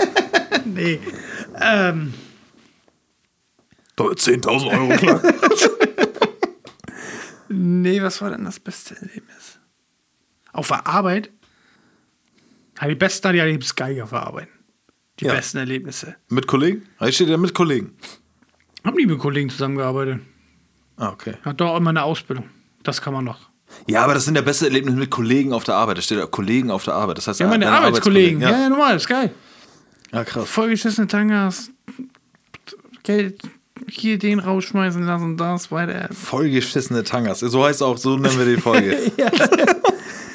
(laughs) nee. Ähm, Da 10.000 Euro klar. (laughs) nee, was war denn das beste Erlebnis? Auf der Arbeit? Ja, die besten, die hatte ich im Sky auf der Arbeit. Die Ja. besten Erlebnisse. mit Kollegen? Da steht ja mit Kollegen. Haben die mit Kollegen zusammengearbeitet? Ah, okay. Hat doch immer eine Ausbildung. Das kann man noch. Ja, aber das sind ja beste Erlebnisse mit Kollegen auf der Arbeit. Da steht ja Kollegen auf der Arbeit. Das heißt, Ja, meine Arbeitskollegen. Ja. Ja. ja, normal, ist geil. ja, krass. Vollgeschissene Tangas. Geld hier den rausschmeißen lassen, das weiter. Vollgeschissene Tangas. So heißt auch, so nennen wir die Folge. (laughs) Ja,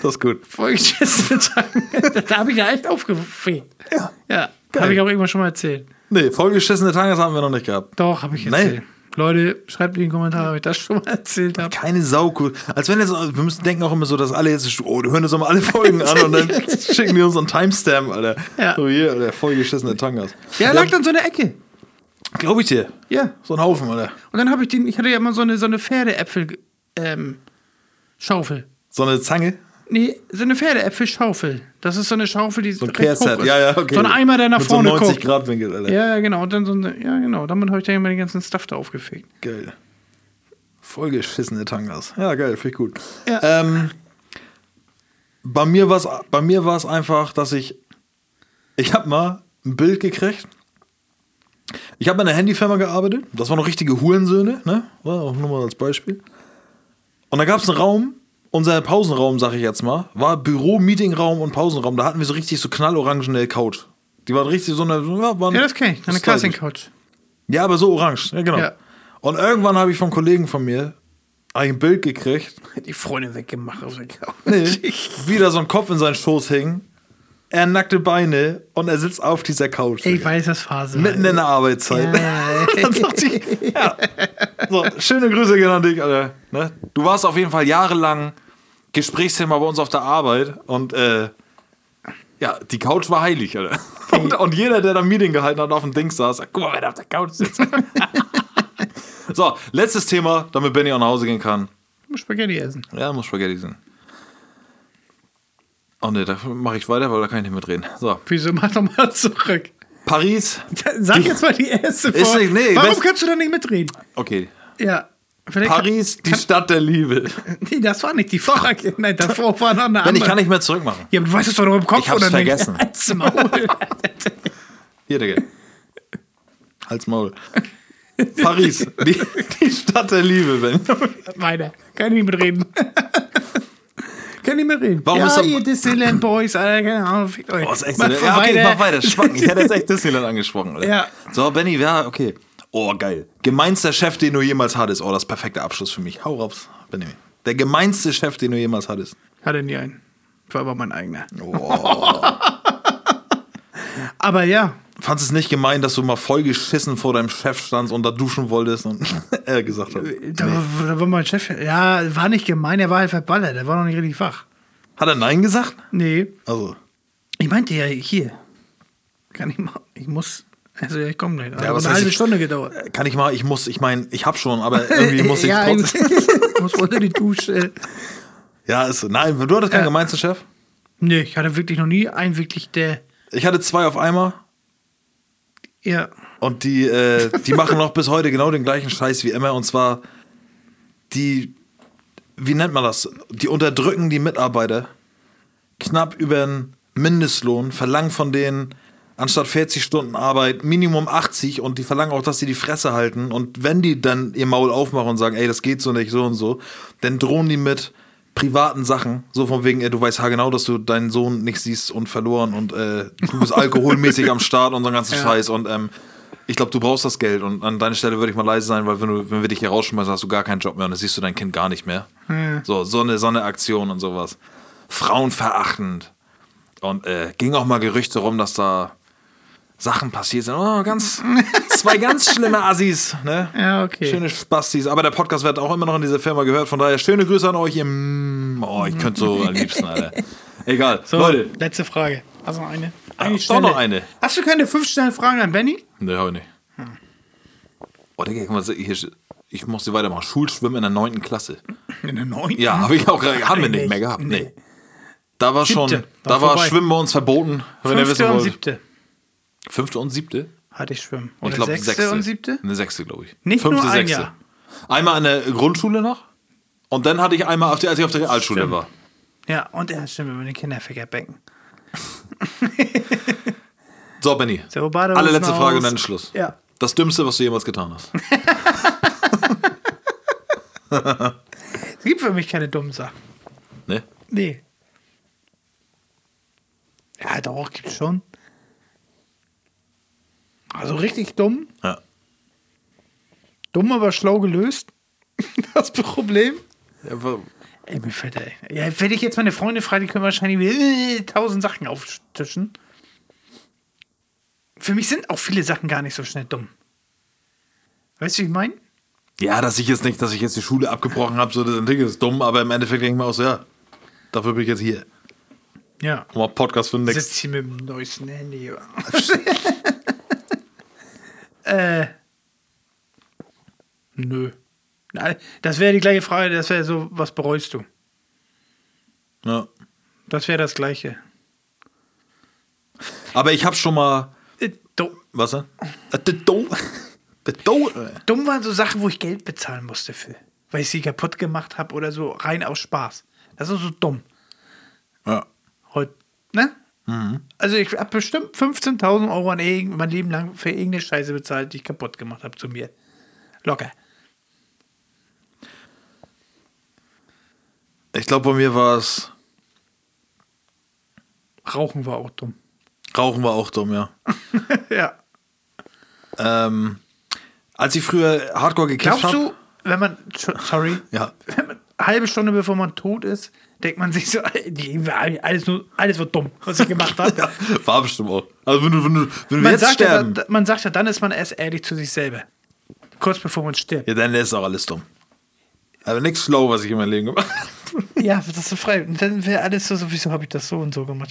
Das ist gut. vollgeschissene Tangas. da habe ich ja echt aufgefegt. Ja. Ja. Habe ich auch irgendwann schon mal erzählt. Nee, vollgeschissene Tangas haben wir noch nicht gehabt. Doch, habe ich Nee. erzählt. Leute, schreibt in die Kommentare, ob ich das schon mal erzählt habe. Keine Saukuh. Als wenn jetzt, wir müssen denken auch immer so, dass alle jetzt, oh, die hören uns immer alle Folgen an und dann (laughs) schicken die uns so einen Timestamp, Alter. Ja. So hier, Alter, vollgeschissene Tangas. Ja, lag dann so eine Ecke. Glaube ich dir. Ja. So ein Haufen, Alter. Und dann habe ich den, ich hatte ja immer so eine, so eine Pferdeäpfel, ähm, Schaufel. So eine Zange. Nee, so eine Pferdeäpfelschaufel. Das ist so eine Schaufel, die So ein recht hoch Kehrset. ist. Ja, ja, okay. So ein Eimer, der nach Mit vorne so 90 guckt. Grad Winkel, Alter. Ja, ja, genau. Und dann so eine, ja, genau. Damit habe ich dann immer den ganzen Stuff da aufgefegt. Geil. Vollgeschissene Tangas. Ja, geil, finde ich gut. Ja. Ähm, bei mir war es bei mir war es einfach, dass ich ich habe mal ein Bild gekriegt. Ich habe in einer Handyfirma gearbeitet. Das waren noch richtige Hurensöhne, ne? War auch nur mal als Beispiel. Und da gab es einen Raum, unser Pausenraum, sag ich jetzt mal, war Büro, Meetingraum und Pausenraum. Da hatten wir so richtig so knallorangene Couch. Die war richtig so eine. Ja, waren Ja, das kenne ich. Eine. Casting-Couch. Ja, aber so orange. Ja, genau. Ja. Und irgendwann habe ich vom Kollegen von mir ein Bild gekriegt. (laughs) Die Freundin weggemacht auf der Couch. Nee, wieder so ein Kopf in seinen Schoß hing. Er nackte Beine und er sitzt auf dieser Couch. Ich weiß, das Phase. Mitten in der Arbeitszeit. Ja. Dann dachte ich, ja. So, schöne Grüße gehen an dich, Alter. Ne? Du warst auf jeden Fall jahrelang Gesprächsthema bei uns auf der Arbeit und äh, ja, die Couch war heilig, Alter. Und, und jeder, der da Meeting gehalten hat, auf dem Ding saß, guck mal, wer da auf der Couch sitzt. (laughs) so, letztes Thema, damit Benny auch nach Hause gehen kann. Ich muss Spaghetti essen. Ja, muss Spaghetti sein. Oh ne, da mache ich weiter, weil da kann ich nicht mitreden. So, Wieso? Mach doch mal zurück. Paris. (laughs) Sag jetzt mal die erste Ist Folge. nicht- nee, Warum weißt- kannst du da nicht mitreden? Okay. Ja. Vielleicht Paris, die Stadt der Liebe. Kann, (laughs) nee, das war nicht die Frage. Nein, davor war noch eine Wenn ich andere. kann nicht mehr zurückmachen. ja, aber du weißt es doch noch im Kopf Ich hab's oder vergessen. (laughs) nicht? Maul. Hier, Digga. Halt's Maul. Paris, die, die Stadt der Liebe, Ben. Weiter. Kann ich nicht mitreden. Kann nicht mitreden. Warum ja, ist ihr Disneyland Boys, Alter, keine Ahnung, fickt euch. Oh, ist echt Mach so. Ja, okay, weiter. mach weiter. Schwacken. Ich hätte jetzt echt (laughs) Disneyland angesprochen. Alter. Ja. So, Benny, ja, okay. Oh, geil. Gemeinster Chef, den du jemals hattest. Oh, das ist perfekter Abschluss für mich. Hau raus, Benny. Der gemeinste Chef, den du jemals hattest. Hatte nie einen. War aber mein eigener. Oh. (laughs) Aber ja, Fandest es nicht gemein, dass du mal voll geschissen vor deinem Chef standst und da duschen wolltest und (laughs) er gesagt hat. da, war- da war mein Chef. Ja, war nicht gemein, er war halt verballert. Der war noch nicht richtig wach. Hat er Nein gesagt? Nee. Also, Ich meinte ja hier. Kann ich mal. Ich muss. Also, ich komme gleich. Ja, was eine heißt halbe ich- Stunde gedauert. kann ich mal, ich muss, ich meine, ich hab schon, aber irgendwie (laughs) muss ich ja, trotzdem. ich (laughs) muss unter die Dusche. Ja, ist. Nein, du hattest keinen Ja. gemeinsten Chef? Nee, ich hatte wirklich noch nie einen wirklich, der. Ich hatte zwei auf einmal Ja. und die, äh, die machen noch bis heute genau den gleichen Scheiß wie immer und zwar die, wie nennt man das? Die unterdrücken die Mitarbeiter knapp über den Mindestlohn, verlangen von denen anstatt 40 Stunden Arbeit Minimum 80 und die verlangen auch, dass sie die Fresse halten. Und wenn die dann ihr Maul aufmachen und sagen, ey, das geht so nicht, so und so, dann drohen die mit privaten Sachen, so von wegen, du weißt genau, dass du deinen Sohn nicht siehst und verloren und äh, du bist (laughs) alkoholmäßig am Start und so einen ganzen Ja. Scheiß und ähm, ich glaube, du brauchst das Geld und an deiner Stelle würde ich mal leise sein, weil wenn, du, wenn wir dich hier rausschmeißen, hast du gar keinen Job mehr und dann siehst du dein Kind gar nicht mehr. So, so eine, so eine Aktion und sowas. Frauenverachtend. Und äh, ging auch mal Gerüchte rum, dass da Sachen passiert sind. Oh, ganz, (laughs) zwei ganz schlimme Assis, ne? Ja, okay. Schöne Spastis. Aber der Podcast wird auch immer noch in dieser Firma gehört. Von daher schöne Grüße an euch. Ihr, mm, oh, ich könnte so am liebsten, Alter. Egal. So, Leute. letzte Frage. Hast du noch eine? Ah, Eine doch schnelle. noch eine. Hast du keine fünf schnellen Fragen an Benny? Ne, hab ich nicht. Oh, Digga, guck mal, hier, ich musste weitermachen. Schulschwimmen in der 9. Klasse. In der neunten? Ja, habe ich auch haben wir nicht mehr gehabt. Nee. Da war schon, da War war. Schwimmen bei uns verboten, wenn ihr wissen Fünfte und wollt. siebte Fünfte und siebte? hatte ich Schwimmen. Ich Oder glaube, sechste sechste. und siebte? Eine sechste, glaube ich. Nicht nur ein Jahr. Einmal an der Grundschule noch. Und dann hatte ich einmal, auf der, als ich auf der Realschule Stimmt. war. Ja, und er stimmt über den Kinderfickerbecken. (laughs) So, Benny. So, Bade Allerletzte aus. Frage und dann Schluss. Ja. Das Dümmste, was du jemals getan hast. (laughs) Es gibt für mich keine dummen Sachen. ne? Nee. Ja, doch, gibt's schon. Also richtig dumm. Ja. Dumm, aber schlau gelöst. (laughs) Das Problem. Wa- Ey, mir fällt echt. Ja, wenn ich jetzt meine Freunde frage, die können wahrscheinlich äh, tausend Sachen auftischen. Für mich sind auch viele Sachen gar nicht so schnell dumm. Weißt du, wie ich meine? ja, dass ich jetzt nicht, dass ich jetzt die Schule abgebrochen habe, so das Ding ist dumm, aber im Endeffekt denke ich mir auch so, ja, dafür bin ich jetzt hier. Ja. Um mal Podcast für den nächsten. Sitzt hier mit dem neuesten Handy. (laughs) äh. Nö. Das wäre die gleiche Frage, das wäre so, was bereust du? Ja. Das wäre das gleiche. Aber ich habe schon mal. Äh. Was denn? Äh, Do. Do. dumm waren so Sachen, wo ich Geld bezahlen musste für. Weil ich sie kaputt gemacht habe oder so, rein aus Spaß. Das ist so dumm. Ja. Heute, ne? Also ich habe bestimmt 15.000 Euro an mein Leben lang für irgendeine Scheiße bezahlt, die ich kaputt gemacht habe zu mir. Locker. Ich glaube, bei mir war es. Rauchen war auch dumm. Rauchen war auch dumm, ja. (laughs) ja. ähm, als ich früher Hardcore gekifft Glaubst habe. du, wenn man, sorry, (laughs) Ja. wenn man eine halbe Stunde bevor man tot ist, denkt man sich so, (laughs) die, alles, nur, alles wird dumm, was ich gemacht habe. War bestimmt auch. Also, wenn du, wenn du, wenn man, jetzt sagt ja, sterben. da- man sagt ja, dann ist man erst ehrlich zu sich selber. Kurz bevor man stirbt. Ja, dann ist auch alles dumm. Aber nichts schlau, was ich in meinem Leben gemacht habe. Ja, das ist so frei. Und dann wäre alles so, so, wieso habe ich das so und so gemacht?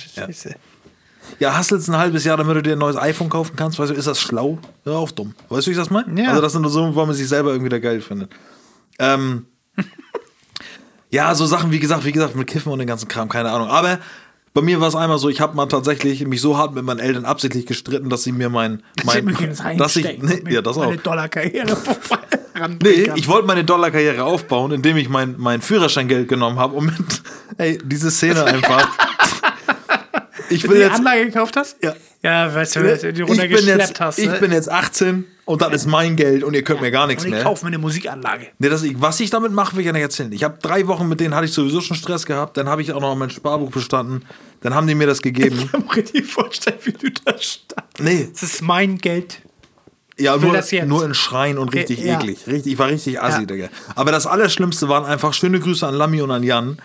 Ja, hast jetzt ein halbes Jahr, damit du dir ein neues iPhone kaufen kannst, weißt du, ist das schlau? Ja, auch dumm. Weißt du, wie ich das meine? Ja. Also, das sind nur so, weil man sich selber irgendwie da geil findet. Ähm, (laughs) ja, so Sachen, wie gesagt, wie gesagt, mit Kiffen und den ganzen Kram, keine Ahnung. Aber bei mir war es einmal so, ich habe mal tatsächlich mich so hart mit meinen Eltern absichtlich gestritten, dass sie mir mein. mein dass ich, nee, ja, das auch. Dollarkarriere (laughs) vorbei. Nee, ranbringen kann. ich wollte meine Dollarkarriere aufbauen, indem ich mein, mein Führerscheingeld genommen habe und mit, (laughs) ey, diese Szene (laughs) einfach. ich Wenn will du die jetzt, Anlage gekauft hast? Ja. Ja, weißt du, dass du die ich bin, runtergeschleppt jetzt, hast. ich ne? bin jetzt 18 und das ist mein Geld und ihr könnt mir gar nichts und ich mehr. kaufe mir eine Musikanlage. Nee, das, ich, was ich damit mache, will ich ja nicht erzählen. Ich habe drei Wochen mit denen hatte ich sowieso schon Stress gehabt. Dann habe ich auch noch mein Sparbuch bestanden. Dann haben die mir das gegeben. (laughs) Ich kann mir richtig vorstellen, wie du da standst. Nee, Das ist mein Geld. Ja, nur, nur in Schreien und richtig Ja. eklig. Richtig, ich war richtig assi, Ja. Digga. Aber das Allerschlimmste waren einfach schöne Grüße an Lami und an Jan.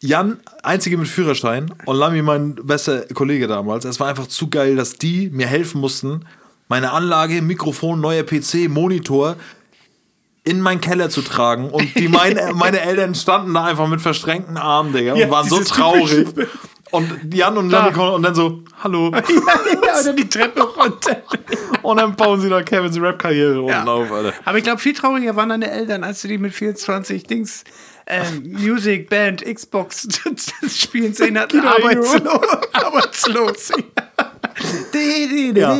Jan, einzige mit Führerschein und Lami, mein bester Kollege damals. Es war einfach zu geil, dass die mir helfen mussten, meine Anlage, Mikrofon, neuer PC, Monitor in meinen Keller zu tragen. Und die meine, (laughs) meine Eltern standen da einfach mit verschränkten Armen, Digga, und Ja, waren so traurig. typische- Und Jan und. Lami kommen und dann so, hallo. (laughs) ja, oder die Treppe runter. Und dann bauen sie da Kevins Rap-Karriere unten Ja. auf, Alter. Aber ich glaube, viel trauriger waren deine Eltern, als du die mit 24 Dings, ähm, Music, Band, Xbox (laughs) spielen sehen hatten. (laughs) Arbeitslos. Arbeitslos. Ja.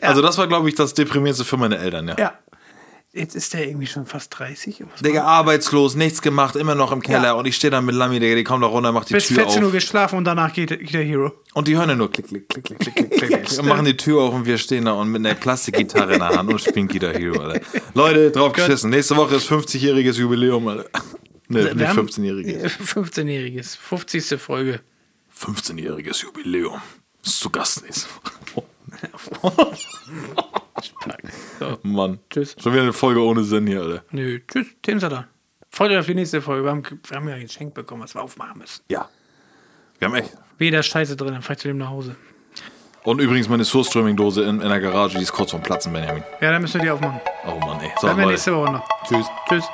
Also das war, glaube ich, das Deprimierendste für meine Eltern, ja. Ja. Jetzt ist der irgendwie schon fast 30. Was Digga, arbeitslos, nichts gemacht, immer noch im Keller. Und ich stehe dann mit Lami, Digga, die kommt da runter, macht die Bis Tür 14 Uhr auf. geschlafen und danach geht, geht der Hero. Und die hören ja nur klick, klick, klick, klick, klick, klick, (laughs) klick, klick. Und machen die Tür auf und wir stehen da und mit einer Plastikgitarre in der Hand und spielen Guitar Hero, Alter. Leute, drauf geschissen. Nächste Woche ist 50-jähriges Jubiläum, Alter. (laughs) Ne, Wir nicht haben- 15-jähriges. 15-jähriges, 50. Folge. 15-jähriges Jubiläum. Ist zu Gast. (laughs) So. Mann. Tschüss. Schon wieder eine Folge ohne Sinn hier, Alter. Nö, tschüss, Themensalat. Freut euch auf die nächste Folge. Wir haben, wir haben ja ein Geschenk bekommen, was wir aufmachen müssen. Ja. Wir haben echt. Weder Scheiße drin, dann fahr ich zu dem nach Hause. Und übrigens meine Surströmming-Dose in, in der Garage, die ist kurz vorm Platzen, Benjamin. Ja, dann müssen wir die aufmachen. Oh Mann, ey. So, Dann wir nächste Woche noch. Tschüss. Tschüss.